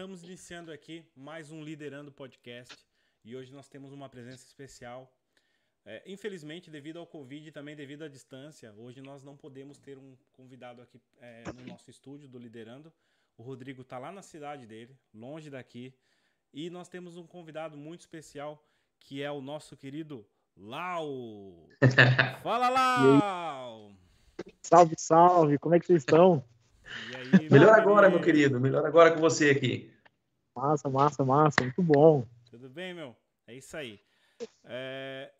Estamos iniciando aqui mais um Liderando Podcast e hoje nós temos uma presença especial. É, infelizmente, devido ao Covid e também devido à distância, hoje nós não podemos ter um convidado aqui é, no nosso estúdio do Liderando. O Rodrigo está lá na cidade dele, longe daqui, e nós temos um convidado muito especial que é o nosso querido Lau. Fala, Lau! Salve, salve! Como é que vocês estão? Aí, Melhor agora, meu querido. Melhor agora com você aqui. Massa, massa, massa. Muito bom. Tudo bem, meu? É isso aí. É...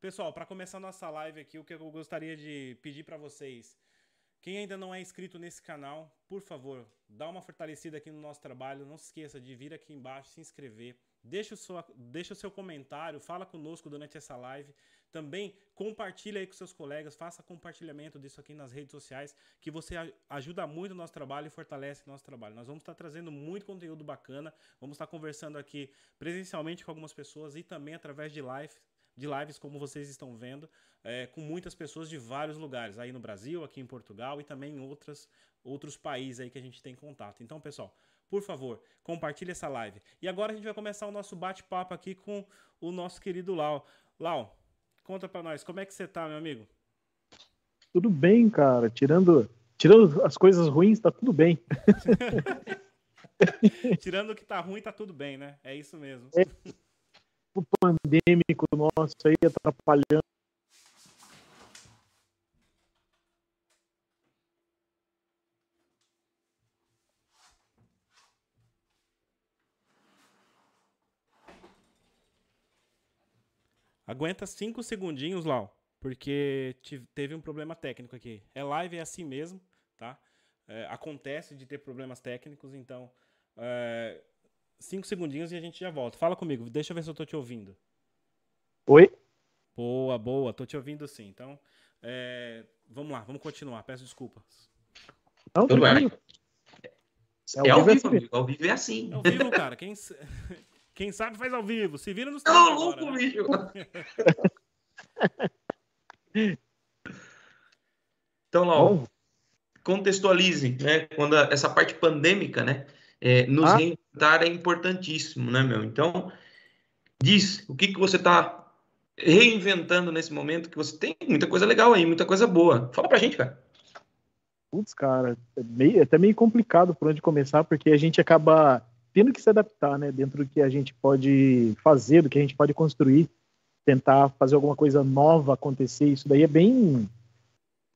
Pessoal, para começar nossa live aqui, o que eu gostaria de pedir para vocês. Quem ainda não é inscrito nesse canal, por favor, dá uma fortalecida aqui no nosso trabalho. Não se esqueça de vir aqui embaixo, se inscrever. Deixa o, seu, deixa o seu comentário, fala conosco durante essa live. Também compartilha aí com seus colegas, faça compartilhamento disso aqui nas redes sociais, que você ajuda muito o nosso trabalho e fortalece o nosso trabalho. Nós vamos estar trazendo muito conteúdo bacana, vamos estar conversando aqui presencialmente com algumas pessoas e também através de live, de lives, como vocês estão vendo, é, com muitas pessoas de vários lugares, aí no Brasil, aqui em Portugal e também em outras, outros países aí que a gente tem contato. Então, pessoal, por favor, compartilhe essa live. E agora a gente vai começar o nosso bate-papo aqui com o nosso querido Lau. Lau, conta para nós, como é que você tá, meu amigo? Tudo bem, cara. Tirando, tirando as coisas ruins, tá tudo bem. tirando o que tá ruim, tá tudo bem, né? É isso mesmo. É, o pandêmico nosso aí atrapalhando Aguenta cinco segundinhos, Lau, porque teve um problema técnico aqui. É live, é assim mesmo, tá? É, acontece de ter problemas técnicos, então. É, cinco segundinhos e a gente já volta. Fala comigo, deixa eu ver se eu tô te ouvindo. Oi? Boa, boa, tô te ouvindo sim. Então, é, vamos lá, vamos continuar. Peço desculpas. Não, Tudo bem. É, é ao vivo, amigo. Ao vivo é assim. É ao vivo, cara. Quem, quem sabe faz ao vivo. Se vira nos Não, louco, né? bicho. então, Lau, contextualize, né? Quando a, essa parte pandêmica, né? É, nos ah. reinventar é importantíssimo, né, meu? Então, diz o que, que você está reinventando nesse momento, que você tem muita coisa legal aí, muita coisa boa. Fala pra gente, cara. Putz, cara, é, meio, é até meio complicado por onde começar, porque a gente acaba tendo que se adaptar, né, dentro do que a gente pode fazer, do que a gente pode construir, tentar fazer alguma coisa nova acontecer. Isso daí é bem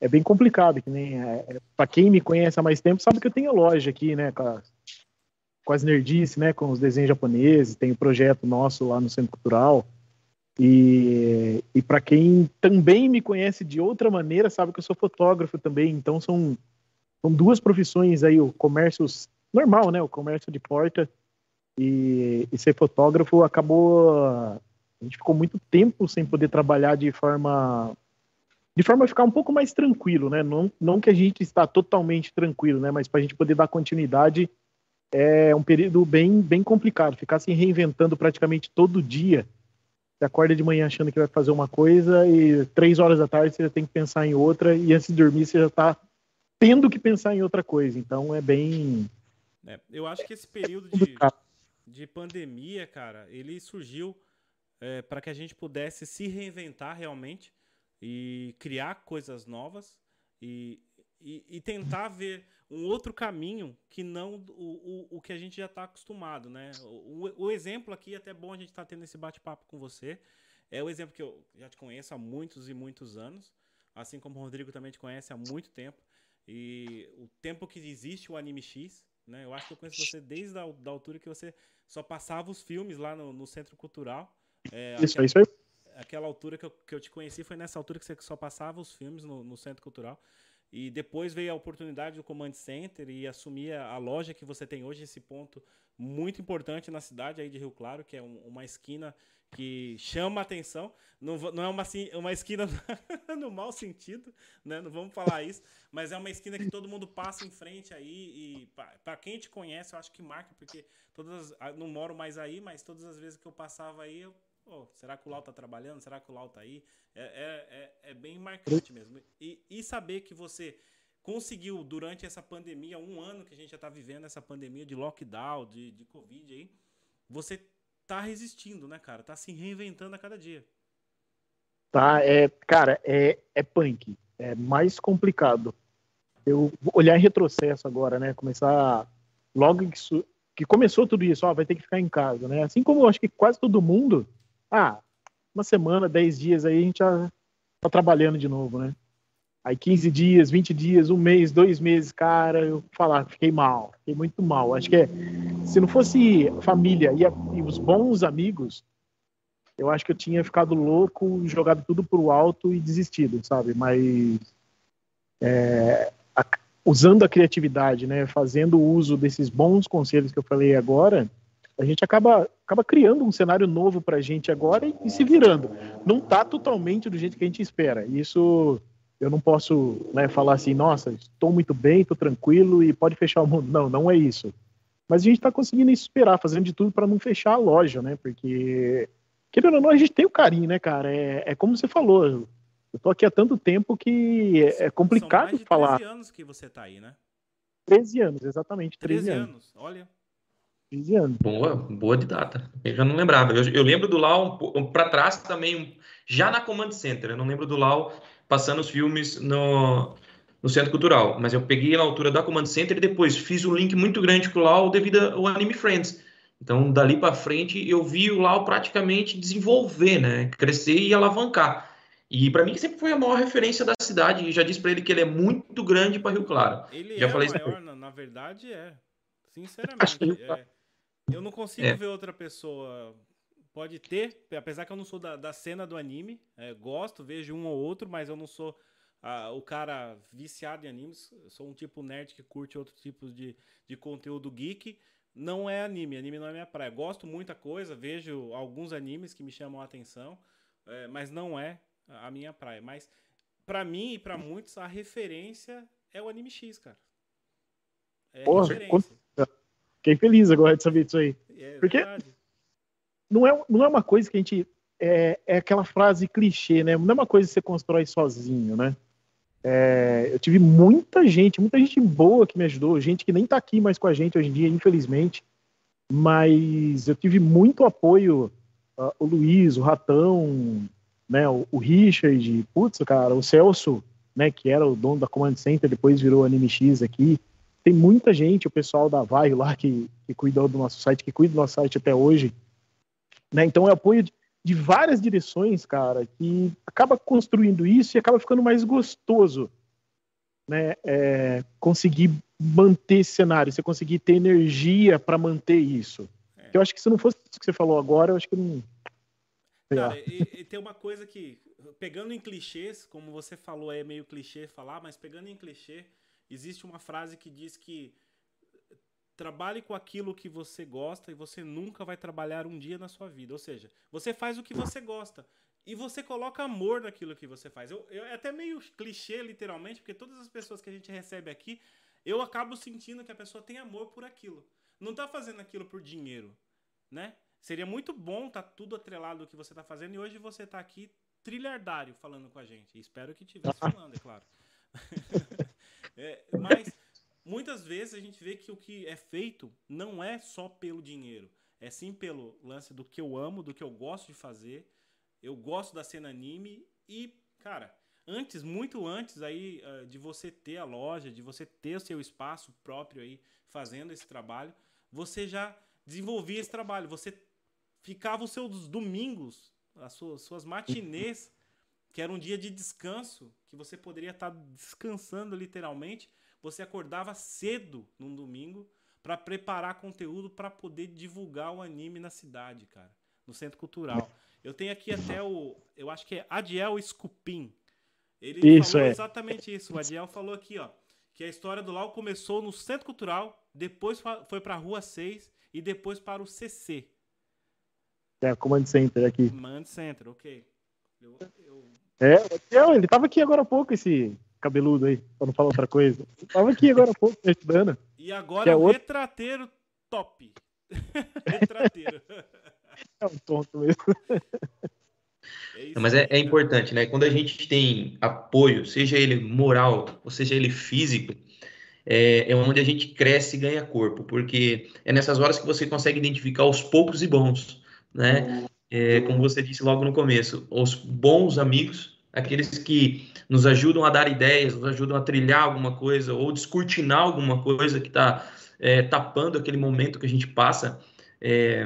é bem complicado, que nem é, é para quem me conhece há mais tempo sabe que eu tenho loja aqui, né, com, a, com as nerdices, né, com os desenhos japoneses, tem o um projeto nosso lá no Centro Cultural. E, e para quem também me conhece de outra maneira, sabe que eu sou fotógrafo também, então são, são duas profissões aí, o comércio normal, né? O comércio de porta e, e ser fotógrafo acabou. A gente ficou muito tempo sem poder trabalhar de forma de forma a ficar um pouco mais tranquilo, né? Não, não que a gente está totalmente tranquilo, né? Mas para a gente poder dar continuidade é um período bem, bem complicado. Ficar se reinventando praticamente todo dia. Você acorda de manhã achando que vai fazer uma coisa e três horas da tarde você já tem que pensar em outra e antes de dormir você já está tendo que pensar em outra coisa. Então é bem é, eu acho que esse período de, de pandemia, cara, ele surgiu é, para que a gente pudesse se reinventar realmente e criar coisas novas e, e, e tentar ver um outro caminho que não o, o, o que a gente já está acostumado, né? O, o, exemplo aqui, é até bom a gente estar tá tendo esse bate-papo com você, é o exemplo que eu já te conheço há muitos e muitos anos, assim como o Rodrigo também te conhece há muito tempo. E o tempo que existe o Anime X, né? Eu acho que eu conheço você desde a da altura que você só passava os filmes lá no, no Centro Cultural. É, isso, aquela, isso aí. Aquela altura que eu, que eu te conheci foi nessa altura que você só passava os filmes no, no Centro Cultural. E depois veio a oportunidade do Command Center e assumir a, loja que você tem hoje, esse ponto muito importante na cidade aí de Rio Claro, que é um, uma esquina que chama atenção. Não, não é uma, uma esquina no mau sentido, né? Não vamos falar isso, mas é uma esquina que todo mundo passa em frente aí. E para quem te conhece, eu acho que marca, porque todas não moro mais aí, mas todas as vezes que eu passava aí, eu, oh, será que o Lau tá trabalhando? Será que o Lau tá aí? É, é, é, é bem marcante mesmo. E, e saber que você conseguiu, durante essa pandemia, um ano que a gente já está vivendo essa pandemia de lockdown, de, de Covid aí, você tá resistindo, né, cara? Tá se reinventando a cada dia. Tá, é, cara, é, é punk. É mais complicado. Eu olhar em retrocesso agora, né? Começar logo que, que começou tudo isso, ó, vai ter que ficar em casa, né? Assim como eu acho que quase todo mundo, ah, uma semana, dez dias aí a gente já tá trabalhando de novo, né? Aí 15 dias, 20 dias, um mês, dois meses, cara, eu falar, fiquei mal, fiquei muito mal. Acho que é, se não fosse família e, a, e os bons amigos, eu acho que eu tinha ficado louco, jogado tudo pro alto e desistido, sabe? Mas é, a, usando a criatividade, né, fazendo uso desses bons conselhos que eu falei agora, a gente acaba, acaba criando um cenário novo para a gente agora e, e, se virando. Não está totalmente do jeito que a gente espera. Isso eu não posso né, falar assim, nossa, estou muito bem, estou tranquilo e pode fechar o mundo. Não, não é isso. Mas a gente está conseguindo esperar, fazendo de tudo para não fechar a loja, né? Porque, querendo ou não, a gente tem o carinho, né, cara? É, é como você falou. Eu estou aqui há tanto tempo que é, é complicado São mais de falar. 13 anos que você está aí, né? 13 anos, exatamente. 13, 13 anos. anos. Olha. 15 anos. Boa, boa de data. Eu já não lembrava. Eu, eu lembro do Lau um, para trás também, já na Command Center. Eu não lembro do Lau passando os filmes no, no Centro Cultural. Mas eu peguei na altura da Command Center e depois fiz um link muito grande com o Lau devido ao Anime Friends. Então, dali para frente, eu vi o Lau praticamente desenvolver, né? Crescer e alavancar. E para mim sempre foi a maior referência da cidade. E já disse para ele que ele é muito grande para Rio Claro. Ele já é falei maior, na, na, verdade é. Sinceramente. É. Eu não consigo é. ver outra pessoa. Pode ter, apesar que eu não sou da, da cena do anime, é, gosto, vejo um ou outro, mas eu não sou ah, o cara viciado em animes. Sou um tipo nerd que curte outro tipo de, de conteúdo geek. Não é anime, anime não é minha praia. Gosto muita coisa, vejo alguns animes que me chamam a atenção, é, mas não é a minha praia. Mas para mim e para muitos, a referência é o anime X, cara. É Porra, referência. Fiquei feliz agora de saber disso aí. É Porque não é, não é uma coisa que a gente. É, é aquela frase clichê, né? Não é uma coisa que você constrói sozinho, né? É, eu tive muita gente, muita gente boa que me ajudou, gente que nem tá aqui mais com a gente hoje em dia, infelizmente. Mas eu tive muito apoio. Uh, o Luiz, o Ratão, né, o, o Richard, putz, cara, o Celso, né, que era o dono da Command Center, depois virou Anime X aqui tem muita gente, o pessoal da Vai lá que, que cuidou do nosso site, que cuida do nosso site até hoje. Né? Então é apoio de, de várias direções, cara, que acaba construindo isso e acaba ficando mais gostoso. Né? É, conseguir manter esse cenário, você conseguir ter energia para manter isso. É. Eu acho que se não fosse isso que você falou agora, eu acho que não. Cara, e, e, tem uma coisa que, pegando em clichês, como você falou, é meio clichê falar, mas pegando em clichê, existe uma frase que diz que trabalhe com aquilo que você gosta e você nunca vai trabalhar um dia na sua vida. Ou seja, você faz o que você gosta e você coloca amor naquilo que você faz. Eu, eu, é até meio clichê, literalmente, porque todas as pessoas que a gente recebe aqui, eu acabo sentindo que a pessoa tem amor por aquilo. Não está fazendo aquilo por dinheiro, né? Seria muito bom tá tudo atrelado ao que você está fazendo e hoje você está aqui trilhardário falando com a gente. Espero que estivesse falando, é claro. É, mas muitas vezes a gente vê que o que é feito não é só pelo dinheiro, é sim pelo lance do que eu amo, do que eu gosto de fazer. Eu gosto da cena anime e, cara, antes, muito antes aí uh, de você ter a loja, de você ter o seu espaço próprio aí fazendo esse trabalho, você já desenvolvia esse trabalho. Você ficava os seus domingos, as suas, suas matinês que era um dia de descanso, que você poderia estar descansando literalmente. Você acordava cedo num domingo para preparar conteúdo para poder divulgar o anime na cidade, cara, no centro cultural. Eu tenho aqui até o, eu acho que é Adiel Scupin. Ele isso, falou é. exatamente isso. O Adiel falou aqui, ó, que a história do Lau começou no centro cultural, depois foi para a Rua 6 e depois para o CC. É, Command Center aqui. Command Center, ok. Eu, eu é, ele tava aqui agora há pouco, esse cabeludo aí, pra não falar outra coisa. tava aqui agora há pouco, me ajudando. E agora é o outro... retrateiro top. retrateiro. É um tonto mesmo. É Mas é, é, importante, né? Quando a gente tem apoio, seja ele moral ou seja ele físico, é, é onde a gente cresce e ganha corpo, porque é nessas horas que você consegue identificar os poucos e bons, né? É, como você disse logo no começo, os bons amigos, aqueles que nos ajudam a dar ideias, nos ajudam a trilhar alguma coisa ou descortinar alguma coisa que está é, tapando aquele momento que a gente passa. É,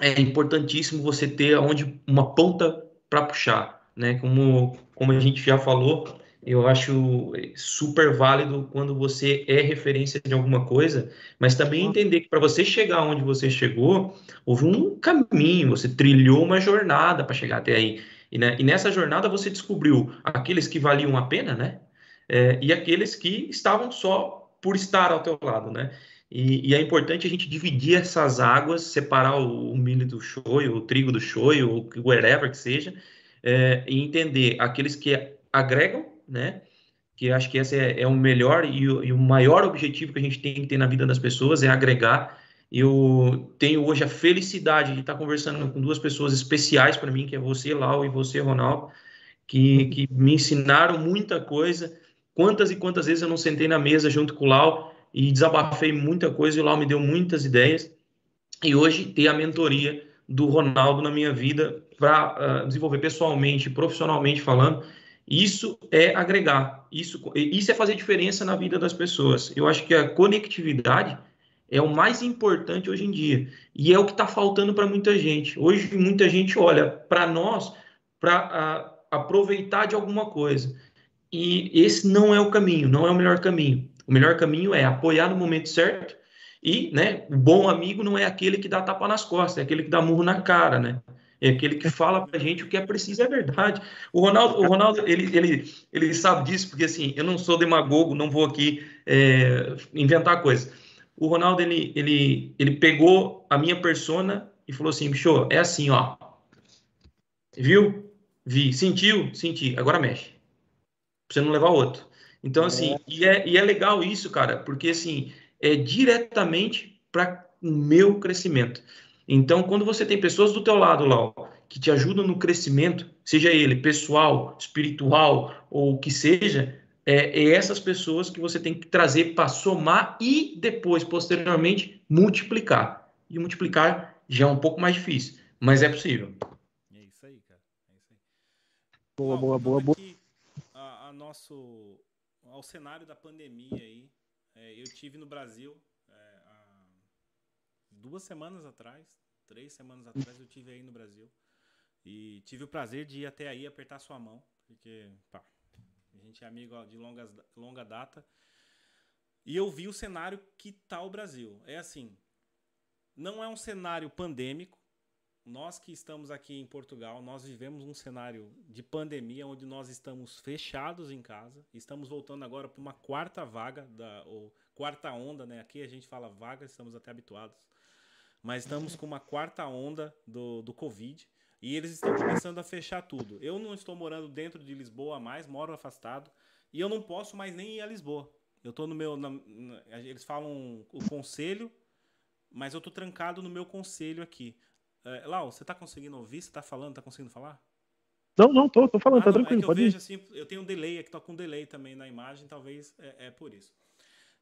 é importantíssimo você ter onde uma ponta para puxar, né? Como, como a gente já falou, eu acho super válido quando você é referência de alguma coisa, mas também entender que para você chegar onde você chegou, houve um caminho, você trilhou uma jornada para chegar até aí. E, né, e, nessa jornada você descobriu aqueles que valiam a pena, né? É, e aqueles que estavam só por estar ao teu lado, né? E, e, é importante a gente dividir essas águas, separar o, o milho do shoyu, o trigo do shoyu, ou whatever que seja, é, e entender aqueles que agregam, né? Que acho que esse é, é o melhor e o, e o, maior objetivo que a gente tem que ter na vida das pessoas é agregar. Eu tenho hoje a felicidade de estar conversando com duas pessoas especiais para mim, que é você, Lau, e você, Ronaldo, que, que me ensinaram muita coisa. Quantas e quantas vezes eu não sentei na mesa junto com o Lau e desabafei muita coisa e o Lau me deu muitas ideias. E hoje ter a mentoria do Ronaldo na minha vida para uh, ah, desenvolver pessoalmente, profissionalmente falando, isso é agregar, isso, isso é fazer diferença na vida das pessoas. Eu acho que a conectividade é o mais importante hoje em dia e é o que está faltando para muita gente. Hoje muita gente olha para nós para uh, aproveitar de alguma coisa e esse não é o caminho, não é o melhor caminho. O melhor caminho é apoiar no momento certo e, né, o bom amigo não é aquele que dá tapa nas costas, é aquele que dá murro na cara, né? É aquele que fala pra gente o que é preciso, é verdade. O Ronaldo, o Ronaldo ele, ele, ele sabe disso, porque assim, eu não sou demagogo, não vou aqui é, inventar coisas. O Ronaldo, ele, ele, ele pegou a minha persona e falou assim, bicho, é assim, ó. Viu? Vi. Sentiu? Senti. Agora mexe. Pra você não levar outro. Então, assim, é. E, é, e é legal isso, cara, porque, assim, é diretamente para o meu crescimento. Então, quando você tem pessoas do teu lado, lá que te ajudam no crescimento, seja ele pessoal, espiritual ou o que seja, é, é essas pessoas que você tem que trazer para somar e depois, posteriormente, multiplicar. E multiplicar já é um pouco mais difícil, mas é possível. É isso aí, cara. É isso aí. Boa, Bom, boa, boa, boa. A, a nosso ao cenário da pandemia aí. É, eu tive no Brasil é, há duas semanas atrás, três semanas atrás, eu tive aí no Brasil. E tive o prazer de ir até aí apertar sua mão, porque pá, gente é amigo de longas, longa data. E eu vi o cenário que tá o Brasil. É assim, não é um cenário pandêmico, nós que estamos aqui em Portugal, nós vivemos um cenário de pandemia onde nós estamos fechados em casa. Estamos voltando agora para uma quarta vaga, da, ou quarta onda, né? Aqui a gente fala vaga, estamos até habituados. Mas estamos com uma quarta onda do, do Covid. E eles estão começando a fechar tudo. Eu não estou morando dentro de Lisboa mais, moro afastado. E eu não posso mais nem ir a Lisboa. Eu estou no meu. Na, na, eles falam o conselho, mas eu estou trancado no meu conselho aqui. É, Lau, você tá conseguindo ouvir? Você tá falando? Tá conseguindo falar? Não, não, tô, tô falando, ah, tá não, tranquilo. É eu vejo assim, eu tenho um delay aqui, tô com um delay também na imagem, talvez é, é, por isso.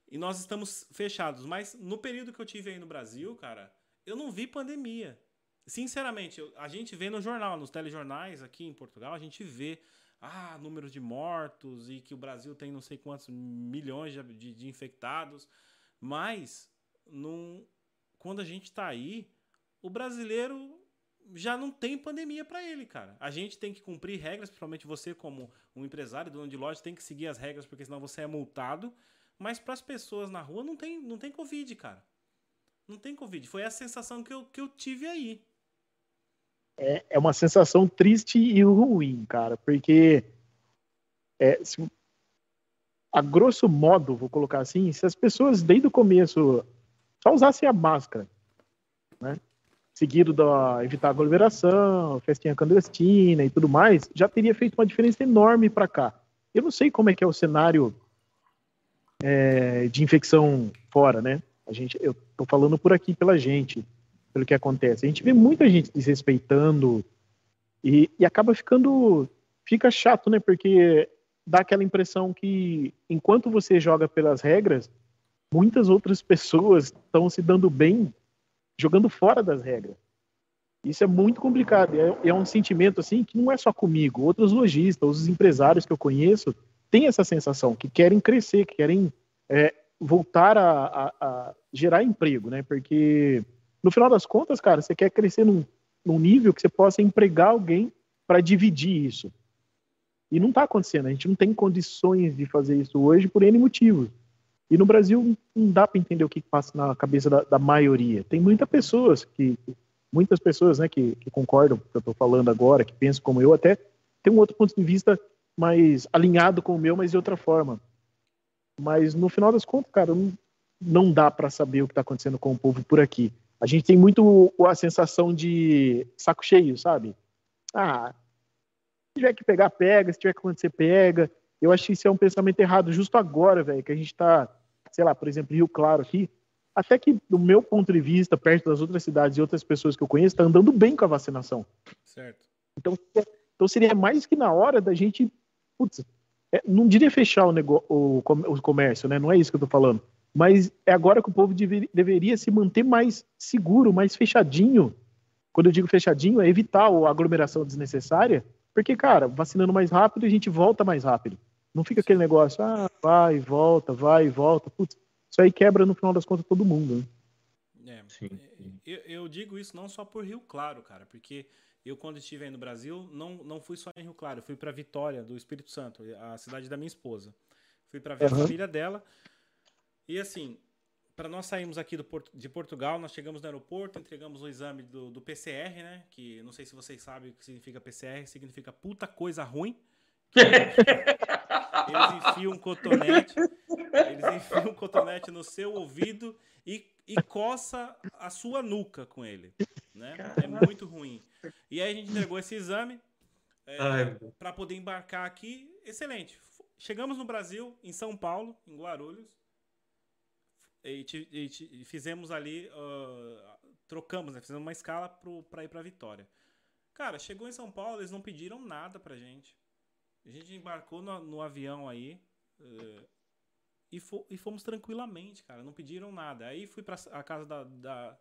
E nós estamos fechados, mas no período que eu tive aí no Brasil, cara, eu não vi pandemia. Sinceramente, a gente vê no jornal, nos telejornais aqui em Portugal, a gente vê ah, número de mortos e que o Brasil tem não sei quantos milhões de, de, de infectados, mas num, quando a gente tá aí, o brasileiro já não tem pandemia para ele, cara. A gente tem que cumprir regras, principalmente você como um empresário, dono de loja, tem que seguir as regras porque senão você é multado. Mas para as pessoas na rua não tem, não tem Covid, cara. Não tem Covid. Foi a sensação que eu, que eu tive aí. É, é uma sensação triste e ruim, cara, porque é, se, a grosso modo, vou colocar assim, se as pessoas desde o começo só usassem a máscara, né? seguido da evitar aglomeração, festinha clandestina e tudo mais, já teria feito uma diferença enorme para cá. Eu não sei como é que é o cenário é, de infecção fora, né? A gente, eu tô falando por aqui pela gente, pelo que acontece. A gente vê muita gente desrespeitando E, e acaba ficando. Fica chato, né? Porque dá aquela impressão que enquanto você joga pelas regras, muitas outras pessoas estão se dando bem jogando fora das regras. Isso é muito complicado. É, é, um sentimento assim que não é só comigo. Outros lojistas, os empresários que eu conheço têm essa sensação que querem crescer, que querem é, voltar a, a, a, gerar emprego, né? Porque no final das contas, cara, você quer crescer num, num nível que você possa empregar alguém para dividir isso. E não está acontecendo. A gente não tem condições de fazer isso hoje por N motivos. E no Brasil não dá para entender o que passa na cabeça da, da maioria. Tem muitas pessoas que muitas pessoas né, que, que concordam com o que eu estou falando agora, que pensam como eu, até tem um outro ponto de vista mais alinhado com o meu, mas de outra forma. Mas no final das contas, cara, não, não dá para saber o que está acontecendo com o povo por aqui. A gente tem muito a sensação de saco cheio, sabe? Ah, se tiver que pegar, pega, se tiver que acontecer, pega. Eu acho que isso é um pensamento errado justo agora, velho, que a gente está, sei lá, por exemplo, Rio Claro aqui, até que, do meu ponto de vista, perto das outras cidades e outras pessoas que eu conheço, está andando bem com a vacinação. Certo. Então, então seria mais que na hora da gente, putz, é, não diria fechar o, negócio, o, o, comércio, né? Não é isso que eu estou falando. Mas é agora que o povo dever, deveria se manter mais seguro, mais fechadinho. Quando eu digo fechadinho, é evitar a aglomeração desnecessária, porque, cara, vacinando mais rápido, a gente volta mais rápido. Não fica aquele negócio, ah, vai, volta, vai, volta. Putz, isso aí quebra no final das contas todo mundo. Né? É, sim, sim. Eu, eu, digo isso não só por Rio Claro, cara, porque eu quando estive aí no Brasil não, não fui só em Rio Claro, eu fui para Vitória do Espírito Santo, a cidade da minha esposa. Fui para ver uhum. a família dela. E assim, para nós sairmos aqui do de Portugal, nós chegamos no aeroporto, entregamos o exame do, do PCR, né? Que não sei se vocês sabem o que significa PCR, significa puta coisa ruim. Eles enfiam um cotonete, eles enfiam um cotonete no seu ouvido e, e coça a sua nuca com ele, né? É muito ruim. E aí a gente entregou esse exame é, para poder embarcar aqui. Excelente. Chegamos no Brasil, em São Paulo, em Guarulhos, e, e, e fizemos ali, uh, trocamos, né? Fizemos uma escala para ir para Vitória. Cara, chegou em São Paulo, eles não pediram nada pra gente. A gente embarcou no, no avião aí uh, e, fo, e, fomos tranquilamente, cara. Não pediram nada. Aí fui para a casa da, da,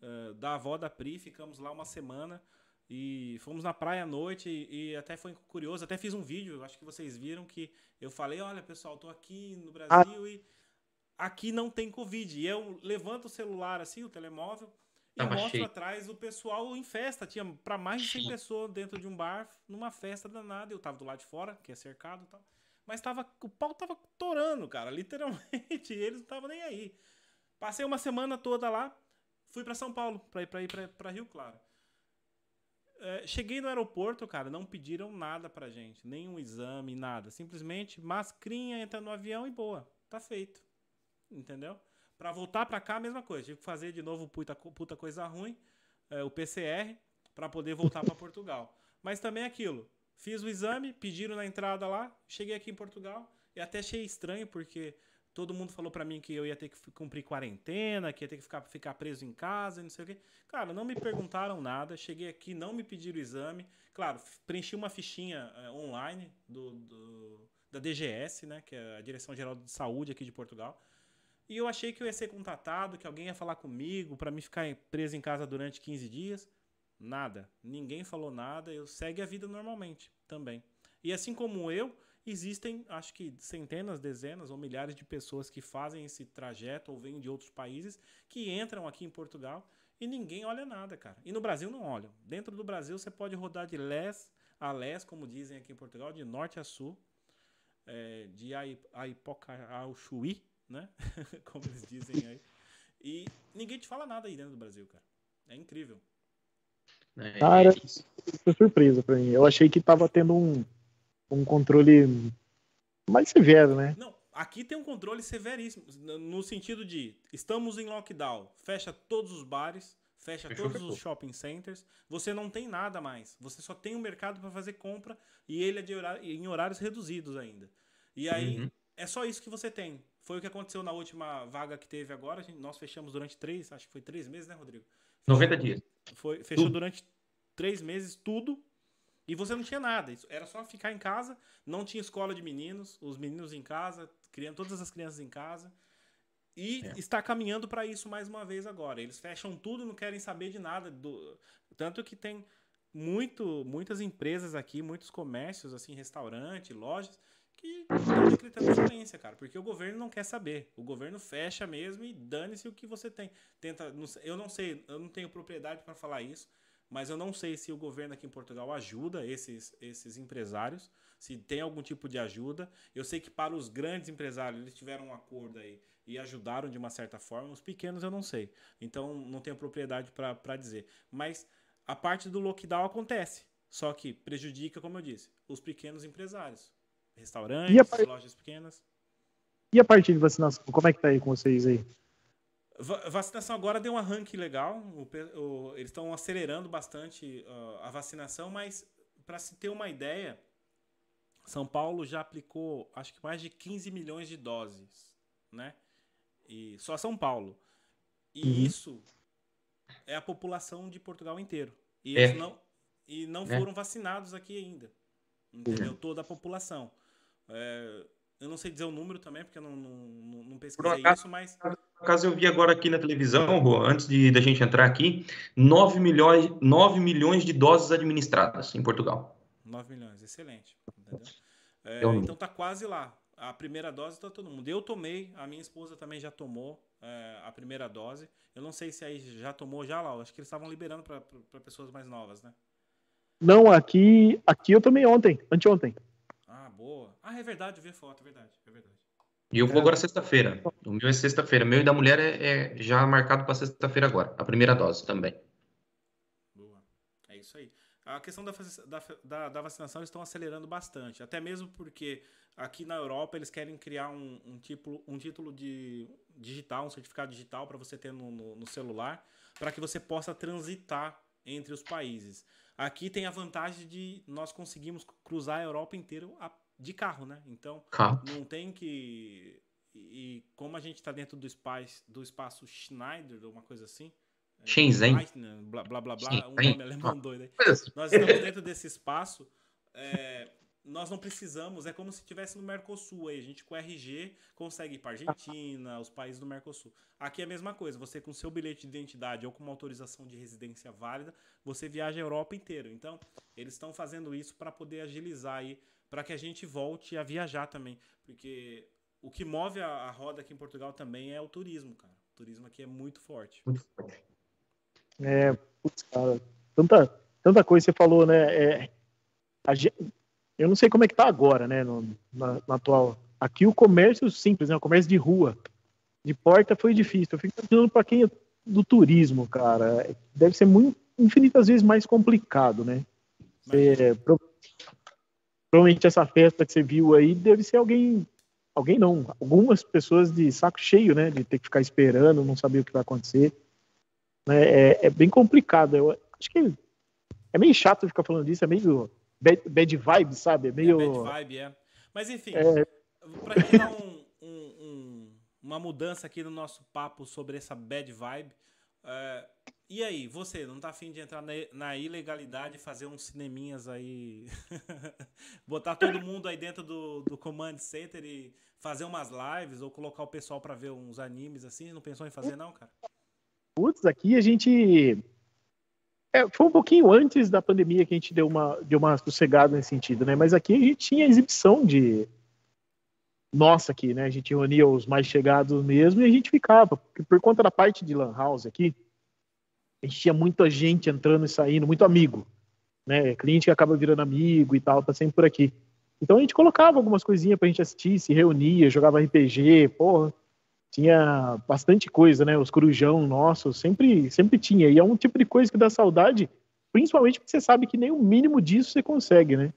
uh, da avó da Pri, ficamos lá uma semana e fomos na praia à noite e, e, até foi curioso. Até fiz um vídeo, acho que vocês viram que eu falei: olha pessoal, tô aqui no Brasil ah. e aqui não tem Covid. E eu levanto o celular assim, o telemóvel e Tava mostro cheio. atrás o pessoal em festa. Tinha para mais de 100 pessoas dentro de um bar, numa festa danada. Eu tava do lado de fora, que é cercado e tal. Mas tava, o pau tava torando, cara, literalmente. eles não estavam nem aí. Passei uma semana toda lá, fui para São Paulo, pra ir pra, ir pra, pra Rio Claro. É, cheguei no aeroporto, cara, não pediram nada pra gente, nenhum exame, nada. Simplesmente mascrinha, entra no avião e boa, tá feito. Entendeu? Para voltar para cá, a mesma coisa. Tive que fazer de novo puta, puta coisa ruim, é, o PCR, para poder voltar para Portugal. Mas também aquilo. Fiz o exame, pediram na entrada lá, cheguei aqui em Portugal e até achei estranho porque todo mundo falou para mim que eu ia ter que cumprir quarentena, que ia ter que ficar, ficar preso em casa, não sei o quê. Cara, não me perguntaram nada, cheguei aqui, não me pediram o exame. Claro, preenchi uma fichinha é, online do, do, da DGS, né, que é a Direção Geral de Saúde aqui de Portugal. E eu achei que eu ia ser contatado, que alguém ia falar comigo para me ficar preso em casa durante 15 dias. Nada. Ninguém falou nada. Eu segue a vida normalmente também. E assim como eu, existem, acho que centenas, dezenas ou milhares de pessoas que fazem esse trajeto ou vêm de outros países que entram aqui em Portugal e ninguém olha nada, cara. E no Brasil não olham. Dentro do Brasil você pode rodar de lés a lés, como dizem aqui em Portugal, de norte a sul, é, de Aipoca ao Chuí, né? Como eles dizem aí. E ninguém te fala nada aí dentro do Brasil, cara. É incrível. É, cara, isso foi surpresa pra mim. Eu achei que tava tendo um, um controle mais severo, né? Não, aqui tem um controle severíssimo. No sentido de estamos em lockdown, fecha todos os bares, fecha todos os shopping centers, você não tem nada mais. Você só tem o um mercado para fazer compra e ele é de horário, em horários reduzidos ainda. E aí uhum. é só isso que você tem. Foi o que aconteceu na última vaga que teve agora. Gente, nós fechamos durante três, acho que foi três meses, né, Rodrigo? Fechou, 90 dias. Foi, fechou tudo. durante três meses tudo. E você não tinha nada. Era só ficar em casa, não tinha escola de meninos, os meninos em casa, criando todas as crianças em casa. E é. está caminhando para isso mais uma vez agora. Eles fecham tudo, não querem saber de nada. Do... Tanto que tem muito, muitas empresas aqui, muitos comércios, assim, restaurante, lojas, que estão decretando falência, cara, porque o governo não quer saber. O governo fecha mesmo e dane-se o que você tem. Tenta, eu não sei, eu não tenho propriedade para falar isso, mas eu não sei se o governo aqui em Portugal ajuda esses, esses empresários, se tem algum tipo de ajuda. Eu sei que para os grandes empresários eles tiveram um acordo aí e ajudaram de uma certa forma, os pequenos eu não sei. Então não tenho propriedade para dizer. Mas a parte do lockdown acontece, só que prejudica, como eu disse, os pequenos empresários. Restaurantes, par... lojas pequenas. E a parte de vacinação, como é que tá aí com vocês aí? vacinação agora deu um arranque legal. O, o, eles estão acelerando bastante uh, a vacinação, mas para se ter uma ideia, São Paulo já aplicou acho que mais de 15 milhões de doses, né? E só São Paulo. E uhum. isso é a população de Portugal inteiro. E é. eles não, e não é. foram vacinados aqui ainda. Entendeu? Uhum. Toda a população. É, eu não sei dizer o número também, porque eu não, não, não pesquisei acaso, isso, mas. Por acaso eu vi agora aqui na televisão, Rô, antes de da gente entrar aqui, 9 milhões, 9 milhões de doses administradas em Portugal. 9 milhões, excelente. É, então tá quase lá. A primeira dose tá todo mundo. Eu tomei, a minha esposa também já tomou é, a primeira dose. Eu não sei se aí já tomou já lá. Acho que eles estavam liberando para pessoas mais novas, né? Não, aqui, aqui eu tomei ontem, anteontem. Boa. Ah, é verdade, eu vi a foto, é verdade, é verdade. E eu vou agora sexta-feira. O meu é sexta-feira. O meu e da mulher é, é já marcado para sexta-feira agora. A primeira dose também. Boa. É isso aí. A questão da, da, da, vacinação estão acelerando bastante. Até mesmo porque aqui na Europa eles querem criar um, um, tipo, um título de digital, um certificado digital para você ter no, no, no celular, para que você possa transitar entre os países. Aqui tem a vantagem de nós conseguimos cruzar a Europa inteira de carro, né? Então, carro. não tem que. E como a gente está dentro do espaço, do espaço Schneider, ou uma coisa assim. É, Shenzhen. Blá, blá, blá, blá, um nome alemão doido aí. Nós estamos dentro desse espaço. É, nós não precisamos, é como se estivesse no Mercosul aí. A gente com RG consegue ir para Argentina, os países do Mercosul. Aqui é a mesma coisa, você com seu bilhete de identidade ou com uma autorização de residência válida, você viaja a Europa inteira. Então, eles estão fazendo isso para poder agilizar aí, para que a gente volte a viajar também. Porque o que move a, a, roda aqui em Portugal também é o turismo, cara. O turismo aqui é muito forte. Muito forte. É, putz, cara, tanta, tanta coisa você falou, né? É, a gente, eu não sei como é que tá agora, né, no, na, na, atual. Aqui o comércio simples, né, o comércio de rua, de porta foi difícil. Eu fico imaginando para quem é do turismo, cara, deve ser muito infinitas vezes mais complicado, né? Você, provavelmente essa festa que você viu aí deve ser alguém, alguém não, algumas pessoas de saco cheio, né, de ter que ficar esperando, não saber o que vai acontecer. É, é, é bem complicado. Eu acho que é meio chato ficar falando disso, é meio bad, bad vibe, sabe? É meio. É bad vibe, é. Mas enfim, é... para criar um, um, um, uma mudança aqui no nosso papo sobre essa bad vibe. Uh, e aí, você não tá afim de entrar na, na ilegalidade e fazer uns cineminhas aí? Botar todo mundo aí dentro do, do Command Center e fazer umas lives ou colocar o pessoal para ver uns animes assim? Não pensou em fazer, não, cara? Putz, aqui a gente é, foi um pouquinho antes da pandemia que a gente deu uma, deu uma sossegada nesse sentido, né? Mas aqui a gente tinha exibição de. Nossa, aqui, né? A gente reunia os mais chegados mesmo e a gente ficava. Porque por conta da parte de Lan House aqui, a gente tinha muita gente entrando e saindo, muito amigo. Né? Cliente que acaba virando amigo e tal, tá sempre por aqui. Então a gente colocava algumas coisinhas pra gente assistir, se reunia, jogava RPG, porra tinha bastante coisa, né? Os corujão nossos, sempre, sempre tinha. E é um tipo de coisa que dá saudade, principalmente porque você sabe que nem o mínimo disso você consegue, né?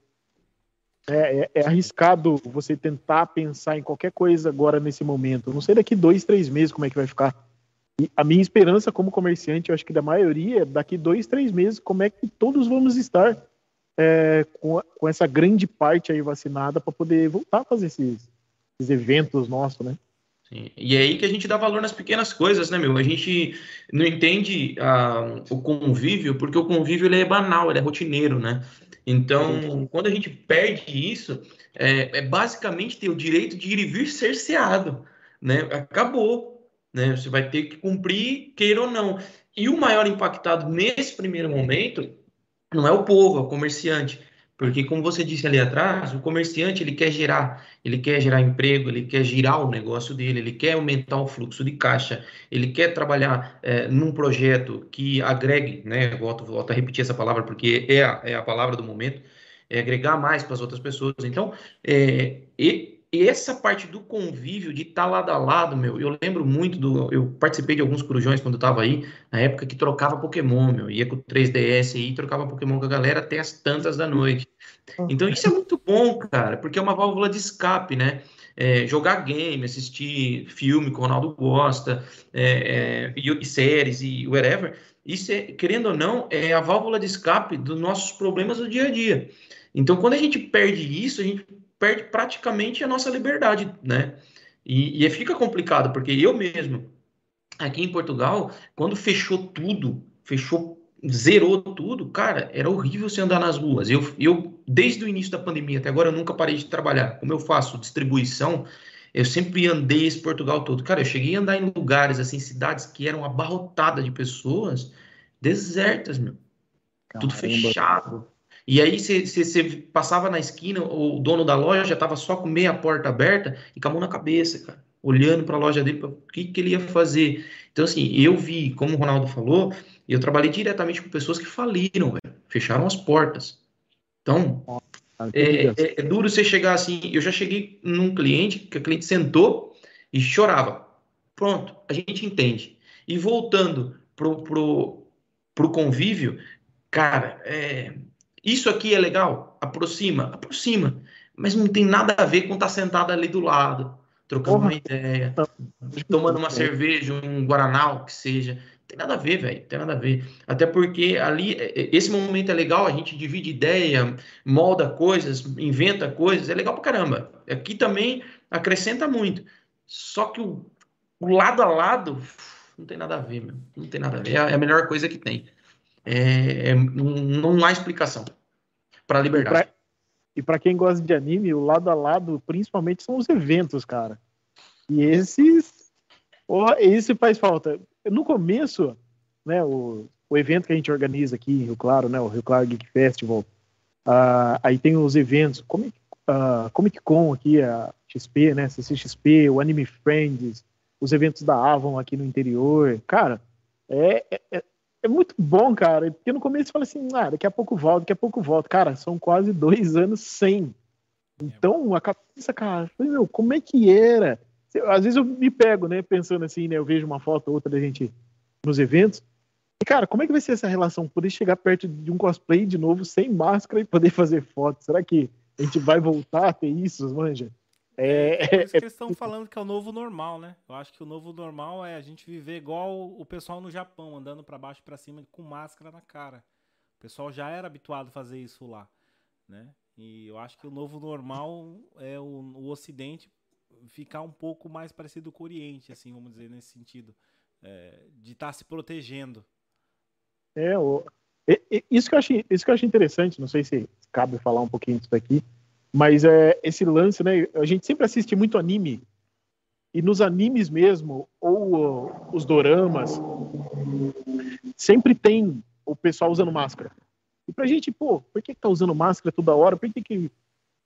É, é, é, arriscado você tentar pensar em qualquer coisa agora nesse momento. Não sei daqui dois, três meses como é que vai ficar. E a minha esperança como comerciante, eu acho que da maioria, é daqui dois, três meses, como é que todos vamos estar é, com, com essa grande parte aí vacinada para poder voltar a fazer esses, esses eventos nossos, né? E é aí que a gente dá valor nas pequenas coisas, né, meu? A gente não entende ah, o convívio, porque o convívio ele é banal, ele é rotineiro, né? Então, quando a gente perde isso, é, é basicamente ter o direito de ir e vir cerceado, né? Acabou, né? Você vai ter que cumprir, queira ou não. E o maior impactado nesse primeiro momento não é o povo, é o comerciante. Porque, como você disse ali atrás, o comerciante ele quer gerar, ele quer gerar emprego, ele quer girar o negócio dele, ele quer aumentar o fluxo de caixa, ele quer trabalhar é, num projeto que agregue, né? Volto, volto a repetir essa palavra porque é a, é a palavra do momento, é agregar mais para as outras pessoas. Então, é, e, e essa parte do convívio, de estar tá lado a lado, meu, eu lembro muito do. Eu participei de alguns corujões quando eu estava aí, na época que trocava Pokémon, meu. Ia com o 3DS aí, trocava Pokémon com a galera até as tantas da noite. Então isso é muito bom, cara, porque é uma válvula de escape, né? É, jogar game, assistir filme que o Ronaldo gosta, é, é, e, e, séries e whatever. Isso, é, querendo ou não, é a válvula de escape dos nossos problemas do dia a dia. Então, quando a gente perde isso, a gente perde praticamente a nossa liberdade, né? E, e fica complicado, porque eu mesmo, aqui em Portugal, quando fechou tudo, fechou, zerou tudo, cara, era horrível você andar nas ruas. Eu, eu, desde o início da pandemia até agora, eu nunca parei de trabalhar. Como eu faço distribuição, eu sempre andei esse Portugal todo. Cara, eu cheguei a andar em lugares, assim, cidades que eram abarrotadas de pessoas, desertas, meu. Caramba. Tudo fechado. E aí você passava na esquina, o dono da loja já estava só com meia porta aberta e com a mão na cabeça, cara, olhando para a loja dele, o que, que ele ia fazer. Então, assim, eu vi, como o Ronaldo falou, eu trabalhei diretamente com pessoas que faliram, véio, fecharam as portas. Então, é, é, é, duro você chegar assim. Eu já cheguei num cliente que a cliente sentou e chorava. Pronto, a gente entende. E voltando pro, pro, pro convívio, cara, é, isso aqui é legal? Aproxima? Aproxima. Mas não tem nada a ver com estar tá sentado ali do lado, trocando Porra. uma ideia, tomando uma cerveja, um guaraná, o que seja. Não tem nada a ver, velho. Tem nada a ver. Até porque ali, é, é, esse momento é legal, a gente divide ideia, molda coisas, inventa coisas, é legal pra caramba. Aqui também acrescenta muito. Só que o, o lado a lado não tem nada a ver, meu. Não tem nada a ver. É a melhor coisa que tem. É, é, não há explicação para a liberdade. E para quem gosta de anime, o lado a lado, principalmente, são os eventos, cara. E esses. Oh, esse faz falta. No começo, né, o, o evento que a gente organiza aqui em Rio Claro, né, o Rio Claro Geek Festival, uh, aí tem os eventos, Comic, uh, Comic Con aqui, a XP, né, CCXP, o Anime Friends, os eventos da Avon aqui no interior. Cara, é, é, é muito bom, cara. Porque no começo você fala assim, ah, daqui a pouco volta, daqui a pouco volta. Cara, são quase dois anos sem. Então, a cabeça, cara, meu, como é que era? Às vezes eu me pego, né, pensando assim, né, eu vejo uma foto ou outra da gente nos eventos. E, cara, como é que vai ser essa relação? Poder chegar perto de um cosplay de novo sem máscara e poder fazer foto? Será que a gente vai voltar a ter isso, manja? É, é por isso que eles estão falando que é o novo normal, né? Eu acho que o novo normal é a gente viver igual o pessoal no Japão, andando para baixo e para cima com máscara na cara. O pessoal já era habituado a fazer isso lá, né? E eu acho que o novo normal é o, o Ocidente ficar um pouco mais parecido com o Oriente, assim, vamos dizer, nesse sentido. É, de estar tá se protegendo. É, o, isso, que eu achei, isso que eu achei interessante, não sei se cabe falar um pouquinho disso daqui, mas é, esse lance, né? A gente sempre assiste muito anime. E nos animes mesmo, ou uh, os doramas, sempre tem o pessoal usando máscara. E pra gente, pô, por que, que tá usando máscara toda hora? Por que, que.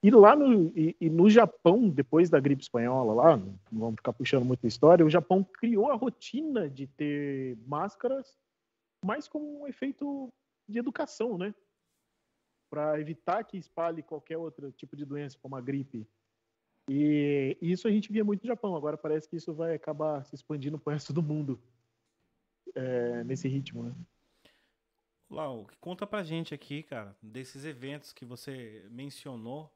E lá no, e, e no Japão, depois da gripe espanhola, lá, não vamos ficar puxando muita história, o Japão criou a rotina de ter máscaras mais como um efeito de educação, né? Para evitar que espalhe qualquer outro tipo de doença, como a gripe. E isso a gente via muito no Japão. Agora parece que isso vai acabar se expandindo para o resto do mundo é, nesse ritmo, né? Lau, conta pra gente aqui, cara, desses eventos que você mencionou.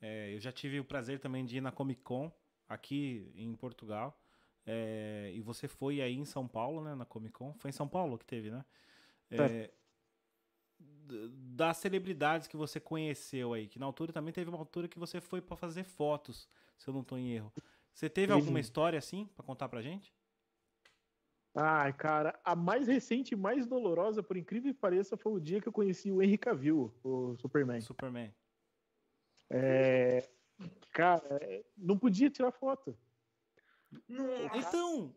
É, eu já tive o prazer também de ir na Comic Con aqui em Portugal. É, e você foi aí em São Paulo, né, na Comic Con. Foi em São Paulo que teve, né? É, das celebridades que você conheceu aí, que na altura também teve uma altura que você foi para fazer fotos, se eu não estou em erro. Você teve alguma história assim para contar pra gente? Ai, cara, a mais recente e mais dolorosa, por incrível que pareça, foi o dia que eu conheci o Henry Cavill, o Superman. Superman. É, cara, não podia tirar foto. Então,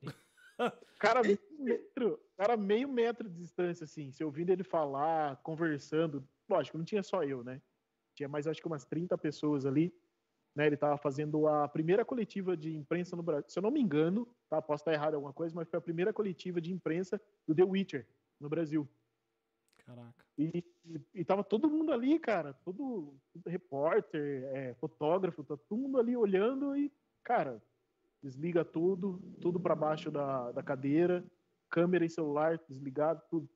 Cara, meio metro, cara, meio metro de distância, assim, se ouvindo ele falar, conversando. Lógico, não tinha só eu, né? Tinha mais, acho que umas 30 pessoas ali. Né, ele estava fazendo a primeira coletiva de imprensa no Brasil. Se eu não me engano, tá, posso estar errado em alguma coisa, mas foi a primeira coletiva de imprensa do The Witcher no Brasil. Caraca. E, e, e tava todo mundo ali, cara, todo, todo repórter, é, fotógrafo, tá todo mundo ali olhando e, cara, desliga tudo, tudo para baixo da, da cadeira, câmera e celular desligado, tudo.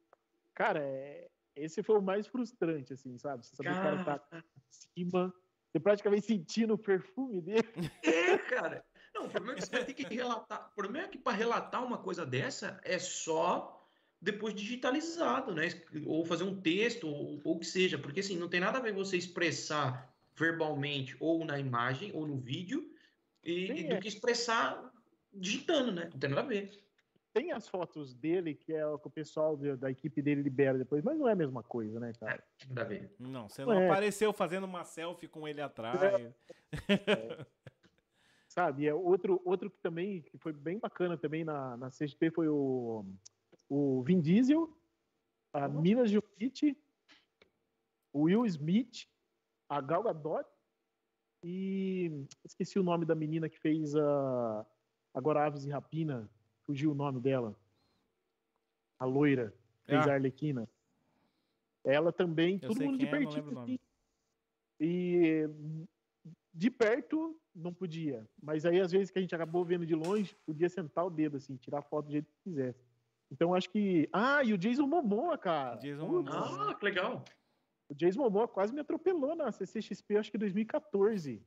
Cara, é, esse foi o mais frustrante, assim, sabe? Você saber que o cara tá em cima, você praticamente sentindo o perfume dele. É, cara. Não, o problema é que você vai ter que relatar. O problema é que para relatar uma coisa dessa é só depois digitalizado, né? Ou fazer um texto, ou, ou o que seja. Porque assim, não tem nada a ver você expressar verbalmente ou na imagem ou no vídeo e, Sim, do é. que expressar digitando, né? Não tem nada a ver. Tem as fotos dele, que é o que o pessoal da equipe dele libera depois, mas não é a mesma coisa, né, cara? É, nada a ver. Não, você não, é. apareceu fazendo uma selfie com ele atrás. É. é. Sabe, é outro, outro que também que foi bem bacana também na, na CGP foi o, o Vin Diesel, a uhum. Mina Jovovich, o Will Smith, a Gal Gadot e esqueci o nome da menina que fez a agora Aves e Rapina, fugiu o nome dela. A loira, fez ah. a Arlequina. Ela também, Eu todo mundo de é, pertinho. Assim, e de perto não podia, mas aí às vezes que a gente acabou vendo de longe, podia sentar o dedo assim, tirar foto do jeito que quisesse. Então acho que, ah, e o Jason Momoa, cara. Jason Momoa. Ah, que legal. O Jason Momoa quase me atropelou na CCXP, acho que 2014.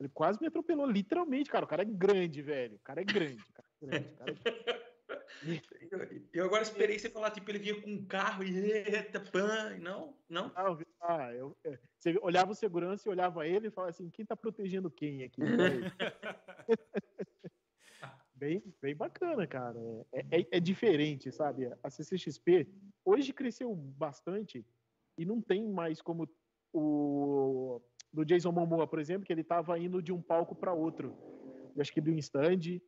Ele quase me atropelou, literalmente, cara. O cara é grande, velho. O cara é grande. Cara é grande, cara é... eu, agora esperei você falar, tipo, ele vinha com um carro e eita, pan, não? Não? Ah, ah eu, é, você olhava o segurança e olhava ele e falava assim, quem tá protegendo quem aqui? bem, bem bacana, cara. É, é, é, diferente, sabe? A CCXP hoje cresceu bastante e não tem mais como o do Jason Momoa, por exemplo, que ele estava indo de um palco para outro. Eu acho que um stand.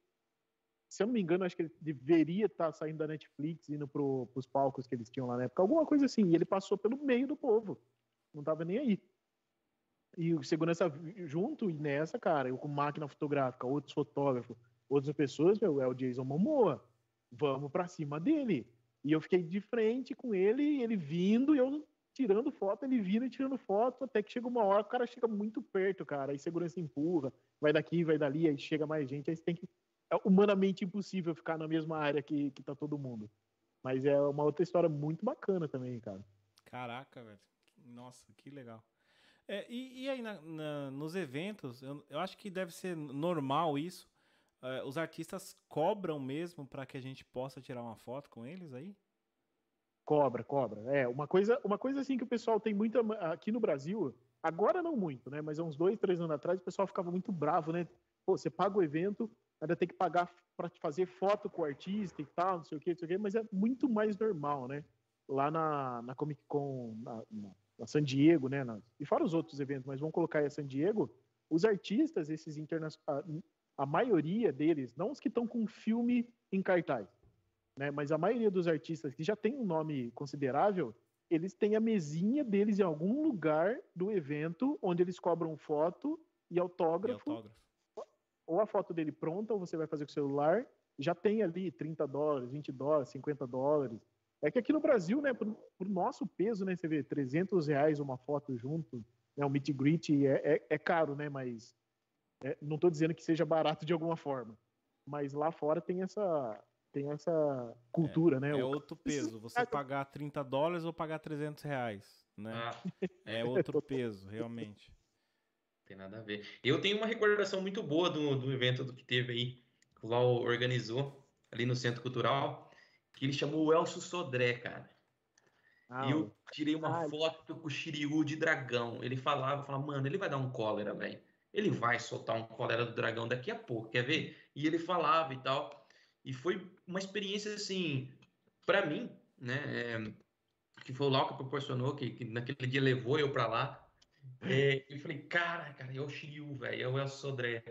Se eu não me engano, acho que ele deveria estar tá saindo da Netflix, indo para os palcos que eles tinham lá na época. Alguma coisa assim. E ele passou pelo meio do povo. Não estava nem aí. E o segurança junto, e nessa, cara, eu com máquina fotográfica, outros fotógrafos, outras pessoas, meu, é o Jason Momoa. Vamos para cima dele. E eu fiquei de frente com ele, ele vindo, e eu tirando foto, ele vira e tirando foto, até que chega uma hora, o cara chega muito perto, cara, aí segurança empurra, vai daqui, vai dali, aí chega mais gente, aí você tem que. É humanamente impossível ficar na mesma área que, que tá todo mundo. Mas é uma outra história muito bacana também, cara. Caraca, velho. Nossa, que legal. É, e, e, aí, na, na, nos eventos, eu, eu, acho que deve ser normal isso. É, os artistas cobram mesmo para que a gente possa tirar uma foto com eles aí? Cobra, cobra. É, uma coisa, uma coisa assim que o pessoal tem muito aqui no Brasil, agora não muito, né? Mas há uns dois, três anos atrás, o pessoal ficava muito bravo, né? Pô, você paga o evento, ainda tem que pagar para fazer foto com o artista e tal, não sei o quê, não sei o quê, mas é muito mais normal, né? Lá na, na Comic Con, na, na, San Diego, né? Na, e fora os outros eventos, mas vamos colocar aí a San Diego, os artistas, esses internacionais, a maioria deles, não os que estão com filme em cartaz, né? Mas a maioria dos artistas que já tem um nome considerável, eles têm a mesinha deles em algum lugar do evento onde eles cobram foto e autógrafo, e autógrafo. Ou a foto dele pronta, ou você vai fazer com o celular, já tem ali 30 dólares, 20 dólares, 50 dólares. É que aqui no Brasil, né, por, por nosso peso, né, você vê 300 reais uma foto junto, né, o meet and greet é, é, é caro, né, mas é, não estou dizendo que seja barato de alguma forma. Mas lá fora tem essa, tem essa cultura, é, né? É outro peso. Você pagar 30 dólares ou pagar 300 reais, né? Ah. É outro peso, realmente. Tem nada a ver. Eu tenho uma recordação muito boa do, do evento do que teve aí, que o Val organizou ali no Centro Cultural, que ele chamou o Elcio Sodré, cara. Ah, e eu tirei uma ah, foto com o Shiryu de dragão. Ele falava, falava, mano, ele vai dar um cólera, velho. ele vai soltar um cólera do dragão daqui a pouco, quer ver? E ele falava e tal. E foi uma experiência, assim, para mim, né? É, que foi o Lau que proporcionou, que, que, naquele dia levou eu para lá. É, eu falei, cara, cara, é o Shiryu, velho, é o El Sodré.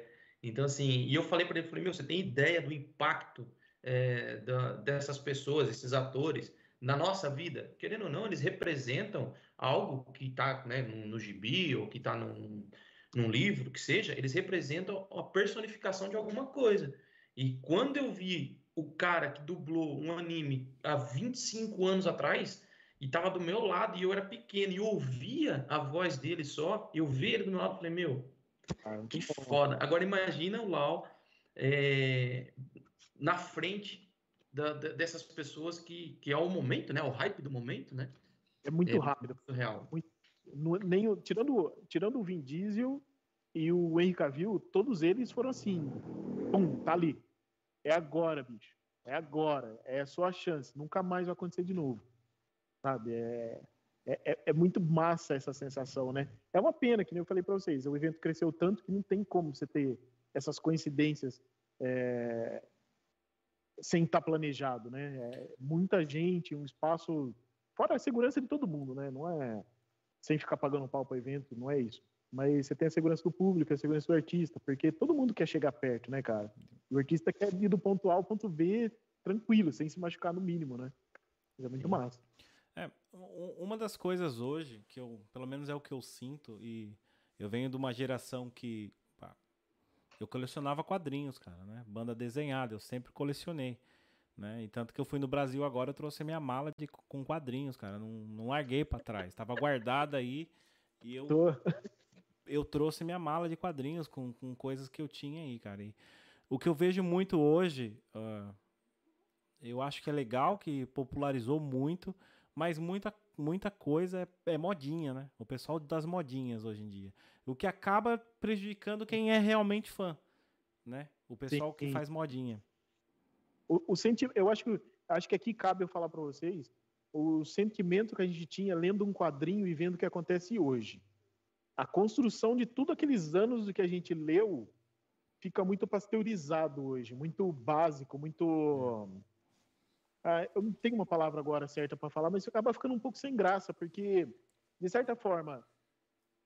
Então, assim, e eu falei para ele, falei, meu, você tem ideia do impacto é, da, dessas pessoas, esses atores, na nossa vida? Querendo ou não, eles representam algo que está né, no, no gibi ou que está num, num livro, que seja, eles representam a personificação de alguma coisa. E quando eu vi o cara que dublou um anime há 25 anos atrás e estava do meu lado e eu era pequeno e ouvia a voz dele só, eu vi ele do meu lado e falei, meu, ah, que foda. Agora imagina o Lau é, na frente da, da, dessas pessoas que, que é o momento, né? O hype do momento, né? É muito é rápido. Muito real. Muito, no, nem, tirando, tirando o Vin Diesel e o Henry Cavill, todos eles foram assim, pum, tá ali. É agora, bicho. É agora. É a sua chance. Nunca mais vai acontecer de novo. Sabe? É, é, é, é muito massa essa sensação, né? É uma pena, que nem eu falei para vocês, o evento cresceu tanto que não tem como você ter essas coincidências é, sem estar tá planejado, né? É, muita gente, um espaço fora a segurança de todo mundo, né? Não é sem ficar pagando pau para evento, não é isso. Mas você tem a segurança do público, a segurança do artista, porque todo mundo quer chegar perto, né, cara? O artista quer ir do ponto A ao ponto B tranquilo, sem se machucar no mínimo, né? é muito massa. É, uma das coisas hoje, que eu, pelo menos é o que eu sinto, e eu venho de uma geração que pá, eu colecionava quadrinhos, cara, né? Banda desenhada, eu sempre colecionei. Né? E tanto que eu fui no Brasil agora, eu trouxe a minha mala de, com quadrinhos, cara. Não, não larguei para trás. Tava guardada aí e eu, eu trouxe minha mala de quadrinhos com, com coisas que eu tinha aí, cara. E o que eu vejo muito hoje, uh, eu acho que é legal, que popularizou muito, mas muita, muita coisa é, é, modinha, né? O pessoal das modinhas hoje em dia. O que acaba prejudicando quem é realmente fã, né? O pessoal Sim. que faz modinha. O, o senti eu acho que, acho que aqui cabe eu falar para vocês o sentimento que a gente tinha lendo um quadrinho e vendo o que acontece hoje. A construção de tudo aqueles anos do que a gente leu fica muito pasteurizado hoje, muito básico, muito. Ah, eu não tenho uma palavra agora certa para falar, mas isso acaba ficando um pouco sem graça, porque, de certa forma,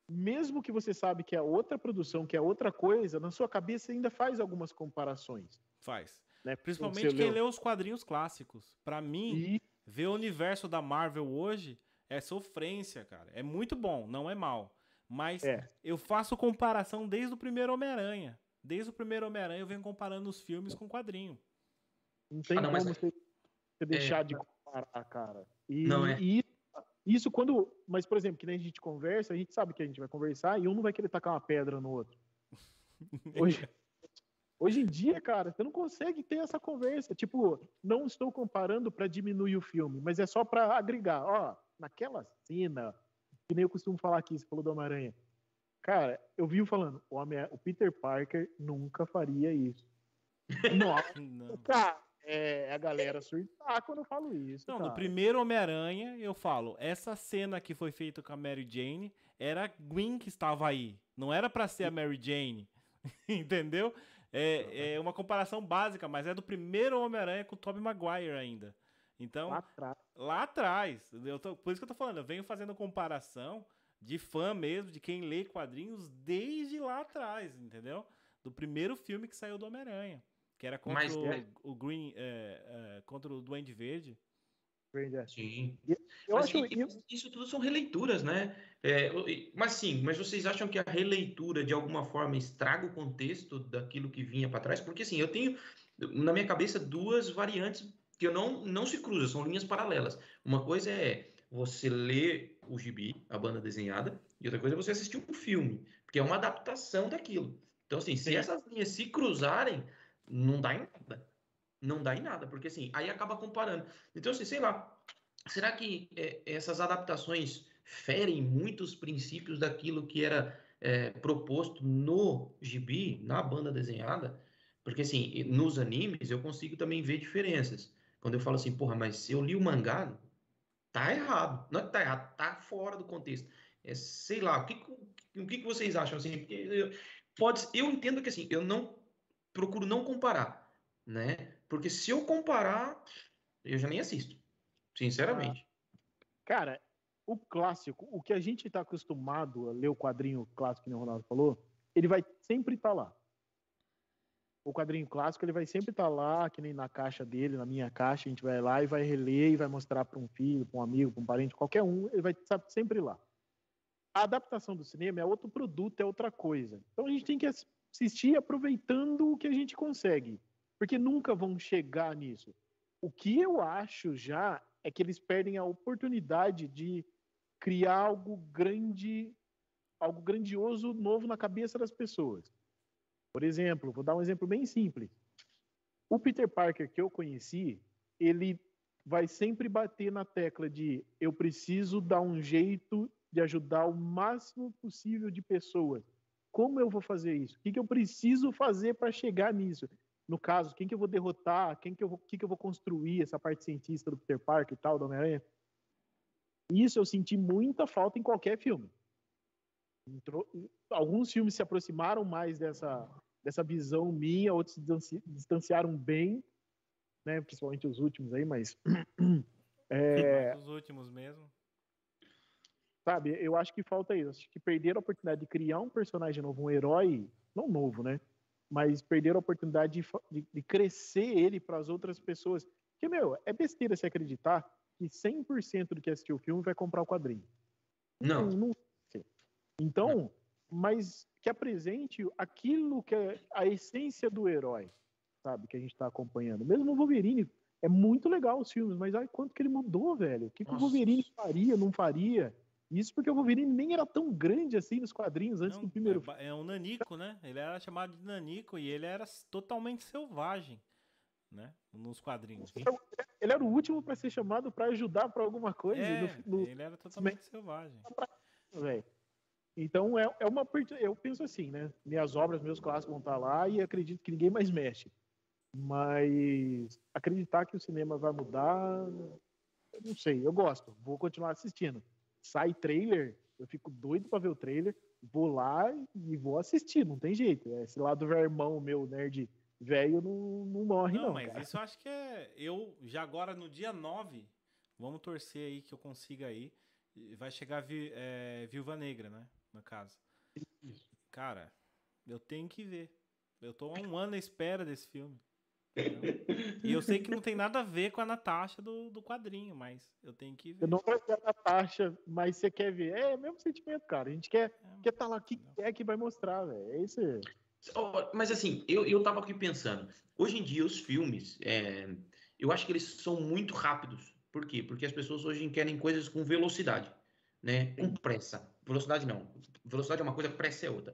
mesmo que você sabe que é outra produção, que é outra coisa, na sua cabeça ainda faz algumas comparações. Faz. Né? Principalmente quem leu. lê os quadrinhos clássicos. Para mim, e... ver o universo da Marvel hoje é sofrência, cara. É muito bom, não é mal. Mas é. eu faço comparação desde o primeiro Homem-Aranha. Desde o primeiro Homem-Aranha eu venho comparando os filmes com quadrinho. Não tem ah, não, como mas... você, deixar é... de comparar, cara. E, não é. E isso quando. Mas, por exemplo, que nem a gente conversa, a gente sabe que a gente vai conversar e um não vai querer tacar uma pedra no outro. Hoje, Hoje em dia, cara, você não consegue ter essa conversa. Tipo, não estou comparando para diminuir o filme, mas é só para agregar. Ó, naquela cena, que nem eu costumo falar aqui, você falou do Homem-Aranha. Cara, eu vi falando, o, Homem o Peter Parker nunca faria isso. Nossa, não. cara, é a galera surtar quando eu falo isso. Não, cara. no primeiro Homem-Aranha, eu falo, essa cena que foi feita com a Mary Jane era a Gwen que estava aí. Não era para ser a Mary Jane. Entendeu? É, é uma comparação básica, mas é do primeiro Homem-Aranha com o Tobey Maguire ainda. Então, lá atrás. Eu tô, por isso que eu tô falando, eu venho fazendo comparação de fã mesmo, de quem lê quadrinhos desde lá atrás, entendeu? Do primeiro filme que saiu do Homem-Aranha. Que era contra mas, o, é... o, Green. É, é, contra o Duende Verde. Sim. Eu mas acho, isso, isso tudo são releituras, né? É, mas sim, mas vocês acham que a releitura de alguma forma estraga o contexto daquilo que vinha para trás? Porque assim, eu tenho na minha cabeça duas variantes que não não se cruzam, são linhas paralelas. Uma coisa é você ler o gibi, a banda desenhada, e outra coisa é você assistir um filme, porque é uma adaptação daquilo. Então assim, se essas linhas se cruzarem, não dá em nada não dá em nada, porque assim, aí acaba comparando. Então, assim, sei lá, será que é, essas adaptações ferem muitos princípios daquilo que era é, proposto no gibi, na banda desenhada? Porque, assim, nos animes eu consigo também ver diferenças. Quando eu falo assim, porra, mas se eu li o mangá, tá errado. Não é que tá errado, tá fora do contexto. É, sei lá, o que, o que, vocês acham? Assim, pode, eu entendo que assim, eu não procuro não comparar, né? Porque se eu comparar, eu já nem assisto, sinceramente. Cara, o clássico, o que a gente está acostumado a ler o quadrinho clássico que o Ronaldo falou, ele vai sempre estar tá lá. O quadrinho clássico ele vai sempre estar tá lá, que nem na caixa dele, na minha caixa, a gente vai lá e vai reler e vai mostrar para um filho, para um amigo, para um parente, qualquer um, ele vai estar sempre lá. A adaptação do cinema é outro produto, é outra coisa. Então a gente tem que assistir aproveitando o que a gente consegue, porque nunca vão chegar nisso. O que eu acho já é que eles perdem a oportunidade de criar algo grande, algo grandioso novo na cabeça das pessoas. Por exemplo, vou dar um exemplo bem simples. O Peter Parker que eu conheci, ele vai sempre bater na tecla de eu preciso dar um jeito de ajudar o máximo possível de pessoas. Como eu vou fazer isso? O que, que eu preciso fazer para chegar nisso? No caso, quem que eu vou derrotar? Quem que eu vou, que, que eu vou construir essa parte cientista do Peter Parker e tal, do Homem-Aranha? Isso eu senti muita falta em qualquer filme. Entrou, alguns filmes se aproximaram mais dessa, dessa visão minha, outros se distanciaram bem, né? Principalmente os últimos aí, mas. É, os últimos mesmo. Sabe, eu acho que falta isso. Acho que perderam a oportunidade de criar um personagem novo, um herói, não novo, né? Mas perderam a oportunidade de, de, de crescer ele para as outras pessoas. Porque, meu, é besteira se acreditar que 100% do que assistiu o filme vai comprar o quadrinho. Não. não, não então, mas que apresente aquilo que é a essência do herói, sabe? Que a gente está acompanhando. Mesmo o Wolverine, é muito legal os filmes, mas ai, quanto que ele mudou, velho? O que, que o Wolverine faria, não faria? Isso porque o Wolverine nem era tão grande assim nos quadrinhos antes não, do primeiro. É, é um nanico, né? Ele era chamado de nanico e ele era totalmente selvagem né? Nos quadrinhos. Ele era o último para ser chamado para ajudar para alguma coisa. É, no, no... ele era totalmente selvagem. Então é, é uma eu penso assim, né? Minhas obras, meus clássicos vão estar lá e acredito que ninguém mais mexe. Mas acreditar que o cinema vai mudar, não sei. Eu gosto, vou continuar assistindo. Sai trailer, eu fico doido para ver o trailer. Vou lá e vou assistir, não tem jeito. Esse lado vermão meu nerd velho não, não morre, não. Não, mas cara. isso eu acho que é. Eu, já agora no dia 9, vamos torcer aí que eu consiga ir. Vai chegar vi, é, Viúva Negra, né? No caso. Cara, eu tenho que ver. Eu tô há um ano à espera desse filme. E eu sei que não tem nada a ver com a Natasha do, do quadrinho, mas eu tenho que ver. Eu não vai ver a Natasha, mas você quer ver. É o mesmo sentimento, cara. A gente quer estar é, quer tá lá, o que é que vai mostrar, velho. É isso aí. Mas assim, eu, eu tava aqui pensando, hoje em dia os filmes, é, eu acho que eles são muito rápidos. Por quê? Porque as pessoas hoje querem coisas com velocidade, né? Com pressa. Velocidade não. Velocidade é uma coisa, pressa é outra.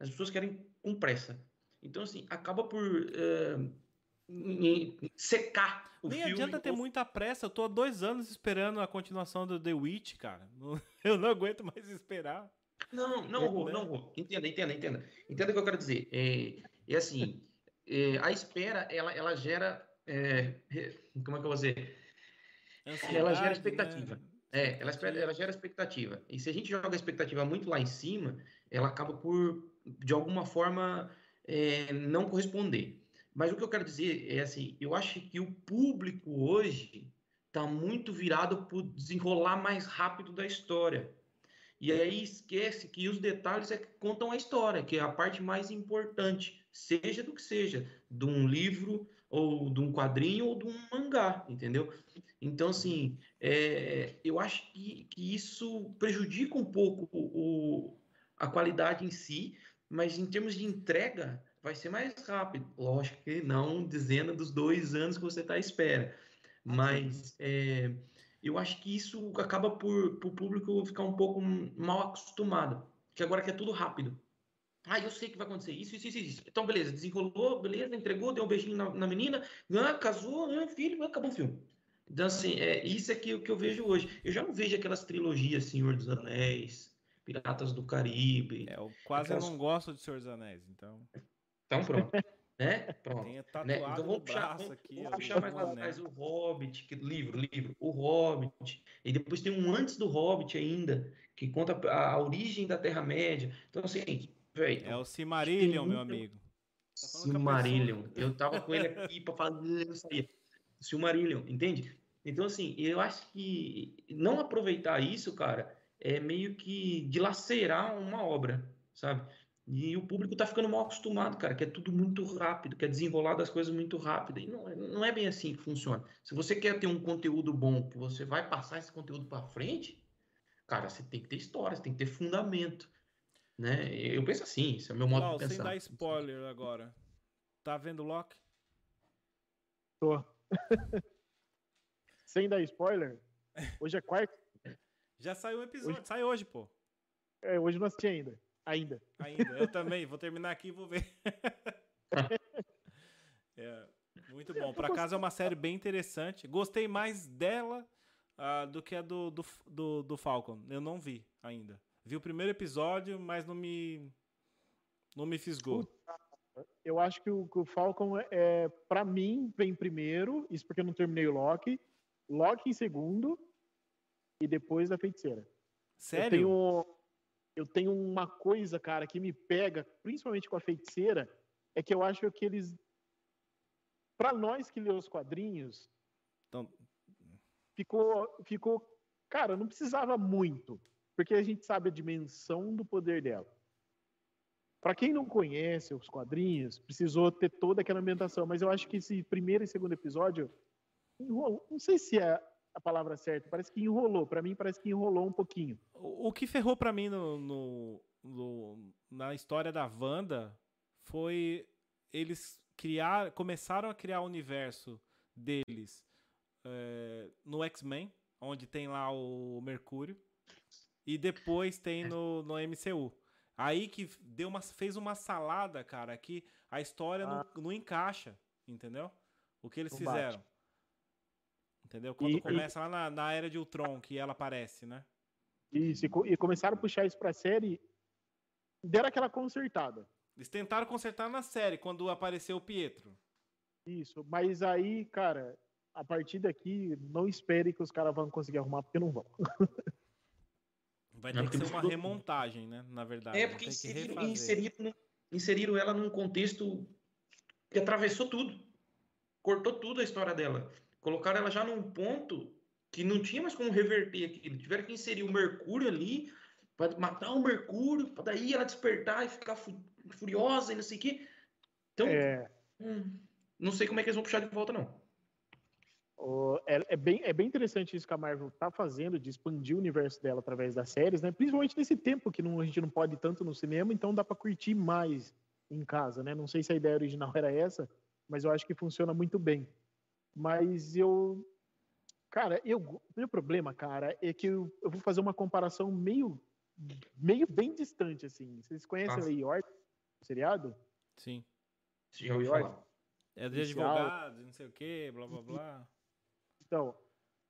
As pessoas querem com pressa. Então, assim, acaba por é, secar o Nem filme. Nem adianta ter muita pressa. Eu tô há dois anos esperando a continuação do The Witch, cara. Eu não aguento mais esperar. Não, não, Rô, não, Rô. Entenda, entenda, entenda. Entenda o que eu quero dizer. É, é assim, é, a espera, ela, ela gera... É, como é que eu vou dizer? Ansiedade, ela gera expectativa. Né? É, ela, espera, ela gera expectativa. E se a gente joga a expectativa muito lá em cima, ela acaba por, de alguma forma, é, não corresponder. Mas o que eu quero dizer é assim, eu acho que o público hoje está muito virado por desenrolar mais rápido da história. E aí esquece que os detalhes é que contam a história, que é a parte mais importante, seja do que seja, de um livro, ou de um quadrinho, ou de um mangá, entendeu? Então, assim, é, eu acho que, que isso prejudica um pouco o, a qualidade em si, mas em termos de entrega, vai ser mais rápido. Lógico que não dizendo dos dois anos que você está à espera, mas é, eu acho que isso acaba por, por o público ficar um pouco mal acostumado, que agora quer tudo rápido. Ah, eu sei que vai acontecer isso, isso, isso, isso. Então, beleza, desenrolou, beleza, entregou, deu um beijinho na, na menina, ah, casou, ah, filho, acabou o filme. Então, assim, é, isso é que, o que eu vejo hoje. Eu já não vejo aquelas trilogias Senhor dos Anéis, Piratas do Caribe. É, eu quase aquelas... não gosto de Senhor dos Anéis, então. Então, pronto. né? Pronto. Tenho tatuado né? Então vamos puxar, vamos, aqui, vamos puxar mais lá atrás o Hobbit, que, livro, livro, o Hobbit. E depois tem um antes do Hobbit ainda, que conta a, a origem da Terra-média. Então, assim, É o Cimarillion, meu amigo. Tá Silmarillion. Eu tava com ele aqui pra falar, não saía. Silmarillion, entende? Então, assim, eu acho que não aproveitar isso, cara, é meio que dilacerar uma obra, sabe? E o público tá ficando mal acostumado, cara, que é tudo muito rápido, que é desenrolar das coisas muito rápido. E não, é, não é bem assim que funciona. Se você quer ter um conteúdo bom, que você vai passar esse conteúdo para frente, cara, você tem que ter história, você tem que ter fundamento. Né? Eu penso assim, esse é o meu modo de pensar. Sem dar spoiler agora. Tá vendo Loki? Tô. sem dar spoiler? Hoje é quarta. Já saiu o um episódio, hoje... sai hoje, pô. É, hoje não assisti ainda. Ainda. Ainda. Eu também. Vou terminar aqui e vou ver. é, muito bom. Por acaso é uma série bem interessante. Gostei mais dela uh, do que a do, do, do, do Falcon. Eu não vi ainda. Vi o primeiro episódio, mas não me não me fisgou. Eu acho que o, que o Falcon é, para mim vem primeiro, isso porque eu não terminei o Loki, Loki em segundo e depois a Feiticeira. Sério? Eu tenho, eu tenho uma coisa, cara, que me pega, principalmente com a Feiticeira, é que eu acho que eles para nós que lê os quadrinhos, então... ficou ficou, cara, não precisava muito porque a gente sabe a dimensão do poder dela. Para quem não conhece os quadrinhos, precisou ter toda aquela ambientação, mas eu acho que esse primeiro e segundo episódio enrolou. Não sei se é a palavra certa, parece que enrolou. Para mim, parece que enrolou um pouquinho. O, que ferrou para mim no, no, no, na história da Wanda foi eles criar, começaram a criar o universo deles é, no X-Men, onde tem lá o Mercúrio e depois tem é. no, no MCU. Aí que deu uma, fez uma salada, cara, que a história ah. não, não encaixa, entendeu? O que eles não fizeram. Bate. Entendeu? Quando e, começa e... lá na, na Era de Ultron, que ela aparece, né? Isso, e começaram a puxar isso pra série, deram aquela consertada. Eles tentaram consertar na série, quando apareceu o Pietro. Isso, mas aí, cara, a partir daqui, não espere que os caras vão conseguir arrumar, porque não vão. Vai ter que ser uma remontagem, né? Na verdade. É, porque inseriram, inseriram, inseriram ela num contexto que atravessou tudo. Cortou tudo a história dela. Colocaram ela já num ponto que não tinha mais como reverter aquilo. Tiveram que inserir o Mercúrio ali para matar o Mercúrio, para daí ela despertar e ficar furiosa e não sei o quê. Então, é... hum, não sei como é que eles vão puxar de volta, não. É, é, bem, é bem interessante isso que a Marvel está fazendo, de expandir o universo dela através das séries, né? Principalmente nesse tempo que não, a gente não pode ir tanto no cinema, então dá para curtir mais em casa, né? Não sei se a ideia original era essa, mas eu acho que funciona muito bem. Mas eu. Cara, eu, meu problema, cara, é que eu, eu vou fazer uma comparação meio, meio bem distante, assim. Vocês conhecem Nossa. Lei Orton, o seriado? Sim. Já ouvi falar. É de advogado, não sei o quê, blá blá blá. Então,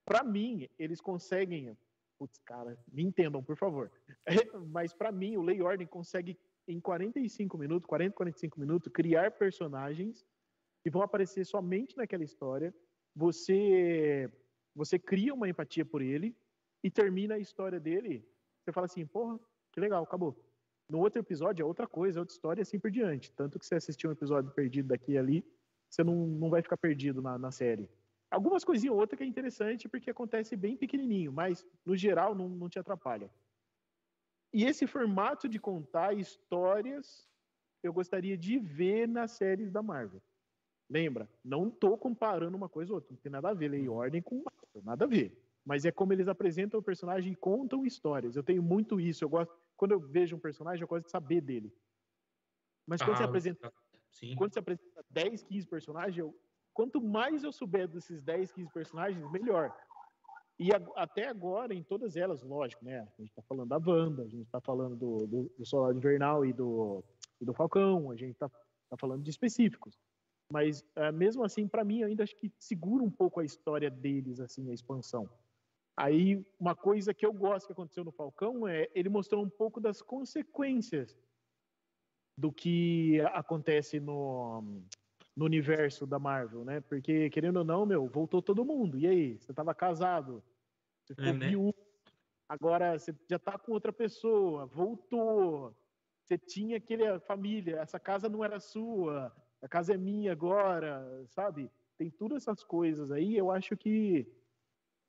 para mim, eles conseguem. Putz, cara, me entendam, por favor. Mas para mim, o Lei Ordem consegue, em 45 minutos, 40, 45 minutos, criar personagens que vão aparecer somente naquela história. Você, você cria uma empatia por ele e termina a história dele. Você fala assim, porra, que legal, acabou. No outro episódio é outra coisa, é outra história e assim por diante. Tanto que você assistir um episódio perdido daqui e ali, você não, não vai ficar perdido na, na série. Algumas coisinhas ou outra que é interessante porque acontece bem pequenininho, mas no geral não, não te atrapalha. E esse formato de contar histórias eu gostaria de ver nas séries da Marvel. Lembra? Não estou comparando uma coisa ou outra, não tem nada a ver, lei e ordem com nada a ver. Mas é como eles apresentam o personagem e contam histórias. Eu tenho muito isso. Eu gosto, quando eu vejo um personagem, eu gosto de saber dele. Mas quando, ah, você, apresenta, sim. quando você apresenta 10, 15 personagens, eu, quanto mais eu souber desses 10, 15 personagens, melhor. E a, até agora, em todas elas, lógico, né? A gente está falando da Wanda, a gente está falando do, do, do Invernal e do, e do Falcão, a gente está tá falando de específicos. Mas, uh, mesmo assim, para mim, ainda acho que segura um pouco a história deles, assim, a expansão. Aí, uma coisa que eu gosto que aconteceu no Falcão é ele mostrou um pouco das consequências do que acontece no, no universo da Marvel, né? Porque, querendo ou não, meu, voltou todo mundo. E aí? Você estava casado, você ficou é, né? agora você já tá com outra pessoa, voltou. você tinha aquele família, essa casa não era sua, a casa é minha agora, sabe? Tem todas essas coisas aí, eu acho que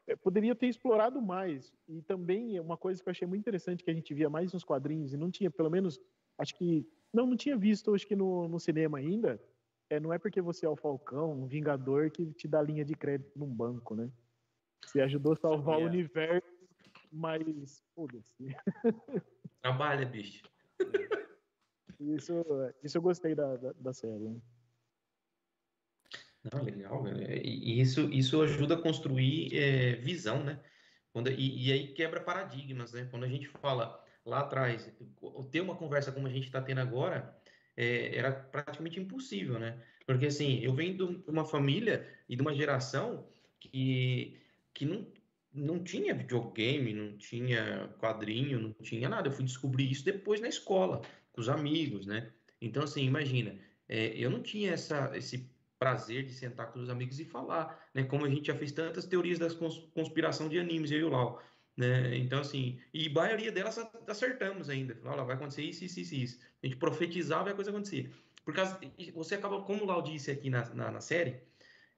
é, poderia ter explorado mais. E também uma coisa que eu achei muito interessante que a gente via mais nos quadrinhos e não tinha, pelo menos, acho que não, não tinha visto, acho que no, no cinema ainda. É, não é porque você é o Falcão, um Vingador, que te dá linha de crédito num banco, né? Você ajudou a salvar o universo, mas foda-se. Trabalha, bicho. Isso, isso eu gostei da, da, da série. Né? Não, legal, e isso, isso ajuda a construir é, visão, né? Quando, e, e, aí quebra paradigmas, né? Quando a gente fala lá atrás, ter uma conversa como a gente está tendo agora, é, era praticamente impossível, né? Porque assim, eu venho de uma família e de uma geração que, que não, não tinha videogame, não tinha quadrinho, não tinha nada. Eu fui descobrir isso depois na escola, com os amigos, né? Então, assim, imagina, é, eu não tinha essa, esse prazer de sentar com os amigos e falar, né? Como a gente já fez tantas teorias da conspiração de animes, eu e o Lau, né? Então, assim, e maioria delas acertamos ainda. Olha, vai acontecer isso, isso, isso, isso. A gente profetizava e a coisa acontecia. Por causa, você acaba, como o Lau disse aqui na, na, na série,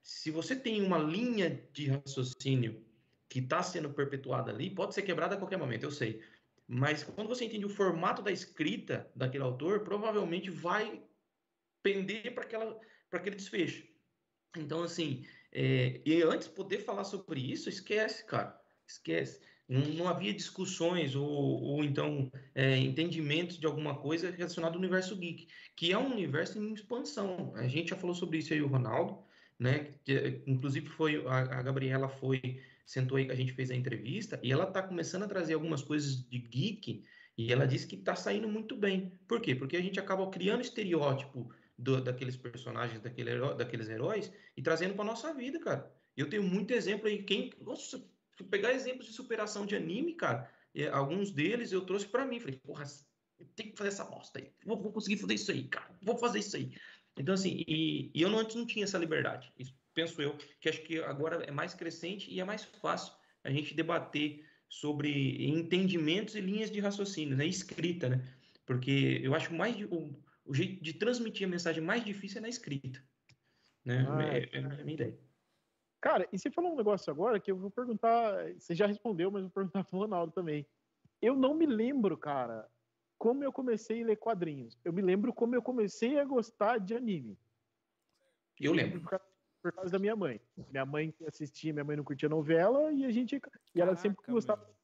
se você tem uma linha de raciocínio que está sendo perpetuada ali, pode ser quebrada a qualquer momento, eu sei. Mas quando você entende o formato da escrita daquele autor, provavelmente vai pender para aquele desfecho. Então, assim, é, e antes poder falar sobre isso, esquece, cara, esquece. Não, havia discussões ou, ou então é, entendimentos de alguma coisa relacionada ao universo geek, que é um universo em expansão. A gente já falou sobre isso aí, o Ronaldo, né? Que, inclusive foi a, a Gabriela foi sentou aí que a gente fez a entrevista e ela está começando a trazer algumas coisas de geek e ela disse que está saindo muito bem. Por quê? Porque a gente acaba criando estereótipo do, daqueles personagens, daquele daqueles heróis e trazendo para nossa vida, cara. Eu tenho muito exemplo aí. Quem, nossa, pegar exemplos de superação de anime, cara, é, alguns deles eu trouxe para mim. Falei, porra, tenho que fazer essa bosta aí. Vou, vou, conseguir fazer isso aí, cara. Vou fazer isso aí. Então, assim, e, e eu não, antes não tinha essa liberdade. Isso, penso eu, que acho que agora é mais crescente e é mais fácil a gente debater sobre entendimentos e linhas de raciocínio, né? Escrita, né? Porque eu acho mais. O, o jeito de transmitir a mensagem mais difícil é na escrita. Né? Ah, é, é, é a minha ideia. Cara, e você falou um negócio agora que eu vou perguntar. Você já respondeu, mas vou perguntar pro Ronaldo também. Eu não me lembro, cara, como eu comecei a ler quadrinhos. Eu me lembro como eu comecei a gostar de anime. Eu lembro. Por causa, por causa da minha mãe. Minha mãe assistia, minha mãe não curtia novela e a gente. E ela Caraca, sempre gostava. Meu.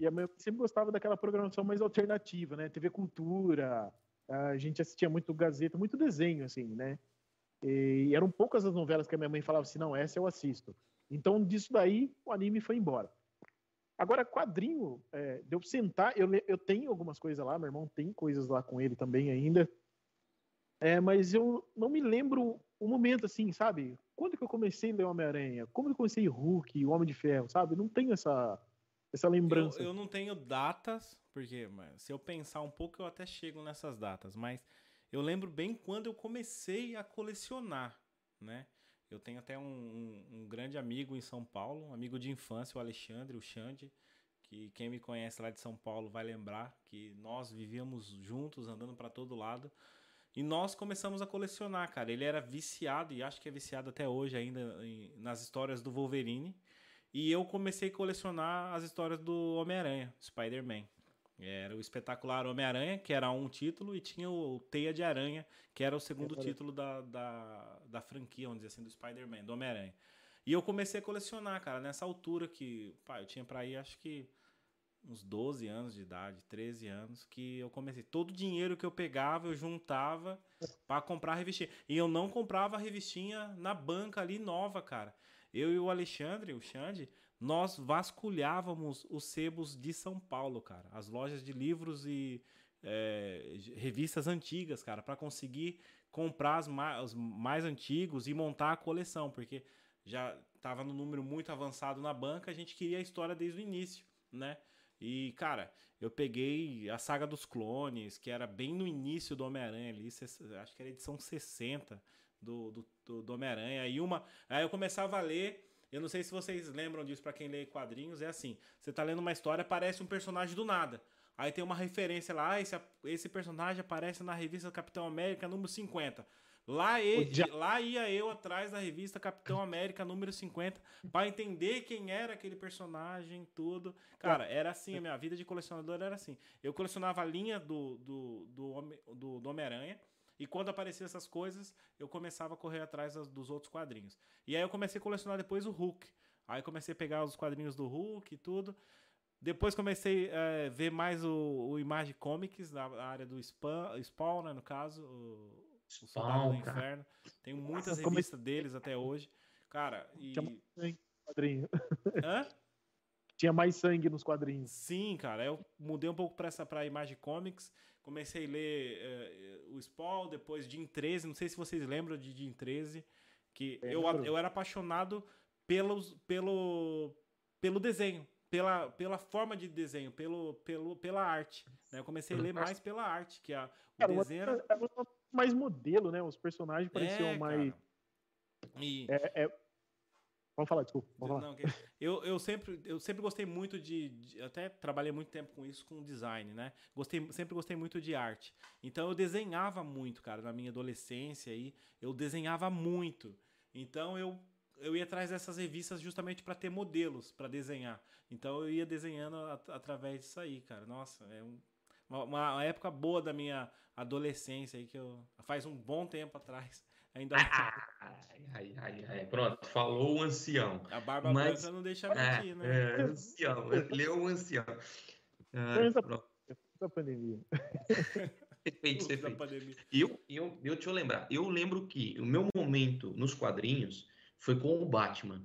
E a mãe sempre gostava daquela programação mais alternativa, né? TV Cultura, a gente assistia muito Gazeta, muito desenho, assim, né? E eram poucas as novelas que a minha mãe falava assim, não, essa eu assisto. Então, disso daí, o anime foi embora. Agora, quadrinho, é, deu pra sentar, eu, eu tenho algumas coisas lá, meu irmão tem coisas lá com ele também ainda, é, mas eu não me lembro o momento, assim, sabe? Quando que eu comecei a ler Homem-Aranha? Como eu comecei Hulk, Homem de Ferro, sabe? Não tenho essa, essa lembrança. Eu, eu não tenho datas, porque se eu pensar um pouco, eu até chego nessas datas, mas eu lembro bem quando eu comecei a colecionar, né? Eu tenho até um, um, um, grande amigo em São Paulo, um amigo de infância, o Alexandre, o Xande, que quem me conhece lá de São Paulo vai lembrar que nós vivíamos juntos, andando para todo lado. E nós começamos a colecionar, cara. Ele era viciado, e acho que é viciado até hoje ainda, em, nas histórias do Wolverine. E eu comecei a colecionar as histórias do Homem-Aranha, Spider-Man. Era o espetacular Homem-Aranha, que era um título, e tinha o Teia de Aranha, que era o segundo título da, da, da franquia, vamos dizer assim, do Spider-Man, do Homem-Aranha. E eu comecei a colecionar, cara, nessa altura que, pá, eu tinha pra ir, acho que uns 12 anos de idade, 13 anos, que eu comecei. Todo o dinheiro que eu pegava, eu juntava para comprar a revistinha. E eu não comprava a revistinha na banca ali nova, cara. Eu e o Alexandre, o Xande, nós vasculhávamos os sebos de São Paulo, cara. As lojas de livros e é, revistas antigas, cara, para conseguir comprar os mais antigos e montar a coleção, porque já estava no número muito avançado na banca, a gente queria a história desde o início, né? E, cara, eu peguei a saga dos clones, que era bem no início do Homem-Aranha ali, acho que era edição 60 do, do, do, do Homem-Aranha. Aí uma. Aí eu começava a ler eu não sei se vocês lembram disso para quem lê quadrinhos, é assim, você tá lendo uma história, aparece um personagem do nada. Aí tem uma referência lá, ah, esse, esse personagem aparece na revista Capitão América número 50. Lá, ele, lá ia eu atrás da revista Capitão América número 50 para entender quem era aquele personagem, tudo. Cara, era assim, a minha vida de colecionador era assim. Eu colecionava a linha do, do, do, do, do Homem-Aranha. E quando apareciam essas coisas, eu começava a correr atrás dos outros quadrinhos. E aí eu comecei a colecionar depois o Hulk. Aí comecei a pegar os quadrinhos do Hulk e tudo. Depois comecei a é, ver mais o, o Image Comics, na área do Spawn, Spawn né, no caso. O, o Soldado do Inferno. Tenho muitas revistas deles até hoje. Cara, e. Tinha mais sangue no quadrinho. Hã? Tinha mais sangue nos quadrinhos. Sim, cara. Eu mudei um pouco para essa pra Image Comics. Comecei a ler uh, o Spawn, depois Jim 13. Não sei se vocês lembram de Jim 13. Que é, eu, eu era apaixonado pelos, pelo, pelo desenho pela, pela forma de desenho, pelo, pelo, pela arte. Né? Eu comecei a ler mais pela arte, que a, o Cara, desenho era... era mais modelo, né? Os personagens pareciam é, mais. E... É, é... Vamos falar, desculpa. Vamos Não, falar. eu, eu, sempre, eu sempre gostei muito de, de, Até trabalhei muito tempo com isso, com design, né? Gostei, sempre gostei muito de arte. Então eu desenhava muito, cara, na minha adolescência aí. Eu desenhava muito. Então eu eu ia atrás dessas revistas justamente para ter modelos para desenhar. Então eu ia desenhando at através disso aí, cara. Nossa, é um, uma, uma, época boa da minha adolescência aí que eu faz um bom tempo atrás. Ainda ai, ai, ai, ai, pronto, falou o ancião. A barba Mas, branca não deixa mentir, é, né? É, ancião, leu o ancião. Ah, pandemia. Perfeito, perfeito. Eu, eu, eu, deixa eu lembrar. Eu lembro que o meu momento nos quadrinhos foi com o Batman.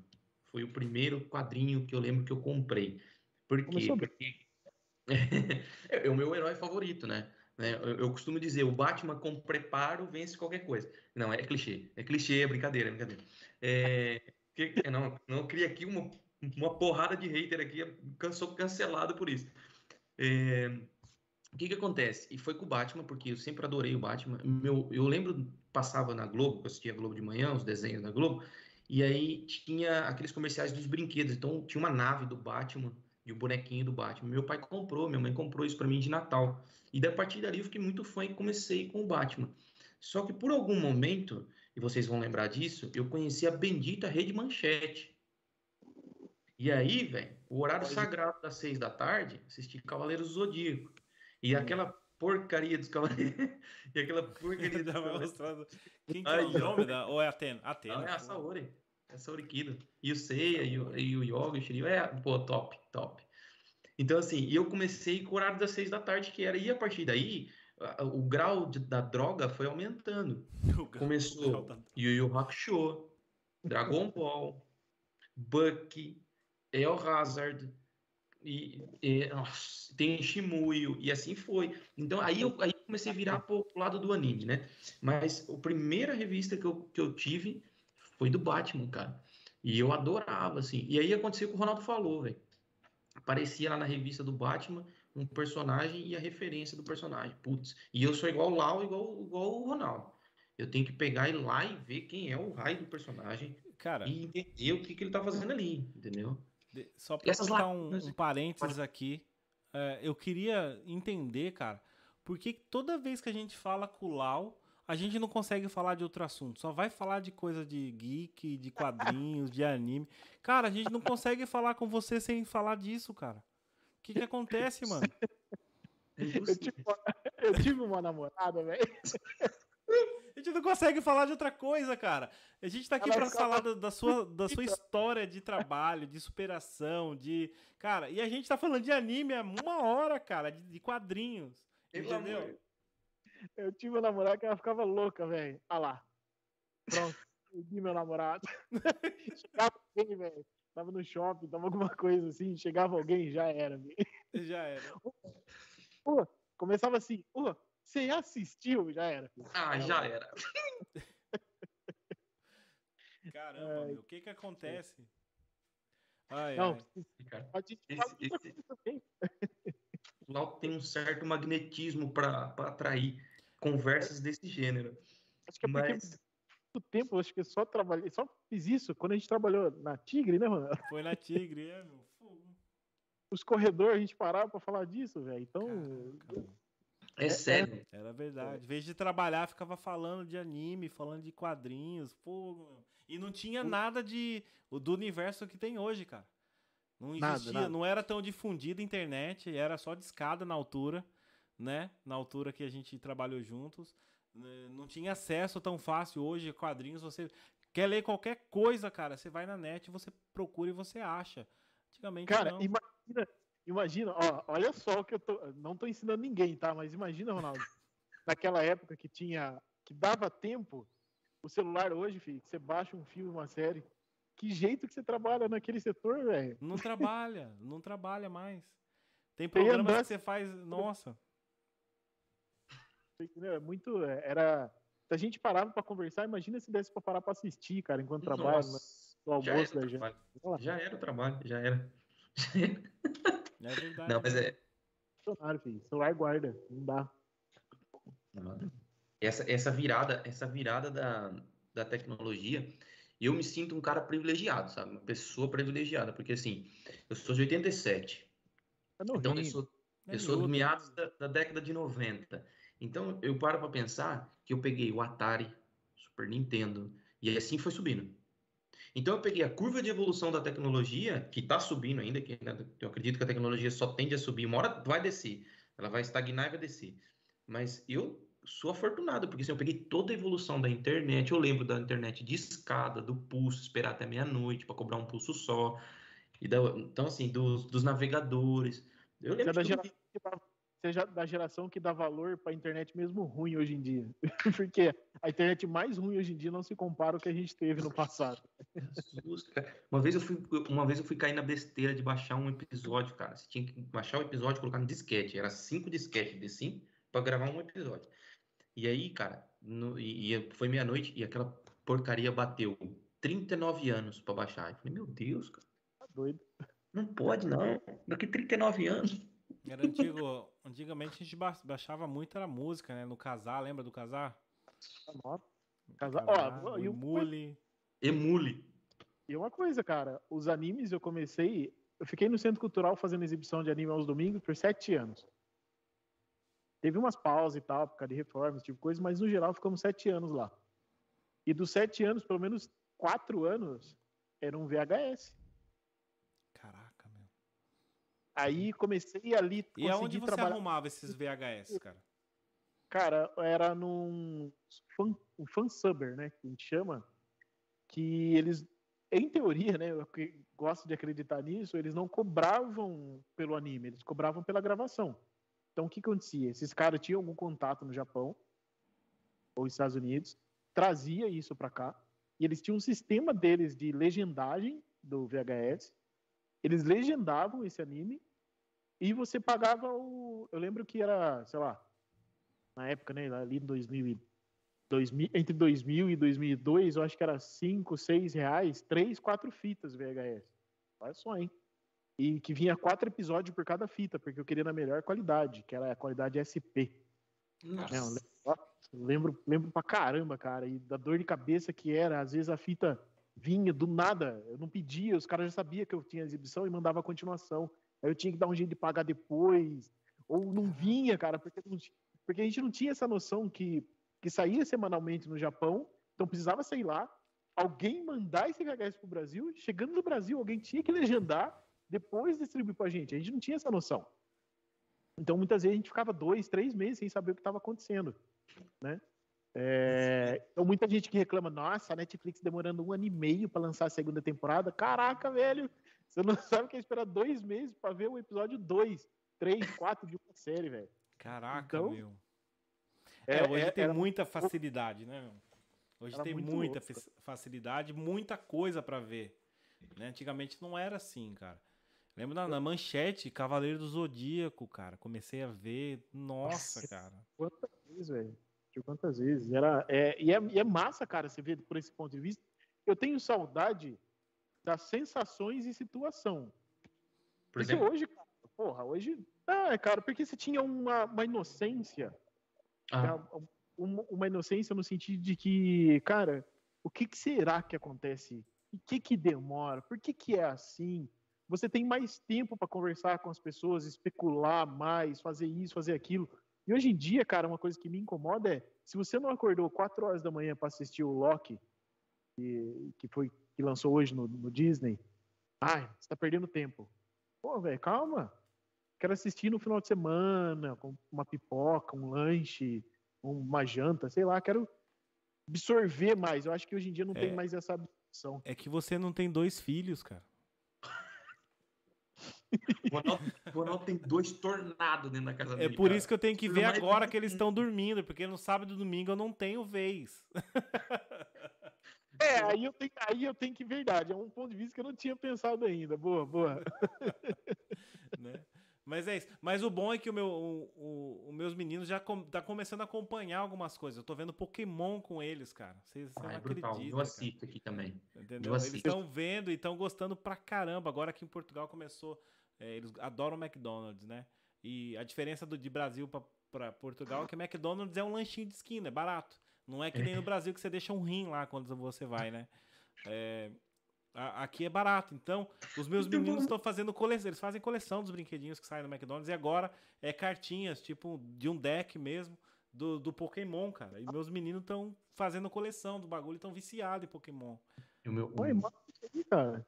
Foi o primeiro quadrinho que eu lembro que eu comprei. Por quê? Porque é o meu herói favorito, né? Né? Eu, eu, costumo dizer, o Batman com preparo vence qualquer coisa. Não, é clichê. É clichê, é brincadeira, é brincadeira. É, que, não, não cria aqui uma, uma porrada de hater aqui, sou cancelado por isso. É, o que que acontece? E foi com o Batman, porque eu sempre adorei o Batman. Meu, eu lembro, passava na Globo, eu assistia a Globo de manhã, os desenhos da Globo, e aí tinha aqueles comerciais dos brinquedos. Então tinha uma nave do Batman e o bonequinho do Batman. Meu pai comprou, minha mãe comprou isso para mim de Natal. E da partir dali eu fiquei muito fã e comecei com o Batman. Só que por algum momento, e vocês vão lembrar disso, eu conheci a bendita Rede Manchete. E aí, velho, o horário sagrado das seis da tarde, assisti Cavaleiros do Zodíaco. E aquela porcaria dos Cavaleiros. e aquela porcaria dos Cavaleiros. Quem que é o nome da... Ou é Atena? Atena. Ah, é a Saori essa Orikido. E o Seiya, e o, e o Yoga, o Shiryu, é, pô, top, top. Então, assim, eu comecei com o horário das seis da tarde, que era, e a partir daí, o grau de, da droga foi aumentando. Começou Yu Yu Hakusho, Dragon Ball, Bucky, El Hazard, e, e nossa, tem Shimuyo, e assim foi. Então, aí eu, aí comecei a virar pro lado do anime, né? Mas a primeira revista que eu, que eu tive foi do Batman, cara. E eu adorava, assim. E aí aconteceu o que o Ronaldo falou, velho. Aparecia lá na revista do Batman um personagem e a referência do personagem. Putz. E eu sou igual o Lau, igual, igual o Ronaldo. Eu tenho que pegar e ir lá e ver quem é o raio do personagem. Cara. E entender o que, que ele tá fazendo ali, entendeu? Só pra colocar um, um parênteses aqui. É, eu queria entender, cara, por que toda vez que a gente fala com o Lau, a gente não consegue falar de outro assunto. Só vai falar de coisa de geek, de quadrinhos, de anime. Cara, a gente não consegue falar com você sem falar disso, cara. O que que acontece, mano? Eu tive, eu tive uma namorada, velho. A gente não consegue falar de outra coisa, cara. A gente tá aqui para falar da, da, sua, da sua história de trabalho, de superação, de. Cara, e a gente tá falando de anime há uma hora, cara, de, de quadrinhos. Entendeu? Eu tive uma namorada que ela ficava louca, velho. Olha lá. Pronto. Perdi meu namorado. chegava alguém, velho. Tava no shopping, tava alguma coisa assim. Chegava alguém, já era, velho. Já era. Pô, começava assim. Pô, você assistiu? Já era. Filho. Ah, já era. Caramba, meu, o que que acontece? Ai, Não, ai. Pode esse, esse... O Lau tem um certo magnetismo para atrair conversas desse gênero. Acho que é porque Mas... muito tempo, acho que eu só trabalhei, só fiz isso quando a gente trabalhou na Tigre, né, mano? Foi na Tigre, é, meu fogo. os corredores a gente parava pra falar disso, velho. Então. Caraca, é, é sério. Era verdade. Em vez de trabalhar, ficava falando de anime, falando de quadrinhos. Pô, e não tinha nada de do universo que tem hoje, cara. Não existia, nada, nada. não era tão difundida a internet, era só de escada na altura, né? Na altura que a gente trabalhou juntos. Né, não tinha acesso tão fácil hoje quadrinhos. Você quer ler qualquer coisa, cara, você vai na net, você procura e você acha. Antigamente cara, não. imagina Imagina, ó, olha só o que eu tô. Não tô ensinando ninguém, tá? Mas imagina, Ronaldo, naquela época que tinha. que dava tempo, o celular hoje, filho, que você baixa um filme, uma série. Que jeito que você trabalha naquele setor, velho? Não trabalha, não trabalha mais. Tem programas que você faz. Nossa. É muito. É, era. Se a gente parava para conversar, imagina se desse para parar para assistir, cara, enquanto trabalha no almoço da gente. Já era o trabalho, já era. É verdade. Não, mas é. Celular, filho. Celular guarda. Não dá. Essa, essa virada, essa virada da, da tecnologia, eu me sinto um cara privilegiado, sabe? Uma pessoa privilegiada, porque assim, eu sou de 87. É então eu sou, é eu sou do meados da, da, década de 90. Então eu paro para pensar que eu peguei o Atari, Super Nintendo, e assim foi subindo. Então eu peguei a curva de evolução da tecnologia, que está subindo ainda, que eu acredito que a tecnologia só tende a subir, uma hora vai descer, ela vai estagnar e vai descer. Mas eu sou afortunado, porque assim, eu peguei toda a evolução da internet, eu lembro da internet de escada, do pulso, esperar até meia-noite para cobrar um pulso só, e da, então assim, dos, dos navegadores. Eu lembro Cada de seja da geração que dá valor para a internet mesmo ruim hoje em dia. Porque a internet mais ruim hoje em dia não se compara ao que a gente teve no passado. uma vez eu fui, uma vez eu fui cair na besteira de baixar um episódio, cara. Você tinha que baixar o episódio e colocar no disquete. Era cinco disquetes de cinco para gravar um episódio. E aí, cara, no, e, e foi meia-noite e aquela porcaria bateu 39 anos para baixar. Eu falei, meu Deus, cara. Tá doido. Não pode, não. Daqui 39 anos. Era antigo. Antigamente a gente baixava muito era música, né? No casar, lembra do casar? Casar. Ó, Emule. Emule. E uma coisa, cara, os animes eu comecei. Eu fiquei no Centro Cultural fazendo exibição de anime aos domingos por sete anos. Teve umas pausas e tal, por causa de reformas, tipo coisa, mas no geral ficamos sete anos lá. E dos sete anos, pelo menos quatro anos era um VHS. Aí comecei ali. E aonde você trabalhar... arrumava esses VHS, cara? Cara, era num fan, um fansubber, né? Que a gente chama. Que eles, em teoria, né? Eu gosto de acreditar nisso, eles não cobravam pelo anime, eles cobravam pela gravação. Então o que acontecia? Esses caras tinham algum contato no Japão ou nos Estados Unidos, trazia isso para cá, e eles tinham um sistema deles de legendagem do VHS eles legendavam esse anime e você pagava o. Eu lembro que era, sei lá, na época, né, ali em 2000, 2000 entre 2000 e 2002, eu acho que era 5, 6 reais, 3, 4 fitas VHS. Olha só, hein? E que vinha quatro episódios por cada fita, porque eu queria na melhor qualidade, que era a qualidade SP. Nossa. Não, lembro, lembro pra caramba, cara, e da dor de cabeça que era, às vezes a fita vinha do nada. Eu não pedia, os caras já sabiam que eu tinha exibição e mandava a continuação. Aí eu tinha que dar um jeito de pagar depois. Ou não vinha, cara, porque, porque a gente não tinha essa noção que, que saía semanalmente no Japão, então precisava sair lá, alguém mandar esse VHS pro Brasil, chegando no Brasil, alguém tinha que legendar, depois distribuir pra gente. A gente não tinha essa noção. Então, muitas vezes a gente ficava dois, três meses sem saber o que estava acontecendo, né? É, então, muita gente que reclama, nossa, a Netflix demorando um ano e meio para lançar a segunda temporada. Caraca, velho, você não sabe que é esperar dois meses para ver o episódio 2, 3, 4 de uma série, velho. Caraca, então, meu. É, é hoje é, tem muita facilidade, né, meu? Hoje tem muita louco, facilidade, muita coisa para ver. Né? Antigamente não era assim, cara. Lembro na, na, manchete, Cavaleiro do Zodíaco, cara. Comecei a ver. Nossa, Nossa cara. Quantas vezes, velho? Quantas vezes. Era, é, e, é, e é massa, cara, você vê por esse ponto de vista. Eu tenho saudade das sensações e situação. Por porque exemplo? hoje, cara, porra, hoje. Ah, cara, porque você tinha uma, uma inocência. Ah. Uma, uma, inocência no sentido de que, cara, o que, que será que acontece? O que que demora? Por que que é assim? você tem mais tempo para conversar com as pessoas, especular mais, fazer isso, fazer aquilo. E hoje em dia, cara, uma coisa que me incomoda é se você não acordou 4 horas da manhã para assistir o Loki, que, que foi que lançou hoje no, no Disney, ai, você tá perdendo tempo. Pô, velho, calma. Quero assistir no final de semana, com uma pipoca, um lanche, uma janta, sei lá, quero absorver mais. Eu acho que hoje em dia não é, tem mais essa absorção. É que você não tem dois filhos, cara. O Ronaldo, o Ronaldo tem dois tornados dentro da casa é dele. É por cara. isso que eu tenho que ver agora que eles estão dormindo, porque no sábado e domingo eu não tenho vez. É, aí eu tenho, aí eu tenho que verdade. É um ponto de vista que eu não tinha pensado ainda. Boa, boa. né? Mas é isso. Mas o bom é que o meu, o, o, os meus meninos já com, tá começando a acompanhar algumas coisas. Eu tô vendo Pokémon com eles, cara. Vocês ah, não é acreditam. Eu assisto cara. aqui também. Entendeu? Eles estão vendo e estão gostando pra caramba. Agora que em Portugal começou. É, eles adoram McDonald's, né? E a diferença do, de Brasil para Portugal é que McDonald's é um lanchinho de esquina, é barato. Não é que nem no Brasil que você deixa um rim lá quando você vai, né? É, aqui é barato. Então, os meus meninos estão fazendo coleção. Eles fazem coleção dos brinquedinhos que saem do McDonald's e agora é cartinhas, tipo, de um deck mesmo. Do, do Pokémon, cara. E meus meninos estão fazendo coleção do bagulho, estão viciados em Pokémon. E o meu. Oi, cara.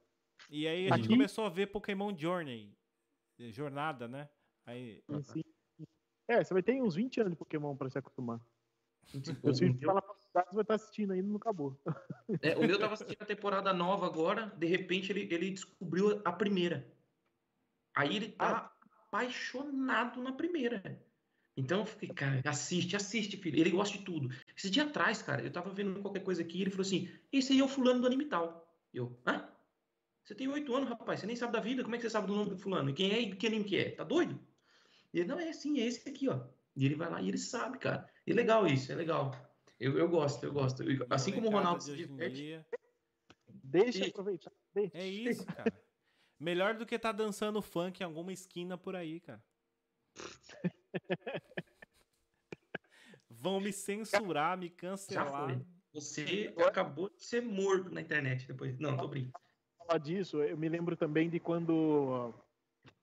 E aí a gente começou a ver Pokémon Journey. Jornada, né? Aí... Sim. É, você vai ter uns 20 anos de Pokémon para se acostumar. Eu sei que fala vai estar assistindo ainda, não acabou. É, o meu tava assistindo a temporada nova agora, de repente ele, ele descobriu a primeira. Aí ele tá ah. apaixonado na primeira. Então eu fiquei, cara, assiste, assiste, filho. Ele gosta de tudo. Esse dia atrás, cara, eu tava vendo qualquer coisa aqui, ele falou assim: esse aí é o fulano do anime tal. Eu, hã? Você tem oito anos, rapaz, você nem sabe da vida, como é que você sabe do nome do fulano? E quem é e que anime que é? Tá doido? E ele, não, é assim, é esse aqui, ó. E ele vai lá e ele sabe, cara. E é legal isso, é legal. Eu, eu gosto, eu gosto. assim como o Ronaldo se diverte. Deixa aproveitar. Deixa. É isso, cara. Melhor do que tá dançando funk em alguma esquina por aí, cara. Vão me censurar, me cancelar. Você acabou de ser morto na internet depois. Não, tô brincando. Falar disso, eu me lembro também de quando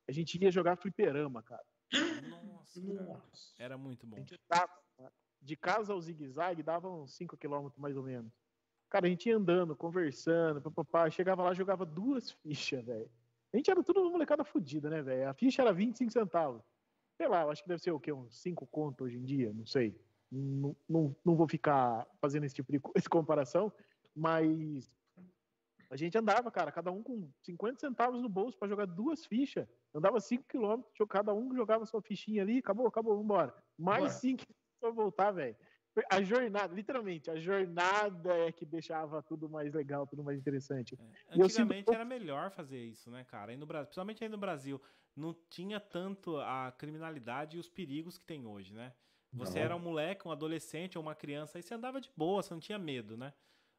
a gente ia jogar fliperama, cara. Nossa. Era muito bom. de casa ao zigue-zague dava uns 5 km mais ou menos. Cara, a gente ia andando, conversando, papapá, chegava lá, jogava duas fichas, velho. A gente era tudo uma molecada fodida, né, velho? A ficha era 25 centavos. Sei lá, eu acho que deve ser o quê? Uns 5 conto hoje em dia, não sei. Não, não, não vou ficar fazendo esse tipo de comparação, mas a gente andava, cara, cada um com 50 centavos no bolso para jogar duas fichas. Andava 5 quilômetros, cada um jogava sua fichinha ali, acabou, acabou, vambora. Mais 5 para voltar, velho. A jornada, literalmente, a jornada é que deixava tudo mais legal, tudo mais interessante. É. Antigamente sinto... era melhor fazer isso, né, cara? Aí no Brasil, principalmente aí no Brasil, não tinha tanto a criminalidade e os perigos que tem hoje, né? Você não. era um moleque, um adolescente ou uma criança, aí você andava de boa, você não tinha medo, né?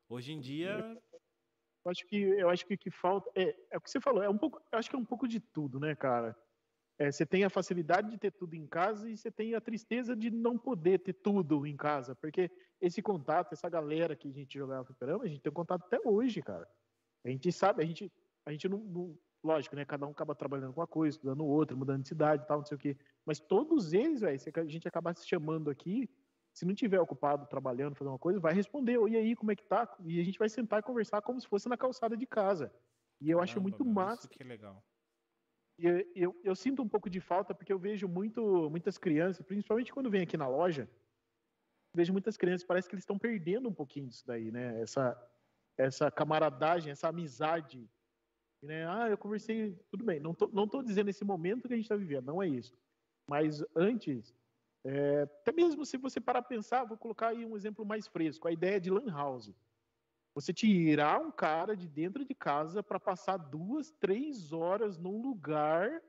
Hoje em dia eu acho que eu acho que que falta é, é o que você falou, é um pouco, eu acho que é um pouco de tudo, né, cara? É, você tem a facilidade de ter tudo em casa e você tem a tristeza de não poder ter tudo em casa, porque esse contato, essa galera que a gente jogava fliperama, a gente tem contato até hoje, cara. A gente sabe, a gente, a gente não, não, lógico, né? Cada um acaba trabalhando com uma coisa, estudando outra, mudando de cidade, tal, não sei o quê. Mas todos eles, velho, a gente acaba se chamando aqui, se não tiver ocupado trabalhando, fazendo uma coisa, vai responder, e aí, como é que tá? E a gente vai sentar e conversar como se fosse na calçada de casa. E eu Caramba, acho muito massa. Isso que legal. Eu, eu, eu, sinto um pouco de falta porque eu vejo muito, muitas crianças, principalmente quando vem aqui na loja, vejo muitas crianças, parece que eles estão perdendo um pouquinho disso daí, né? Essa, essa camaradagem, essa amizade. Né? Ah, eu conversei, tudo bem, não tô, não tô dizendo esse momento que a gente está vivendo, não é isso. Mas antes, é, até mesmo se você parar a pensar, vou colocar aí um exemplo mais fresco, a ideia de lan house. Você tirar um cara de dentro de casa para passar duas, três horas num lugar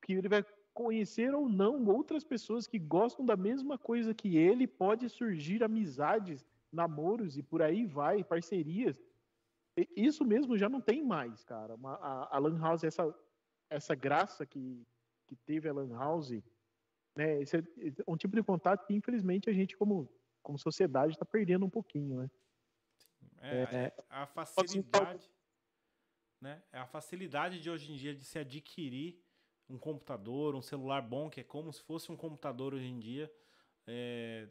que ele vai conhecer ou não outras pessoas que gostam da mesma coisa que ele, pode surgir amizades, namoros e por aí vai, parcerias. Isso mesmo já não tem mais, cara. a, a Lan House, essa, essa graça que, que teve a Lan House, né? Esse é um tipo de contato que, infelizmente, a gente, como, como sociedade, está perdendo um pouquinho, né? É, é, a facilidade. né? É a facilidade de hoje em dia de se adquirir um computador, um celular bom, que é como se fosse um computador hoje em dia, é,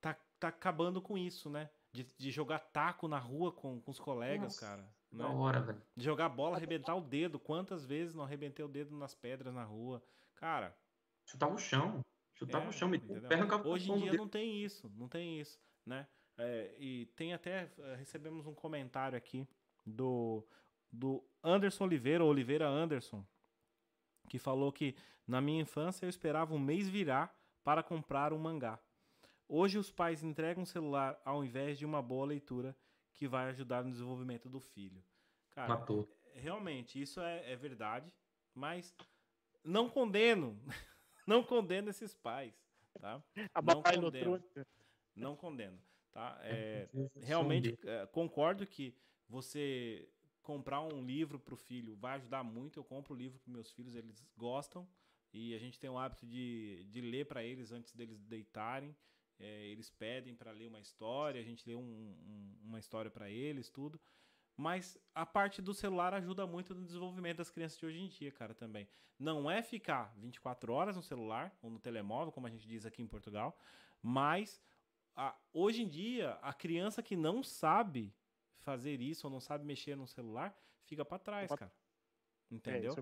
tá, tá acabando com isso, né? De, de jogar taco na rua com, com os colegas, Nossa, cara. Né? Da hora, velho. De jogar bola, arrebentar o dedo. Quantas vezes não arrebentei o dedo nas pedras na rua? Cara. Chutava o chão. Chutava é, o chão. Hoje em dia não tem isso. Não tem isso, né? É, e tem até. Eh, recebemos um comentário aqui do, do Anderson Oliveira, Oliveira Anderson, que falou que na minha infância eu esperava um mês virar para comprar um mangá. Hoje os pais entregam um celular ao invés de uma boa leitura que vai ajudar no desenvolvimento do filho. Cara, Matou. realmente, isso é, é verdade, mas não condeno, não condeno esses pais, tá? A não condeno, não condeno, tá? É, realmente é, concordo que você comprar um livro para o filho vai ajudar muito. Eu compro o livro para meus filhos, eles gostam e a gente tem o hábito de, de ler para eles antes deles deitarem. É, eles pedem para ler uma história, a gente lê um, um, uma história para eles, tudo. Mas a parte do celular ajuda muito no desenvolvimento das crianças de hoje em dia, cara, também. Não é ficar 24 horas no celular ou no telemóvel, como a gente diz aqui em Portugal, mas a, hoje em dia, a criança que não sabe fazer isso ou não sabe mexer no celular, fica para trás, cara. Entendeu? É,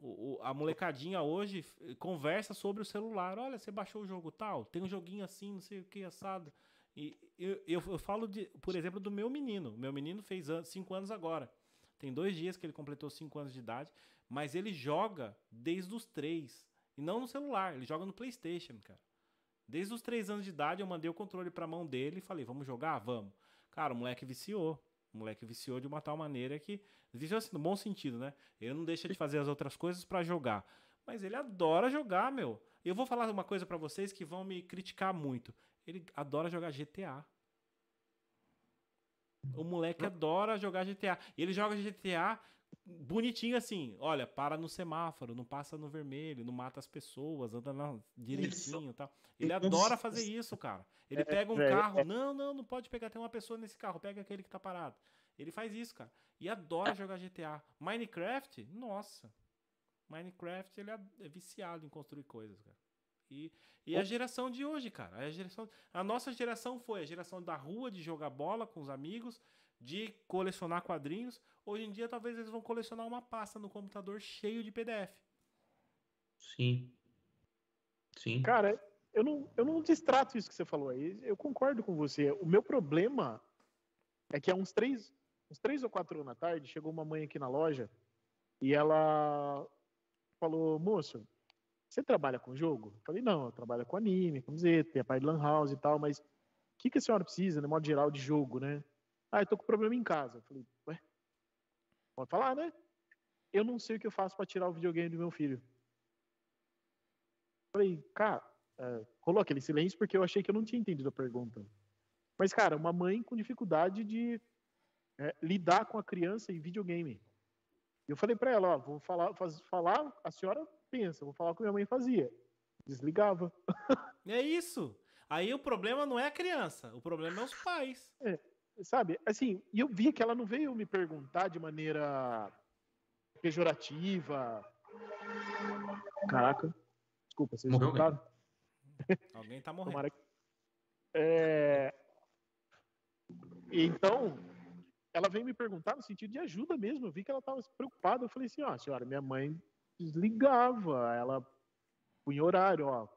o, o, a molecadinha hoje conversa sobre o celular. Olha, você baixou o jogo tal, tem um joguinho assim, não sei o que, assado. E eu, eu, eu falo, de, por exemplo, do meu menino. Meu menino fez 5 anos agora. Tem dois dias que ele completou 5 anos de idade, mas ele joga desde os 3. E não no celular, ele joga no PlayStation, cara. Desde os 3 anos de idade, eu mandei o controle pra mão dele e falei: vamos jogar? Vamos. Cara, o moleque viciou. O moleque viciou de uma tal maneira que. Viciou assim, no bom sentido, né? Ele não deixa de fazer as outras coisas para jogar. Mas ele adora jogar, meu. Eu vou falar uma coisa para vocês que vão me criticar muito. Ele adora jogar GTA. O moleque adora jogar GTA. Ele joga GTA bonitinho assim. Olha, para no semáforo, não passa no vermelho, não mata as pessoas, anda na, direitinho e tal. Ele adora fazer isso, cara. Ele é, pega um carro. É. Não, não, não pode pegar. Tem uma pessoa nesse carro. Pega aquele que tá parado. Ele faz isso, cara. E adora jogar GTA. Minecraft, nossa. Minecraft, ele é viciado em construir coisas, cara. E, e a geração de hoje, cara. A, geração, a nossa geração foi a geração da rua, de jogar bola com os amigos, de colecionar quadrinhos. Hoje em dia, talvez eles vão colecionar uma pasta no computador cheio de PDF. Sim. Sim. Cara, eu não, eu não distrato isso que você falou aí. Eu concordo com você. O meu problema é que há uns três, uns três ou quatro anos na tarde, chegou uma mãe aqui na loja e ela falou, moço, você trabalha com jogo? Eu falei, não, eu trabalho com anime, com Z, tem a parte de lan house e tal, mas o que, que a senhora precisa, no modo geral, de jogo, né? Ah, eu tô com problema em casa. Eu falei, ué, pode falar, né? Eu não sei o que eu faço para tirar o videogame do meu filho. Eu falei, cara, é, rolou aquele silêncio porque eu achei que eu não tinha entendido a pergunta. Mas, cara, uma mãe com dificuldade de é, lidar com a criança em videogame. Eu falei para ela, ó, vou falar, falar, a senhora pensa, vou falar o que minha mãe fazia. Desligava. É isso. Aí o problema não é a criança, o problema é os pais. É, sabe, assim, e eu vi que ela não veio me perguntar de maneira pejorativa. Caraca. Desculpa, vocês Morreu escutaram? Alguém tá morrendo. É... Então, ela veio me perguntar no sentido de ajuda mesmo. Eu vi que ela estava preocupada. Eu falei assim: ó, senhora, minha mãe desligava, ela punha horário, ó,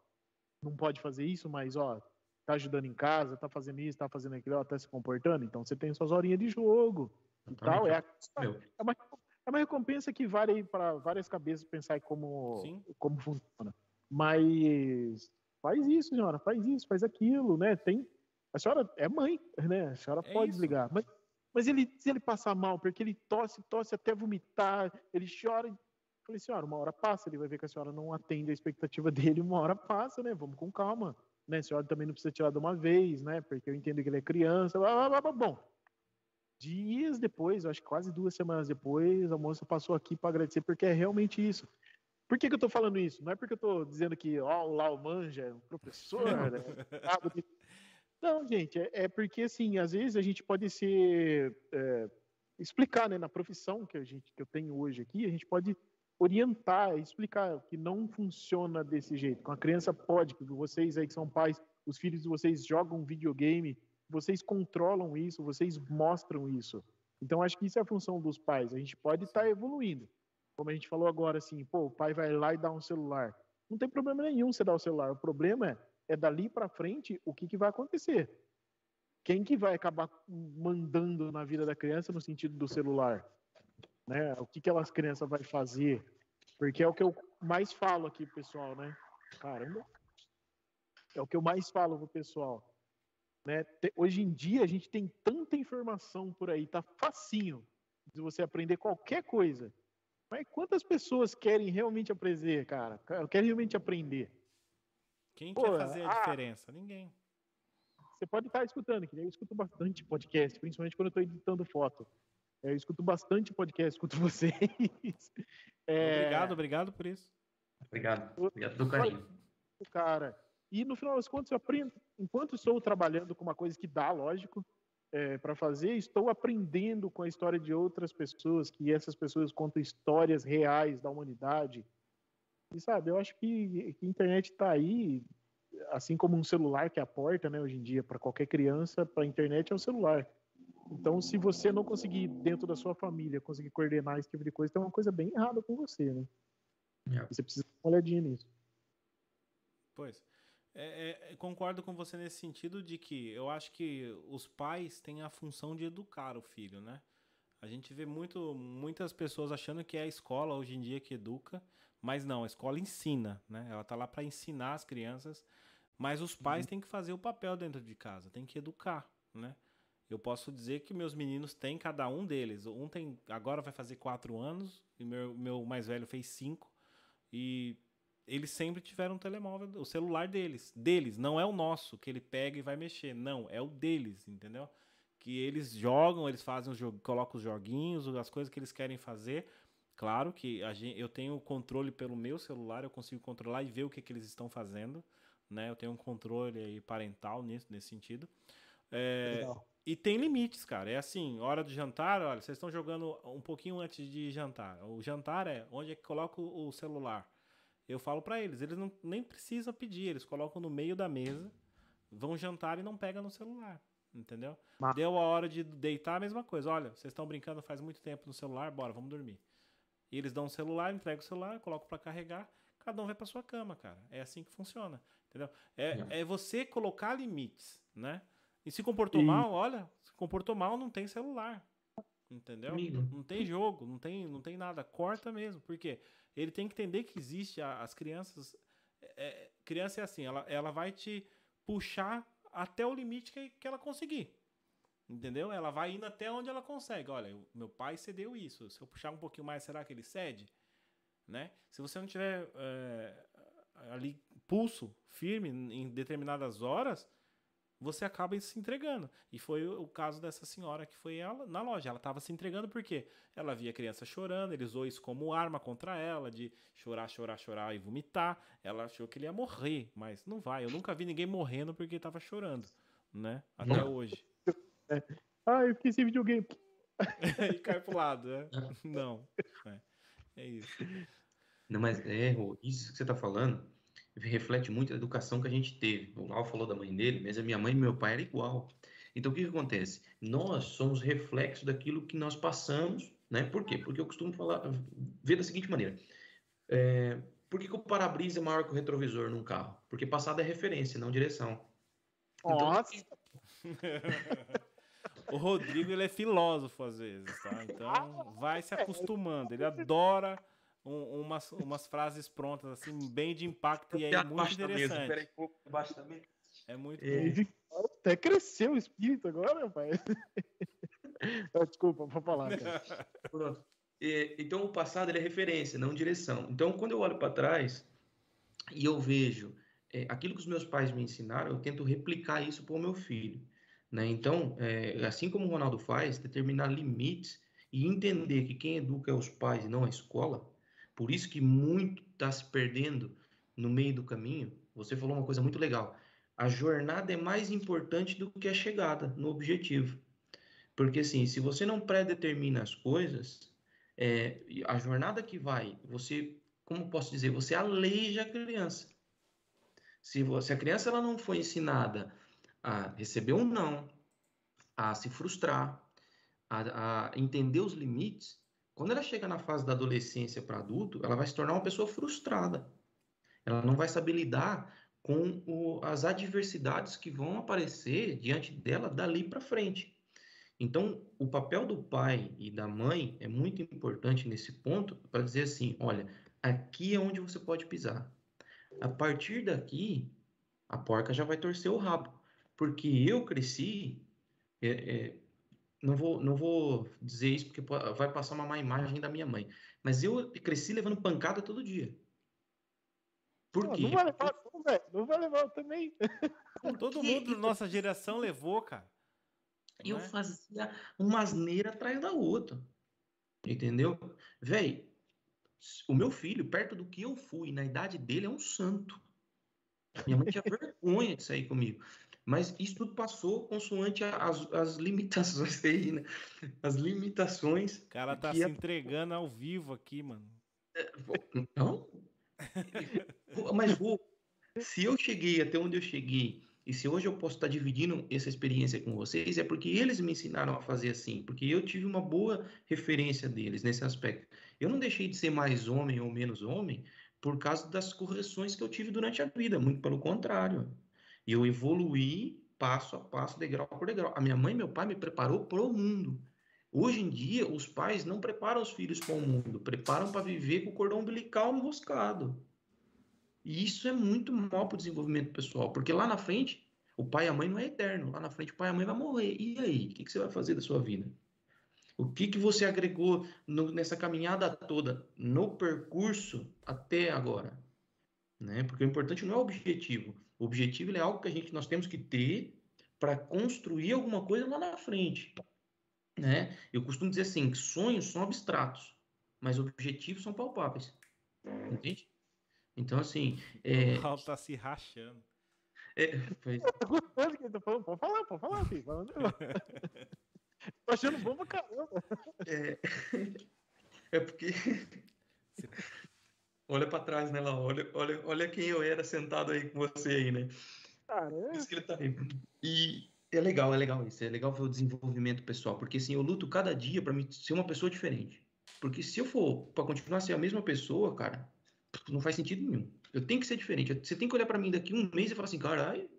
não pode fazer isso, mas ó, tá ajudando em casa, tá fazendo isso, tá fazendo aquilo, ó, tá se comportando, então você tem suas horinhas de jogo e tal. É, a, é, uma, é uma recompensa que vale para várias cabeças pensar como, como funciona. Mas faz isso, senhora, faz isso, faz aquilo, né? Tem. A senhora é mãe, né? A senhora é pode isso. desligar. Mas, mas ele, se ele passar mal, porque ele tosse, tosse até vomitar, ele chora, Falei, senhora, uma hora passa, ele vai ver que a senhora não atende a expectativa dele, uma hora passa, né? Vamos com calma. Né? A senhora também não precisa tirar de uma vez, né? Porque eu entendo que ele é criança. Blá, blá, blá, bom, dias depois, acho que quase duas semanas depois, a moça passou aqui para agradecer, porque é realmente isso. Por que, que eu estou falando isso? Não é porque eu estou dizendo que ó, o Lau manja, é um professor, né? Não, gente, é, é, porque assim, às vezes a gente pode ser. É, explicar, né, na profissão que a gente que eu tenho hoje aqui, a gente pode orientar, explicar que não funciona desse jeito. Com a criança pode, que vocês aí que são pais, os filhos de vocês jogam videogame, vocês controlam isso, vocês mostram isso. Então acho que isso é a função dos pais. A gente pode estar tá evoluindo. Como a gente falou agora assim, pô, o pai vai lá e dá um celular. Não tem problema nenhum você dar o celular. O problema é, é dali para frente o que, que vai acontecer. Quem que vai acabar mandando na vida da criança no sentido do celular? Né? O que, que aquelas crianças vai fazer? Porque é o que eu mais falo aqui, pessoal, né? Caramba. É o que eu mais falo pro pessoal. Né? Hoje em dia a gente tem tanta informação por aí, tá facinho de você aprender qualquer coisa. Mas quantas pessoas querem realmente aprender, cara? Querem realmente aprender? Quem Pô, quer fazer a ah, diferença? Ninguém. Você pode estar escutando, que eu escuto bastante podcast, principalmente quando eu estou editando foto. É, eu escuto bastante podcast, escuto vocês. É... Obrigado, obrigado por isso. Obrigado, obrigado do carinho. Cara, e no final das contas eu aprendo, enquanto estou trabalhando com uma coisa que dá, lógico, é, para fazer, estou aprendendo com a história de outras pessoas, que essas pessoas contam histórias reais da humanidade. E sabe, eu acho que, que a internet está aí, assim como um celular que é a porta, né, hoje em dia, para qualquer criança, para a internet é o celular. Então, se você não conseguir, dentro da sua família, conseguir coordenar esse tipo de coisa, tem uma coisa bem errada com você, né? É. Você precisa dar uma olhadinha nisso. Pois. É, é, concordo com você nesse sentido de que eu acho que os pais têm a função de educar o filho, né? A gente vê muito, muitas pessoas achando que é a escola hoje em dia que educa, mas não, a escola ensina, né? Ela tá lá para ensinar as crianças, mas os pais uhum. têm que fazer o papel dentro de casa, tem que educar, né? Eu posso dizer que meus meninos têm cada um deles. Um tem agora vai fazer quatro anos e meu, meu mais velho fez cinco e eles sempre tiveram um telemóvel, o celular deles, deles, não é o nosso que ele pega e vai mexer, não, é o deles, entendeu? Que eles jogam, eles fazem os jogos, colocam os joguinhos, as coisas que eles querem fazer. Claro que gente, eu tenho controle pelo meu celular, eu consigo controlar e ver o que, que eles estão fazendo, né? Eu tenho um controle parental nesse, nesse sentido. É, e tem limites, cara. É assim, hora do jantar, olha, vocês estão jogando um pouquinho antes de jantar. O jantar é onde é que coloca o celular eu falo para eles, eles não, nem precisam pedir, eles colocam no meio da mesa, vão jantar e não pegam no celular, entendeu? Mas... Deu a hora de deitar, a mesma coisa. Olha, vocês estão brincando faz muito tempo no celular, bora, vamos dormir. E eles dão o celular, entregam o celular, colocam para carregar, cada um vai para sua cama, cara. É assim que funciona, entendeu? É, é você colocar limites, né? E se comportou e... mal, olha, se comportou mal, não tem celular. Entendeu? Amigo. Não tem jogo, não tem, não tem nada. Corta mesmo. Por quê? ele tem que entender que existe a, as crianças. É, é, criança é assim, ela, ela vai te puxar até o limite que, que ela conseguir. Entendeu? Ela vai indo até onde ela consegue. Olha, eu, meu pai cedeu isso. Se eu puxar um pouquinho mais, será que ele cede? Né? Se você não tiver é, ali pulso firme em determinadas horas, você acaba se entregando. E foi o caso dessa senhora que foi ela, na loja. Ela estava se entregando porque ela via a criança chorando, ele usou isso como arma contra ela, de chorar, chorar, chorar e vomitar. Ela achou que ele ia morrer, mas não vai. Eu nunca vi ninguém morrendo porque estava chorando, né? Até não. hoje. É. Ah, eu esqueci videogame. e cai pro lado, né? Não. É, é isso. Não, mas é, isso que você está falando reflete muito a educação que a gente teve. O Lau falou da mãe dele, mas a minha mãe e meu pai era igual. Então, o que, que acontece? Nós somos reflexo daquilo que nós passamos, né? Por quê? Porque eu costumo falar, ver da seguinte maneira. É, por que, que o para-brisa é maior que o retrovisor num carro? Porque passado é referência, não direção. Então, Nossa! o Rodrigo, ele é filósofo às vezes, tá? Então, vai se acostumando. Ele adora um, umas, umas frases prontas, assim, bem de impacto e é muito interessante. Peraí. É muito é. bom. Até cresceu o espírito agora, rapaz. Desculpa, vou falar. Pronto. E, então, o passado é referência, não direção. Então, quando eu olho para trás e eu vejo é, aquilo que os meus pais me ensinaram, eu tento replicar isso para o meu filho. Né? Então, é, assim como o Ronaldo faz, determinar limites e entender que quem educa é os pais e não a escola, por isso que muito está se perdendo no meio do caminho. Você falou uma coisa muito legal. A jornada é mais importante do que a chegada no objetivo. Porque, assim, se você não predetermina as coisas, é, a jornada que vai, você, como posso dizer, você aleija a criança. Se, você, a criança ela não foi ensinada a receber um não, a se frustrar, a, a entender os limites, quando ela chega na fase da adolescência para adulto, ela vai se tornar uma pessoa frustrada. Ela não vai saber lidar com o, as adversidades que vão aparecer diante dela dali para frente. Então, o papel do pai e da mãe é muito importante nesse ponto para dizer assim: olha, aqui é onde você pode pisar. A partir daqui, a porca já vai torcer o rabo. Porque eu cresci, é, é, não, vou, não vou dizer isso porque vai passar uma má imagem da minha mãe, mas eu cresci levando pancada todo dia. Por quê? Não vai levar, não, velho. Não vai levar também. Todo mundo da nossa geração levou, cara. Eu é? fazia uma asneira atrás da outra. Entendeu? Véi, o meu filho, perto do que eu fui, na idade dele, é um santo. Minha mãe tinha vergonha de sair comigo. Mas isso tudo passou consoante as, as limitações aí, né? As limitações. O cara tá se a... entregando ao vivo aqui, mano. É, não, mas vou. Se eu cheguei até onde eu cheguei, e se hoje eu posso estar dividindo essa experiência com vocês, é porque eles me ensinaram a fazer assim, porque eu tive uma boa referência deles nesse aspecto. Eu não deixei de ser mais homem ou menos homem por causa das correções que eu tive durante a vida, muito pelo contrário. Eu evoluí passo a passo, degrau por degrau. A minha mãe e meu pai me preparou para o mundo. Hoje em dia, os pais não preparam os filhos para o mundo, preparam para viver com o cordão umbilical enroscado. E isso é muito mal para o desenvolvimento pessoal, porque lá na frente, o pai e a mãe não é eterno. Lá na frente, o pai e a mãe vai morrer. E aí? O que, que você vai fazer da sua vida? O que, que você agregou no, nessa caminhada toda, no percurso até agora? Né? Porque o importante não é o objetivo. O objetivo é algo que a gente, nós temos que ter para construir alguma coisa lá na frente né? Eu costumo dizer assim, que sonhos são abstratos, mas objetivos são palpáveis. Entende? Então, assim... É... O Raul tá se rachando. É, pois... Eu tô gostando que ele tá falando. Pode falar, pode falar, filho. Falando tô achando bom pra caramba. É, é porque... Olha para trás, né, Lau? Olha, olha, olha quem eu era sentado aí com você aí, né? Caramba. Isso que ele tá aí. E, é legal, é legal isso. É legal ver o desenvolvimento pessoal, porque assim, eu luto cada dia para ser uma pessoa diferente. Porque se eu for para continuar a ser a mesma pessoa, cara, não faz sentido nenhum. Eu tenho que ser diferente. Você tem que olhar para mim daqui um mês e falar assim, caralho,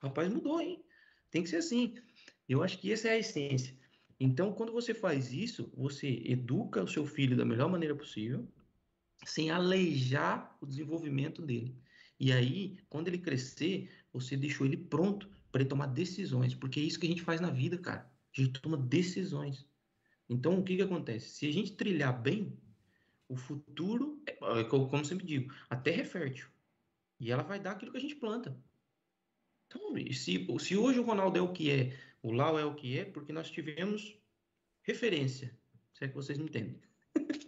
rapaz mudou, hein? Tem que ser assim. Eu acho que essa é a essência. Então, quando você faz isso, você educa o seu filho da melhor maneira possível, sem aleijar o desenvolvimento dele. E aí, quando ele crescer, você deixou ele pronto para ele tomar decisões, porque é isso que a gente faz na vida, cara. A gente toma decisões. Então, o que que acontece? Se a gente trilhar bem, o futuro, é, é como sempre digo, a terra é fértil. E ela vai dar aquilo que a gente planta. Então, se, se hoje o Ronaldo é o que é, o Lau é o que é, porque nós tivemos referência. Se é que vocês me entendem.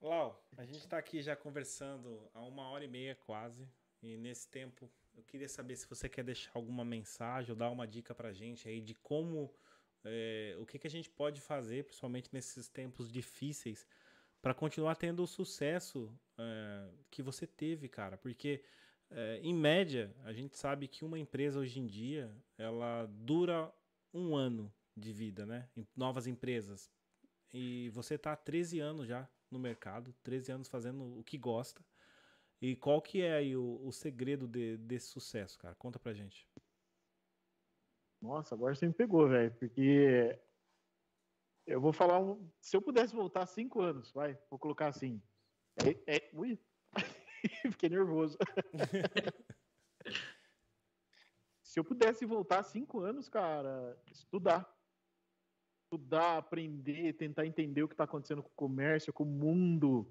Lau, a gente está aqui já conversando há uma hora e meia quase. E nesse tempo, eu queria saber se você quer deixar alguma mensagem ou dar uma dica pra gente aí de como, é, o que, que a gente pode fazer, principalmente nesses tempos difíceis, para continuar tendo o sucesso é, que você teve, cara. Porque, é, em média, a gente sabe que uma empresa hoje em dia, ela dura um ano de vida, né? Novas empresas. E você tá há 13 anos já no mercado, 13 anos fazendo o que gosta. E qual que é aí o, o segredo de, desse sucesso, cara? Conta pra gente. Nossa, agora você me pegou, velho, porque eu vou falar um... se eu pudesse voltar cinco anos, vai, vou colocar assim. É, é... Ui, fiquei nervoso. se eu pudesse voltar cinco anos, cara, estudar. Estudar, aprender, tentar entender o que está acontecendo com o comércio, com o mundo,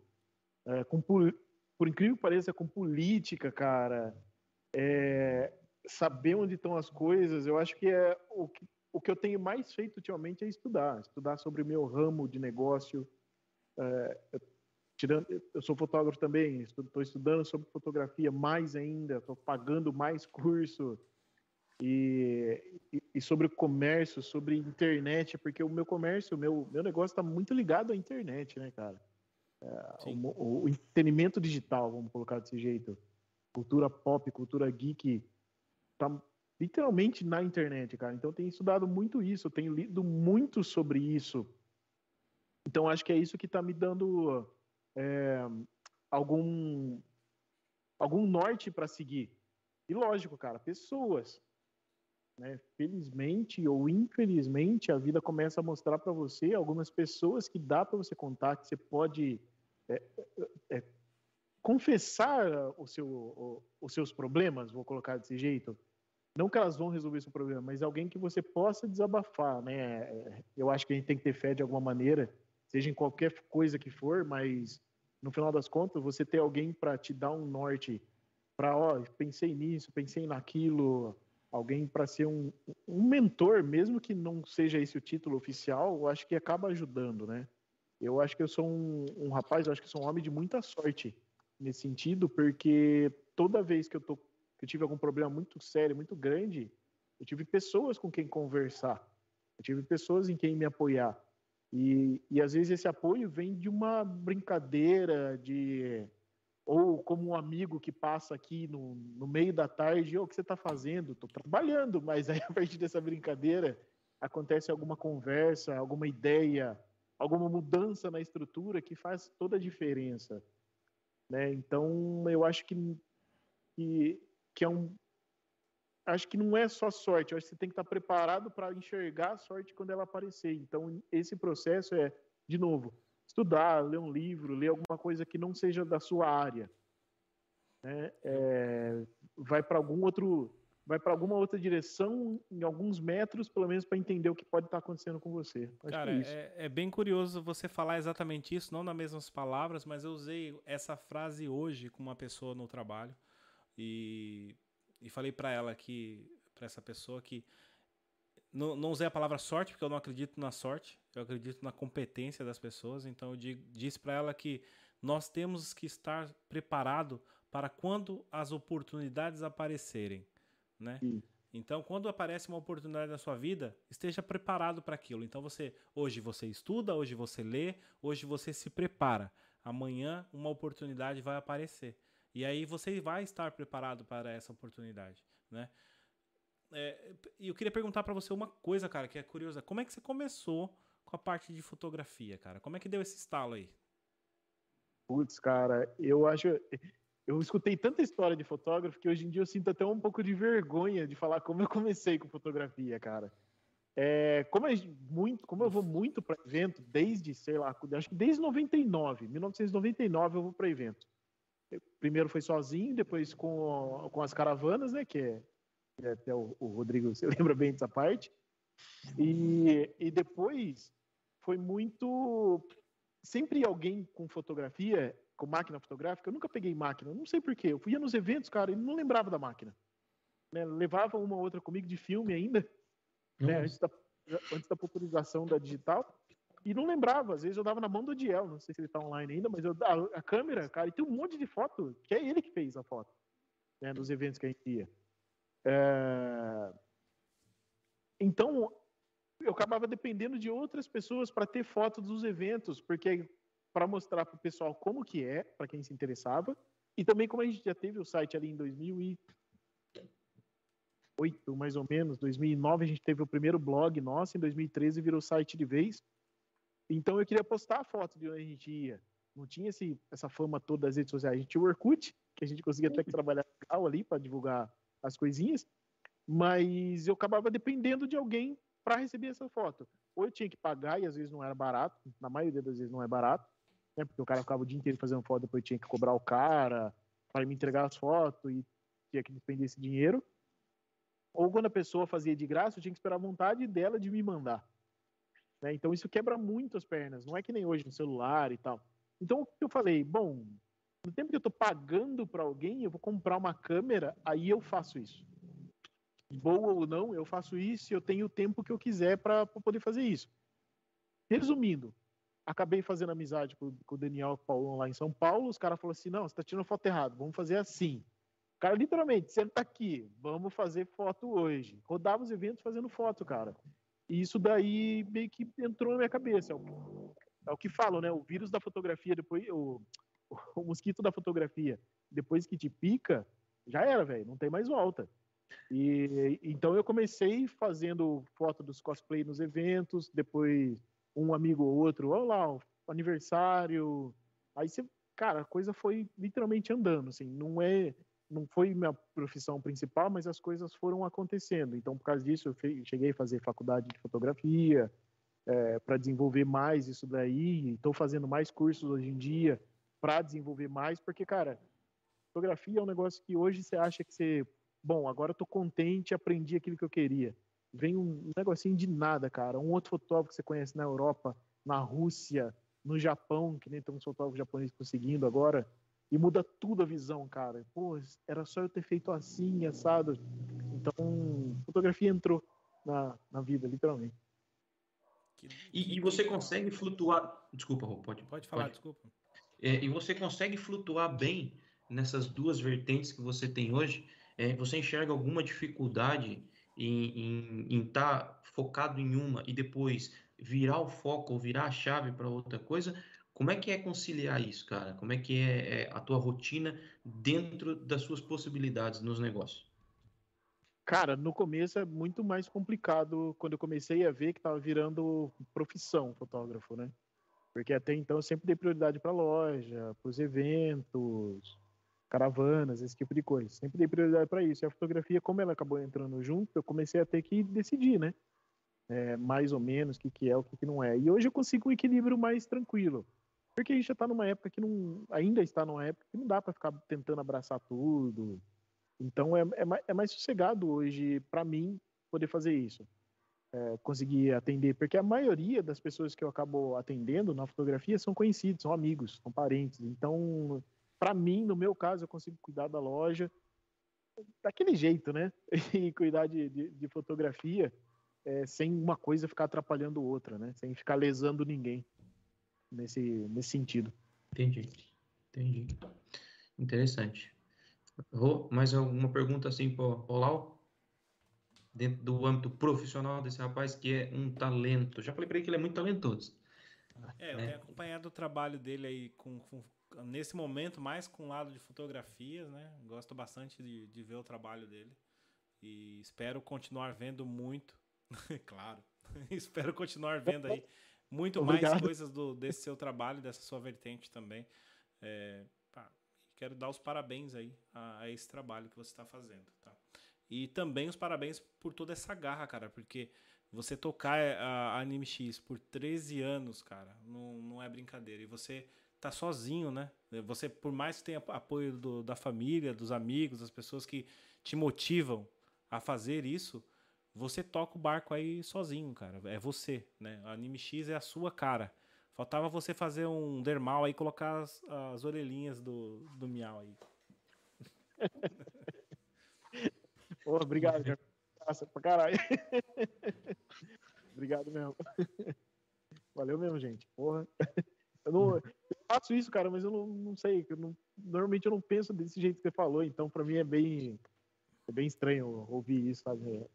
é, com por incrível que pareça, com política, cara, é, saber onde estão as coisas, eu acho que é o que, o que eu tenho mais feito ultimamente é estudar, estudar sobre o meu ramo de negócio. É, eu, tirando, eu sou fotógrafo também, estou estudando sobre fotografia mais ainda, estou pagando mais curso. E, e, e sobre o comércio, sobre internet, porque o meu comércio, o meu, meu negócio está muito ligado à internet, né, cara? É, o, o, entretenimento digital, vamos colocar desse jeito. Cultura pop, cultura geek, tá literalmente na internet, cara. Então, eu tenho estudado muito isso, tenho lido muito sobre isso. Então, acho que é isso que está me dando é, algum, algum norte para seguir. E lógico, cara, pessoas. Né? Felizmente ou infelizmente, a vida começa a mostrar para você algumas pessoas que dá para você contar, que você pode é, é, é, confessar o seu, o, os seus problemas, vou colocar desse jeito. Não que elas vão resolver seu problema, mas alguém que você possa desabafar, né? Eu acho que a gente tem que ter fé de alguma maneira, seja em qualquer coisa que for, mas no final das contas, você ter alguém para te dar um norte, para, ó, pensei nisso, pensei naquilo, alguém para ser um, um mentor, mesmo que não seja esse o título oficial, eu acho que acaba ajudando, né? Eu acho que eu sou um, um rapaz, eu acho que sou um homem de muita sorte nesse sentido, porque toda vez que eu tô que eu tive algum problema muito sério, muito grande, eu tive pessoas com quem conversar, eu tive pessoas em quem me apoiar. E, e às vezes esse apoio vem de uma brincadeira, de ou como um amigo que passa aqui no, no meio da tarde, o que você está fazendo? Estou trabalhando, mas aí a partir dessa brincadeira acontece alguma conversa, alguma ideia, alguma mudança na estrutura que faz toda a diferença. Né? Então, eu acho que, que que é um. Acho que não é só sorte, acho que você tem que estar preparado para enxergar a sorte quando ela aparecer. Então, esse processo é, de novo, estudar, ler um livro, ler alguma coisa que não seja da sua área. Né? É, vai para algum outro vai para alguma outra direção em alguns metros, pelo menos para entender o que pode estar acontecendo com você. Acho Cara, é, é, é, bem curioso você falar exatamente isso, não nas mesmas palavras, mas eu usei essa frase hoje com uma pessoa no trabalho. E, e falei para ela que, para essa pessoa que não, não, usei a palavra sorte porque eu não acredito na sorte, eu acredito na competência das pessoas. Então eu disse para ela que nós temos que estar preparado para quando as oportunidades aparecerem, né? Então, quando aparece uma oportunidade na sua vida, esteja preparado para aquilo. Então, você hoje você estuda, hoje você lê, hoje você se prepara. Amanhã uma oportunidade vai aparecer. E aí você vai estar preparado para essa oportunidade, né? É, e eu queria perguntar para você uma coisa, cara, que é curiosa. Como é que você começou com a parte de fotografia, cara? Como é que deu esse estalo aí? Putz, cara, eu acho. Eu escutei tanta história de fotógrafo que hoje em dia eu sinto até um pouco de vergonha de falar como eu comecei com fotografia, cara. É, como, é muito, como eu vou muito para evento desde, sei lá, acho que desde 99, 1999 eu vou para evento primeiro foi sozinho, depois com, com as caravanas, né? Que é, é até o, o, Rodrigo se lembra bem dessa parte. E, e depois foi muito. Sempre alguém com fotografia, com máquina fotográfica. Eu nunca peguei máquina, não sei porquê. Eu ia nos eventos, cara, e não lembrava da máquina. Né? Levava uma ou outra comigo de filme ainda, né? antes, da, antes da popularização da digital e não lembrava. Às vezes eu dava na mão do Diel, não sei se ele está online ainda, mas eu, a, a, câmera, cara, e tem um monte de foto que é ele que fez a foto, né, nos eventos que a gente ia. É... Então, eu acabava dependendo de outras pessoas para ter foto dos eventos, porque para mostrar para o pessoal como que é, para quem se interessava, e também como a gente já teve o site ali em 2008, mais ou menos, 2009 a gente teve o primeiro blog nosso, em 2013 virou site de vez. Então eu queria postar a foto de onde a gente ia. Não tinha esse, essa fama toda das redes sociais. A gente tinha o Orkut, que a gente conseguia até que trabalhar legal ali para divulgar as coisinhas, mas eu acabava dependendo de alguém para receber essa foto. Ou eu tinha que pagar, e às vezes não era barato, na maioria das vezes não é barato, né? porque o cara ficava o dia inteiro fazendo foto, depois tinha que cobrar o cara para me entregar as fotos e tinha que despender esse dinheiro. Ou quando a pessoa fazia de graça, eu tinha que esperar a vontade dela de me mandar. Né? Então isso quebra muito as pernas, não é que nem hoje no celular e tal. Então o que eu falei, bom, no tempo que eu estou pagando para alguém, eu vou comprar uma câmera, aí eu faço isso. Boa ou não, eu faço isso e eu tenho o tempo que eu quiser para poder fazer isso. Resumindo, acabei fazendo amizade com, com o Daniel Paulo lá em São Paulo. Os caras falaram assim: não, você está tirando foto errado, vamos fazer assim. cara literalmente, senta aqui, vamos fazer foto hoje. Rodava os eventos fazendo foto, cara. E isso daí meio que entrou na minha cabeça. É o, é o que falam, né? O vírus da fotografia, depois o, o mosquito da fotografia, depois que te pica, já era, velho, não tem mais volta. E então eu comecei fazendo foto dos cosplay nos eventos, depois um amigo ou outro, olha lá, aniversário. Aí você, cara, a coisa foi literalmente andando, assim, não é não foi minha profissão principal, mas as coisas foram acontecendo. Então, por causa disso, eu cheguei a fazer faculdade de fotografia é, para desenvolver mais isso daí. Estou fazendo mais cursos hoje em dia para desenvolver mais, porque, cara, fotografia é um negócio que hoje você acha que você, bom, agora estou contente, aprendi aquilo que eu queria. Vem um negocinho de nada, cara. Um outro fotógrafo que você conhece na Europa, na Rússia, no Japão, que nem tem um fotógrafo japonês conseguindo agora, e muda tudo a visão, cara. Pô, era só eu ter feito assim, assado. Então, fotografia entrou na, na vida, literalmente. E, e você consegue flutuar. Desculpa, Rô, pode. Pode falar, pode. desculpa. É, e você consegue flutuar bem nessas duas vertentes que você tem hoje? É, você enxerga alguma dificuldade em estar tá focado em uma e depois virar o foco ou virar a chave para outra coisa? Como é que é conciliar isso, cara? Como é que é, é a tua rotina dentro das suas possibilidades nos negócios? Cara, no começo é muito mais complicado quando eu comecei a ver que estava virando profissão fotógrafo, né? Porque até então eu sempre dei prioridade para loja, para os eventos, caravanas, esse tipo de coisa. Sempre dei prioridade para isso. E a fotografia, como ela acabou entrando junto, eu comecei a ter que decidir, né? É, mais ou menos o que, que é, o que, que não é. E hoje eu consigo um equilíbrio mais tranquilo. Porque a gente já está numa época que não. Ainda está numa época que não dá para ficar tentando abraçar tudo. Então é, é, mais, é mais sossegado hoje, para mim, poder fazer isso é, conseguir atender, porque a maioria das pessoas que eu acabo atendendo na fotografia são conhecidos, são amigos, são parentes. Então, para mim, no meu caso, eu consigo cuidar da loja daquele jeito, né? E cuidar de, de, de fotografia é, sem uma coisa ficar atrapalhando outra, né? Sem ficar lesando ninguém nesse, nesse sentido. Entendi, entendi. Interessante. Rô, mais alguma pergunta assim para o Lau? dentro do âmbito profissional desse rapaz, que é um talento. Já falei para ele que ele é muito talentoso. É, eu tenho acompanhado o trabalho dele aí com, com, nesse momento, mais com o lado de fotografias, né? Gosto bastante de, de ver o trabalho dele. E espero continuar vendo muito, claro. espero continuar vendo aí muito Obrigado. mais coisas do, desse seu trabalho, dessa sua vertente também. É, pá, quero dar os parabéns aí a, a esse trabalho que você está fazendo, tá? E também os parabéns por toda essa garra, cara, porque você tocar a Anime X por 13 anos, cara, não, não é brincadeira. E você tá sozinho, né? Você, por mais que tenha apoio do, da família, dos amigos, das pessoas que te motivam a fazer isso, você toca o barco aí sozinho, cara. É você, né? A Anime X é a sua cara. Faltava você fazer um dermal aí, colocar as, as orelhinhas do, do miau aí. Pô, obrigado, cara. Pra caralho. obrigado mesmo. Valeu mesmo, gente. Porra. Eu não faço isso, cara, mas eu não, não sei. Eu não, normalmente eu não penso desse jeito que você falou, então pra mim é bem, é bem estranho ouvir isso, sabe?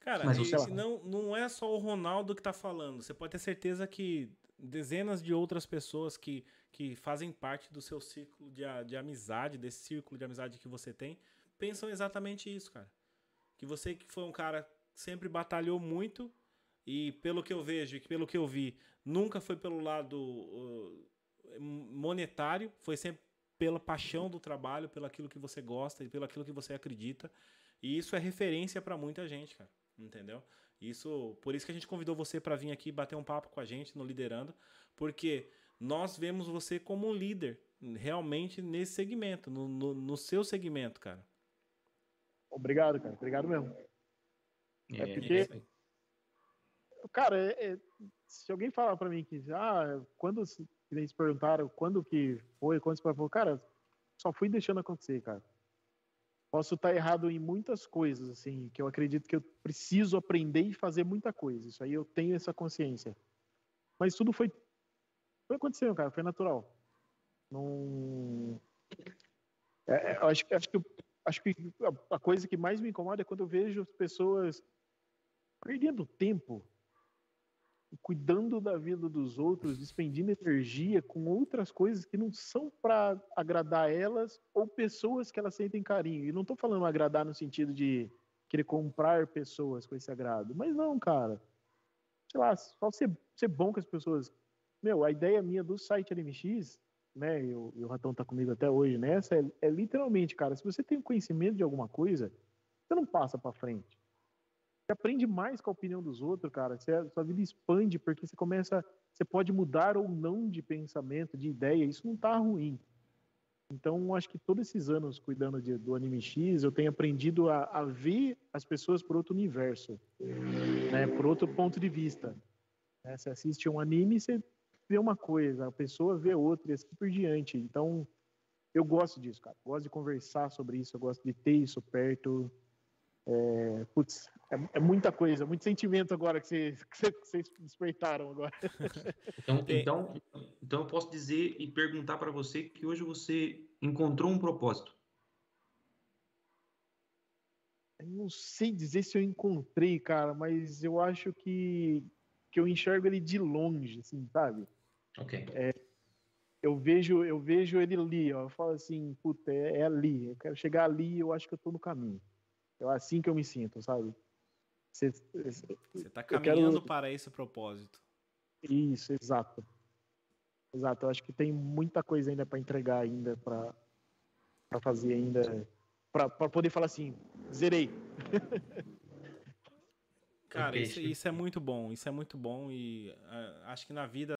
Cara, mas, e, não, não é só o Ronaldo que tá falando. Você pode ter certeza que dezenas de outras pessoas que, que fazem parte do seu círculo de, de amizade, desse círculo de amizade que você tem, pensam exatamente isso, cara. Que você que foi um cara que sempre batalhou muito e pelo que eu vejo e pelo que eu vi, nunca foi pelo lado uh, monetário, foi sempre pela paixão do trabalho, pelo aquilo que você gosta e pelo aquilo que você acredita. E isso é referência para muita gente, cara. Entendeu? Isso, por isso que a gente convidou você para vir aqui bater um papo com a gente no liderando, porque nós vemos você como um líder realmente nesse segmento, no, no, no seu segmento, cara. Obrigado, cara. Obrigado mesmo. É, é porque. Cara, é, é, se alguém falar para mim que. Ah, quando. Eles perguntaram quando que foi, quando você falou, cara, só fui deixando acontecer, cara. Posso estar errado em muitas coisas, assim, que eu acredito que eu preciso aprender e fazer muita coisa. Isso aí eu tenho essa consciência. Mas tudo foi. Foi acontecendo, cara, foi natural. Não É, é acho, acho que, acho que a coisa que mais me incomoda é quando eu vejo as pessoas perdendo tempo cuidando da vida dos outros, despendendo energia com outras coisas que não são para agradar elas ou pessoas que elas sentem carinho. E não estou falando agradar no sentido de querer comprar pessoas com esse agrado, mas não, cara. Sei lá, só ser, ser bom com as pessoas. Meu, a ideia minha do site LMX, né, e o, e o Ratão tá comigo até hoje nessa, é, é literalmente, cara, se você tem conhecimento de alguma coisa, você não passa para frente você aprende mais com a opinião dos outros, cara. Você, sua vida expande porque você começa, você pode mudar ou não de pensamento, de ideia. Isso não tá ruim. Então, acho que todos esses anos cuidando de, do Anime X, eu tenho aprendido a, a, ver as pessoas por outro universo, né? Por outro ponto de vista. Né? Você assiste um anime, você vê uma coisa, a pessoa vê outra e assim por diante. Então, eu gosto disso, cara. gosto de conversar sobre isso, eu gosto de ter isso perto. É, putz, é, é, muita coisa, muito sentimento agora que vocês, que vocês despertaram agora. Então, então, então eu posso dizer e perguntar para você que hoje você encontrou um propósito. Eu não sei dizer se eu encontrei, cara, mas eu acho que, que eu enxergo ele de longe, assim, sabe? Ok. É, eu vejo eu vejo ele ali, ó, eu falo assim, puta, é, é ali, eu quero chegar ali, eu acho que eu tô no caminho. É assim que eu me sinto, sabe? Você está caminhando quero... para esse propósito. Isso, exato. Exato. Eu acho que tem muita coisa ainda para entregar ainda para fazer ainda para poder falar assim, zerei. Cara, isso, isso, é muito bom. Isso é muito bom e uh, acho que na vida,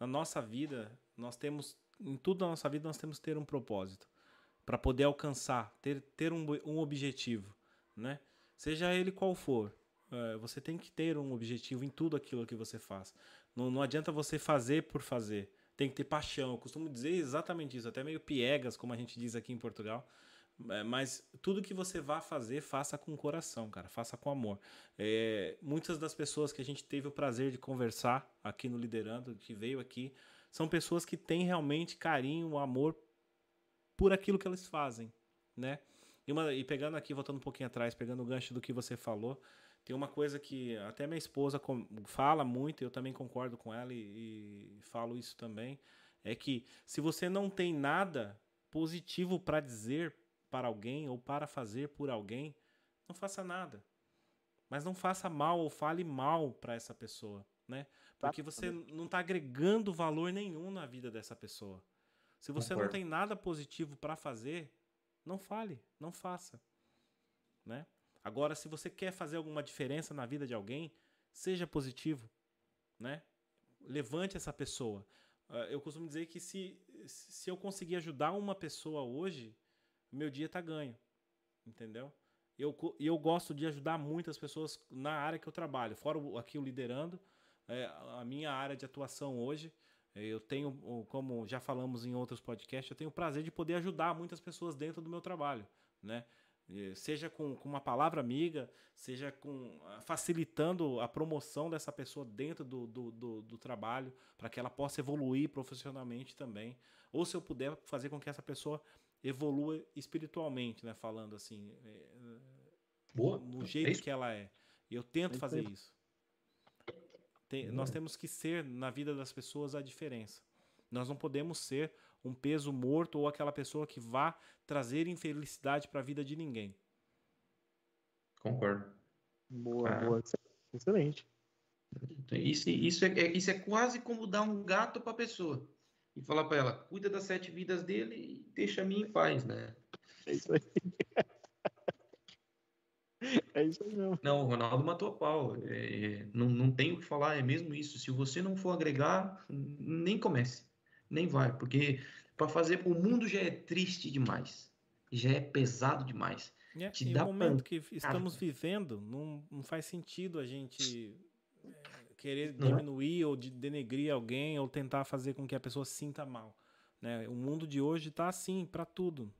na nossa vida, nós temos em tudo na nossa vida nós temos que ter um propósito para poder alcançar, ter ter um, um objetivo né? Seja ele qual for, é, você tem que ter um objetivo em tudo aquilo que você faz. Não, não adianta você fazer por fazer. Tem que ter paixão. Eu costumo dizer exatamente isso, até meio piegas, como a gente diz aqui em Portugal. É, mas tudo que você vá fazer, faça com coração, cara. Faça com amor. É, muitas das pessoas que a gente teve o prazer de conversar aqui no Liderando, que veio aqui, são pessoas que têm realmente carinho, amor por aquilo que elas fazem, né? E, uma, e pegando aqui, voltando um pouquinho atrás, pegando o gancho do que você falou, tem uma coisa que até minha esposa fala muito, eu também concordo com ela e, e falo isso também, é que se você não tem nada positivo para dizer para alguém ou para fazer por alguém, não faça nada. Mas não faça mal ou fale mal para essa pessoa, né? Porque você não está agregando valor nenhum na vida dessa pessoa. Se você Concordo. não tem nada positivo para fazer, não fale, não faça, né? Agora, se você quer fazer alguma diferença na vida de alguém, seja positivo, né? Levante essa pessoa. Ah, eu costumo dizer que se, se eu conseguir ajudar uma pessoa hoje, meu dia está ganho, entendeu? Eu, eu gosto de ajudar muitas pessoas na área que eu trabalho, fora aqui o liderando, é, a minha área de atuação hoje, eu tenho, como já falamos em outros podcasts, eu tenho o prazer de poder ajudar muitas pessoas dentro do meu trabalho, né? Seja com, com uma palavra amiga, seja com ah, facilitando a promoção dessa pessoa dentro do, do, do, do trabalho, para que ela possa evoluir profissionalmente também. Ou se eu puder fazer com que essa pessoa evolua espiritualmente, né? Falando assim, é, Boa. no jeito é que ela é. Eu tento fazer isso. Tem, nós temos que ser na vida das pessoas a diferença. Nós não podemos ser um peso morto ou aquela pessoa que vá trazer infelicidade para a vida de ninguém. Concordo. Boa, ah. boa. Excelente. Isso, isso, é, isso é quase como dar um gato para a pessoa e falar para ela: cuida das sete vidas dele e deixa a mim em paz, né? É isso aí. É isso aí mesmo. Não, o Ronaldo matou a pau. É, não, não tem o que falar, é mesmo isso. Se você não for agregar, nem comece. Nem vai, porque para fazer. O mundo já é triste demais. Já é pesado demais. É, Te e dá o momento que estamos vivendo, não, não faz sentido a gente é, querer é? diminuir ou de denegrir alguém ou tentar fazer com que a pessoa se sinta mal. Né? O mundo de hoje está assim para tudo.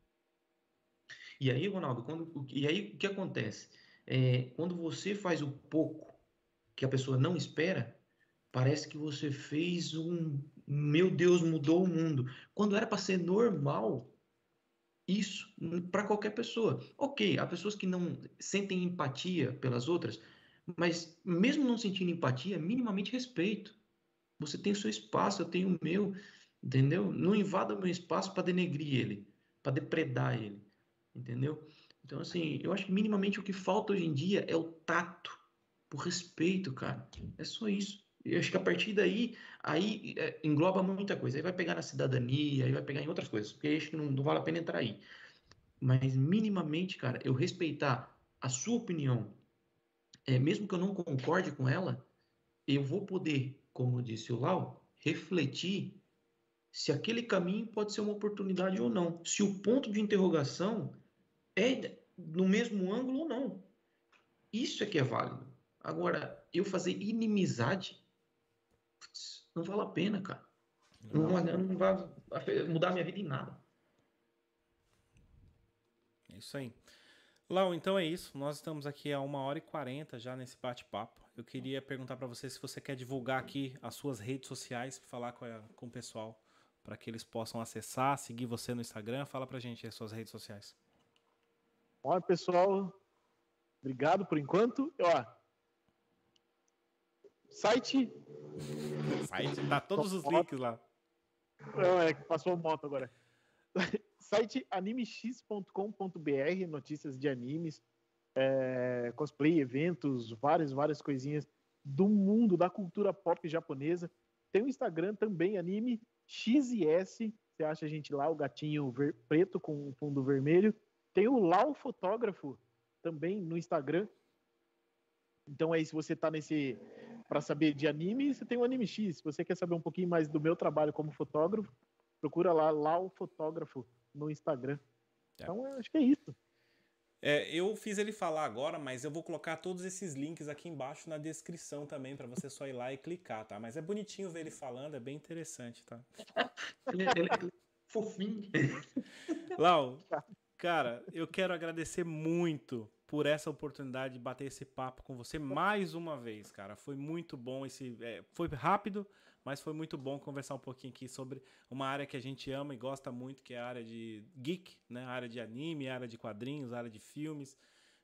E aí, Ronaldo, quando, e aí o que acontece? É, quando você faz o pouco que a pessoa não espera, parece que você fez um. Meu Deus, mudou o mundo. Quando era para ser normal, Isso, para qualquer pessoa. Ok, há pessoas que não sentem empatia pelas outras, mas mesmo não sentindo empatia, minimamente respeito. Você tem o seu espaço, eu tenho o meu, entendeu? Não invada o meu espaço para denegrir ele, para depredar ele, entendeu? Então, assim, eu acho que minimamente o que falta hoje em dia é o tato, o respeito, cara. É só isso. Eu acho que a partir daí, aí é, engloba muita coisa. Aí vai pegar na cidadania, aí vai pegar em outras coisas, porque acho que não, não vale a pena entrar aí. Mas minimamente, cara, eu respeitar a sua opinião, é, mesmo que eu não concorde com ela, eu vou poder, como disse o Lau, refletir se aquele caminho pode ser uma oportunidade ou não. Se o ponto de interrogação é no mesmo ângulo ou não. Isso é que é válido. Agora, eu fazer inimizade não vale a pena, cara. Não, não, vai mudar a minha vida em nada. É isso aí. Lau, então é isso. Nós estamos aqui a uma hora e quarenta já nesse bate-papo. Eu queria perguntar para você se você quer divulgar aqui as suas redes sociais, falar com, a, com o pessoal, para que eles possam acessar, seguir você no Instagram. Fala pra gente as suas redes sociais. Olha, pessoal, obrigado por enquanto. Ó, site Site, tá todos os links lá. Não, é que passou moto agora. Site animex.com.br, notícias de animes, é, cosplay, eventos, várias, várias coisinhas do mundo, da cultura pop japonesa. Tem o Instagram também, anime XS. Você acha a gente lá, o gatinho ver, preto com fundo vermelho. Tem o Lau Fotógrafo também no Instagram. Então aí, se você tá nesse para saber de anime, você tem o Anime X. Se você quer saber um pouquinho mais do meu trabalho como fotógrafo, procura lá, o fotógrafo no Instagram. É. Então, acho que é isso. É, eu fiz ele falar agora, mas eu vou colocar todos esses links aqui embaixo na descrição também, para você só ir lá e clicar, tá? Mas é bonitinho ver ele falando, é bem interessante, tá? ele, ele é fofinho. Lau, cara, eu quero agradecer muito por essa oportunidade de bater esse papo com você mais uma vez, cara. Foi muito bom esse. É, foi rápido, mas foi muito bom conversar um pouquinho aqui sobre uma área que a gente ama e gosta muito, que é a área de geek, né? A área de anime, a área de quadrinhos, a área de filmes.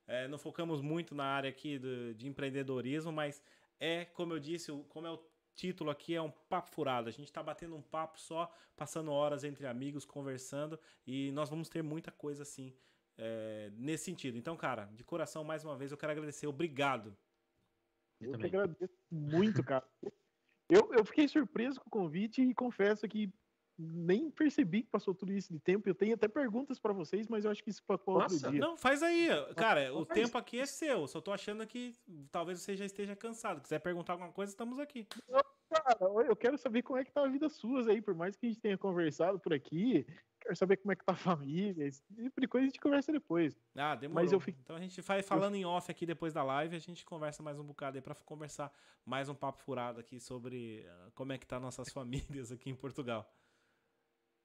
É, não focamos muito na área aqui do, de empreendedorismo, mas é, como eu disse, como é o título aqui, é um papo furado. A gente está batendo um papo só, passando horas entre amigos, conversando, e nós vamos ter muita coisa assim é, nesse sentido. Então, cara, de coração, mais uma vez, eu quero agradecer. Obrigado. Eu, eu que agradeço muito, cara. Eu, eu fiquei surpreso com o convite e confesso que nem percebi que passou tudo isso de tempo. Eu tenho até perguntas para vocês, mas eu acho que isso para outro dia. Não, faz aí. Cara, o tempo aqui é seu. Só tô achando que talvez você já esteja cansado. Quiser perguntar alguma coisa, estamos aqui. Não, cara, eu quero saber como é que tá a vida suas aí, por mais que a gente tenha conversado por aqui. Quero saber como é que tá a família. Esse tipo de coisa a gente conversa depois. Ah, demorou. Mas eu fico... Então a gente vai falando em off aqui depois da live, a gente conversa mais um bocado aí para conversar mais um papo furado aqui sobre ah, como é que tá nossas famílias aqui em Portugal.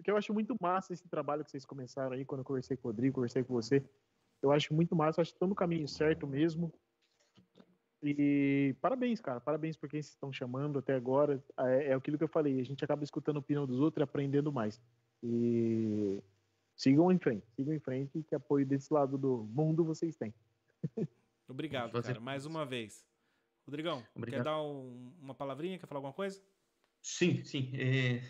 Porque eu acho muito massa esse trabalho que vocês começaram aí, quando eu conversei com o Rodrigo, conversei com você. Eu acho muito massa, acho que estão no caminho certo mesmo. E parabéns, cara, parabéns por quem vocês estão chamando até agora. É, é aquilo que eu falei, a gente acaba escutando a opinião dos outros e aprendendo mais. E sigam em frente, sigam em frente, que apoio desse lado do mundo vocês têm. Obrigado, cara, mais uma vez. Rodrigão, Obrigado. quer dar um, uma palavrinha, quer falar alguma coisa? Sim, sim. É,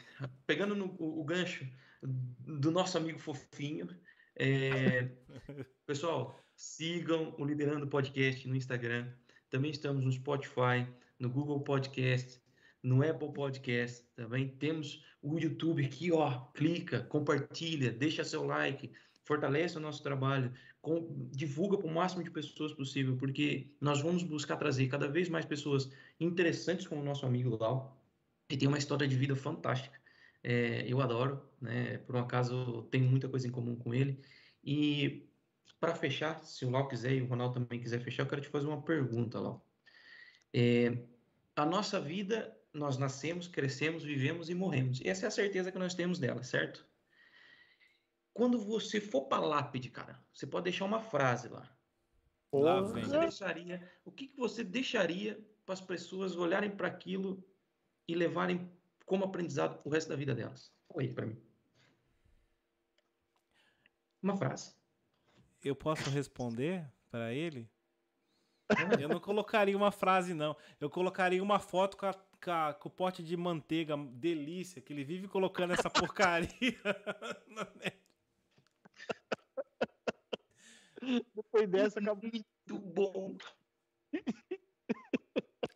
pegando no, o, o, gancho do nosso amigo fofinho, é, pessoal, sigam o Liderando Podcast no Instagram. Também estamos no Spotify, no Google Podcast, no Apple Podcast. Também temos o YouTube aqui, ó. Clica, compartilha, deixa seu like, fortalece o nosso trabalho, com, divulga para o máximo de pessoas possível, porque nós vamos buscar trazer cada vez mais pessoas interessantes como o nosso amigo Lau e tem uma história de vida fantástica. É, eu adoro, né? Por um acaso tenho muita coisa em comum com ele. E para fechar, se o Lau quiser e o Ronaldo também quiser fechar, eu quero te fazer uma pergunta, Lau. É, a nossa vida, nós nascemos, crescemos, vivemos e morremos. Essa é a certeza que nós temos dela, certo? Quando você for para lápide, cara, você pode deixar uma frase lá. Lá. Você deixaria, o que, que você deixaria para as pessoas olharem para aquilo e levarem como aprendizado o resto da vida delas? Fala aí para mim. Uma frase. Eu posso responder para ele? Eu não colocaria uma frase, não. Eu colocaria uma foto com, a, com, a, com o pote de manteiga delícia, que ele vive colocando essa porcaria. Depois dessa, acabou. Muito bom.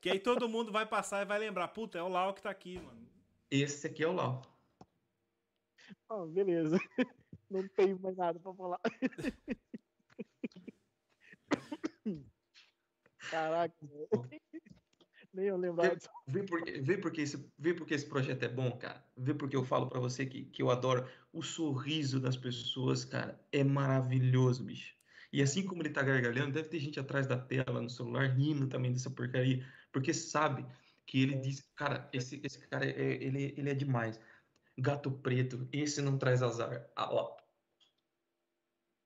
Que aí todo mundo vai passar e vai lembrar, puta, é o Lau que tá aqui, mano. Esse aqui é o Lau. Ah, beleza. Não tenho mais nada pra falar. Caraca, nem eu lembrava disso. Vê porque, vê, porque esse, vê porque esse projeto é bom, cara. Vê porque eu falo para você que, que eu adoro o sorriso das pessoas, cara. É maravilhoso, bicho. E assim como ele tá gargalhando, deve ter gente atrás da tela, no celular, rindo também dessa porcaria, porque sabe que ele diz, cara, esse, esse cara, é, ele, ele é demais. Gato preto, esse não traz azar. Ah, ó.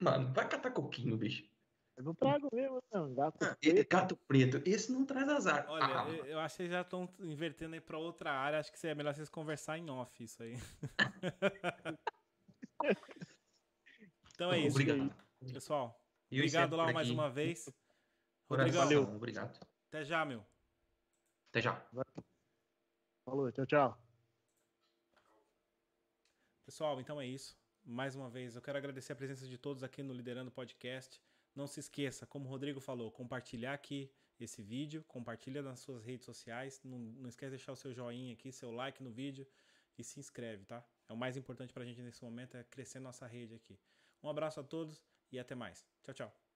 Mano, vai catar coquinho, bicho. Eu não trago mesmo, não. Gato ah, preto. Gato preto, esse não traz azar. Olha, ah, eu, eu, acho que vocês já estão invertendo aí pra outra área. Acho que é melhor vocês conversar em off isso aí. então é isso. Obrigado. Pessoal, Obrigado, lá mais uma vez. Rodrigo, Valeu. Obrigado. Até já, meu. Até já. Falou, tchau, tchau. Pessoal, então é isso. Mais uma vez, eu quero agradecer a presença de todos aqui no Liderando Podcast. Não se esqueça, como o Rodrigo falou, compartilhar aqui esse vídeo, compartilha nas suas redes sociais. Não, não esquece de deixar o seu joinha aqui, seu like no vídeo e se inscreve, tá? É o mais importante pra gente nesse momento, é crescer nossa rede aqui. Um abraço a todos e até mais. Tchau, tchau.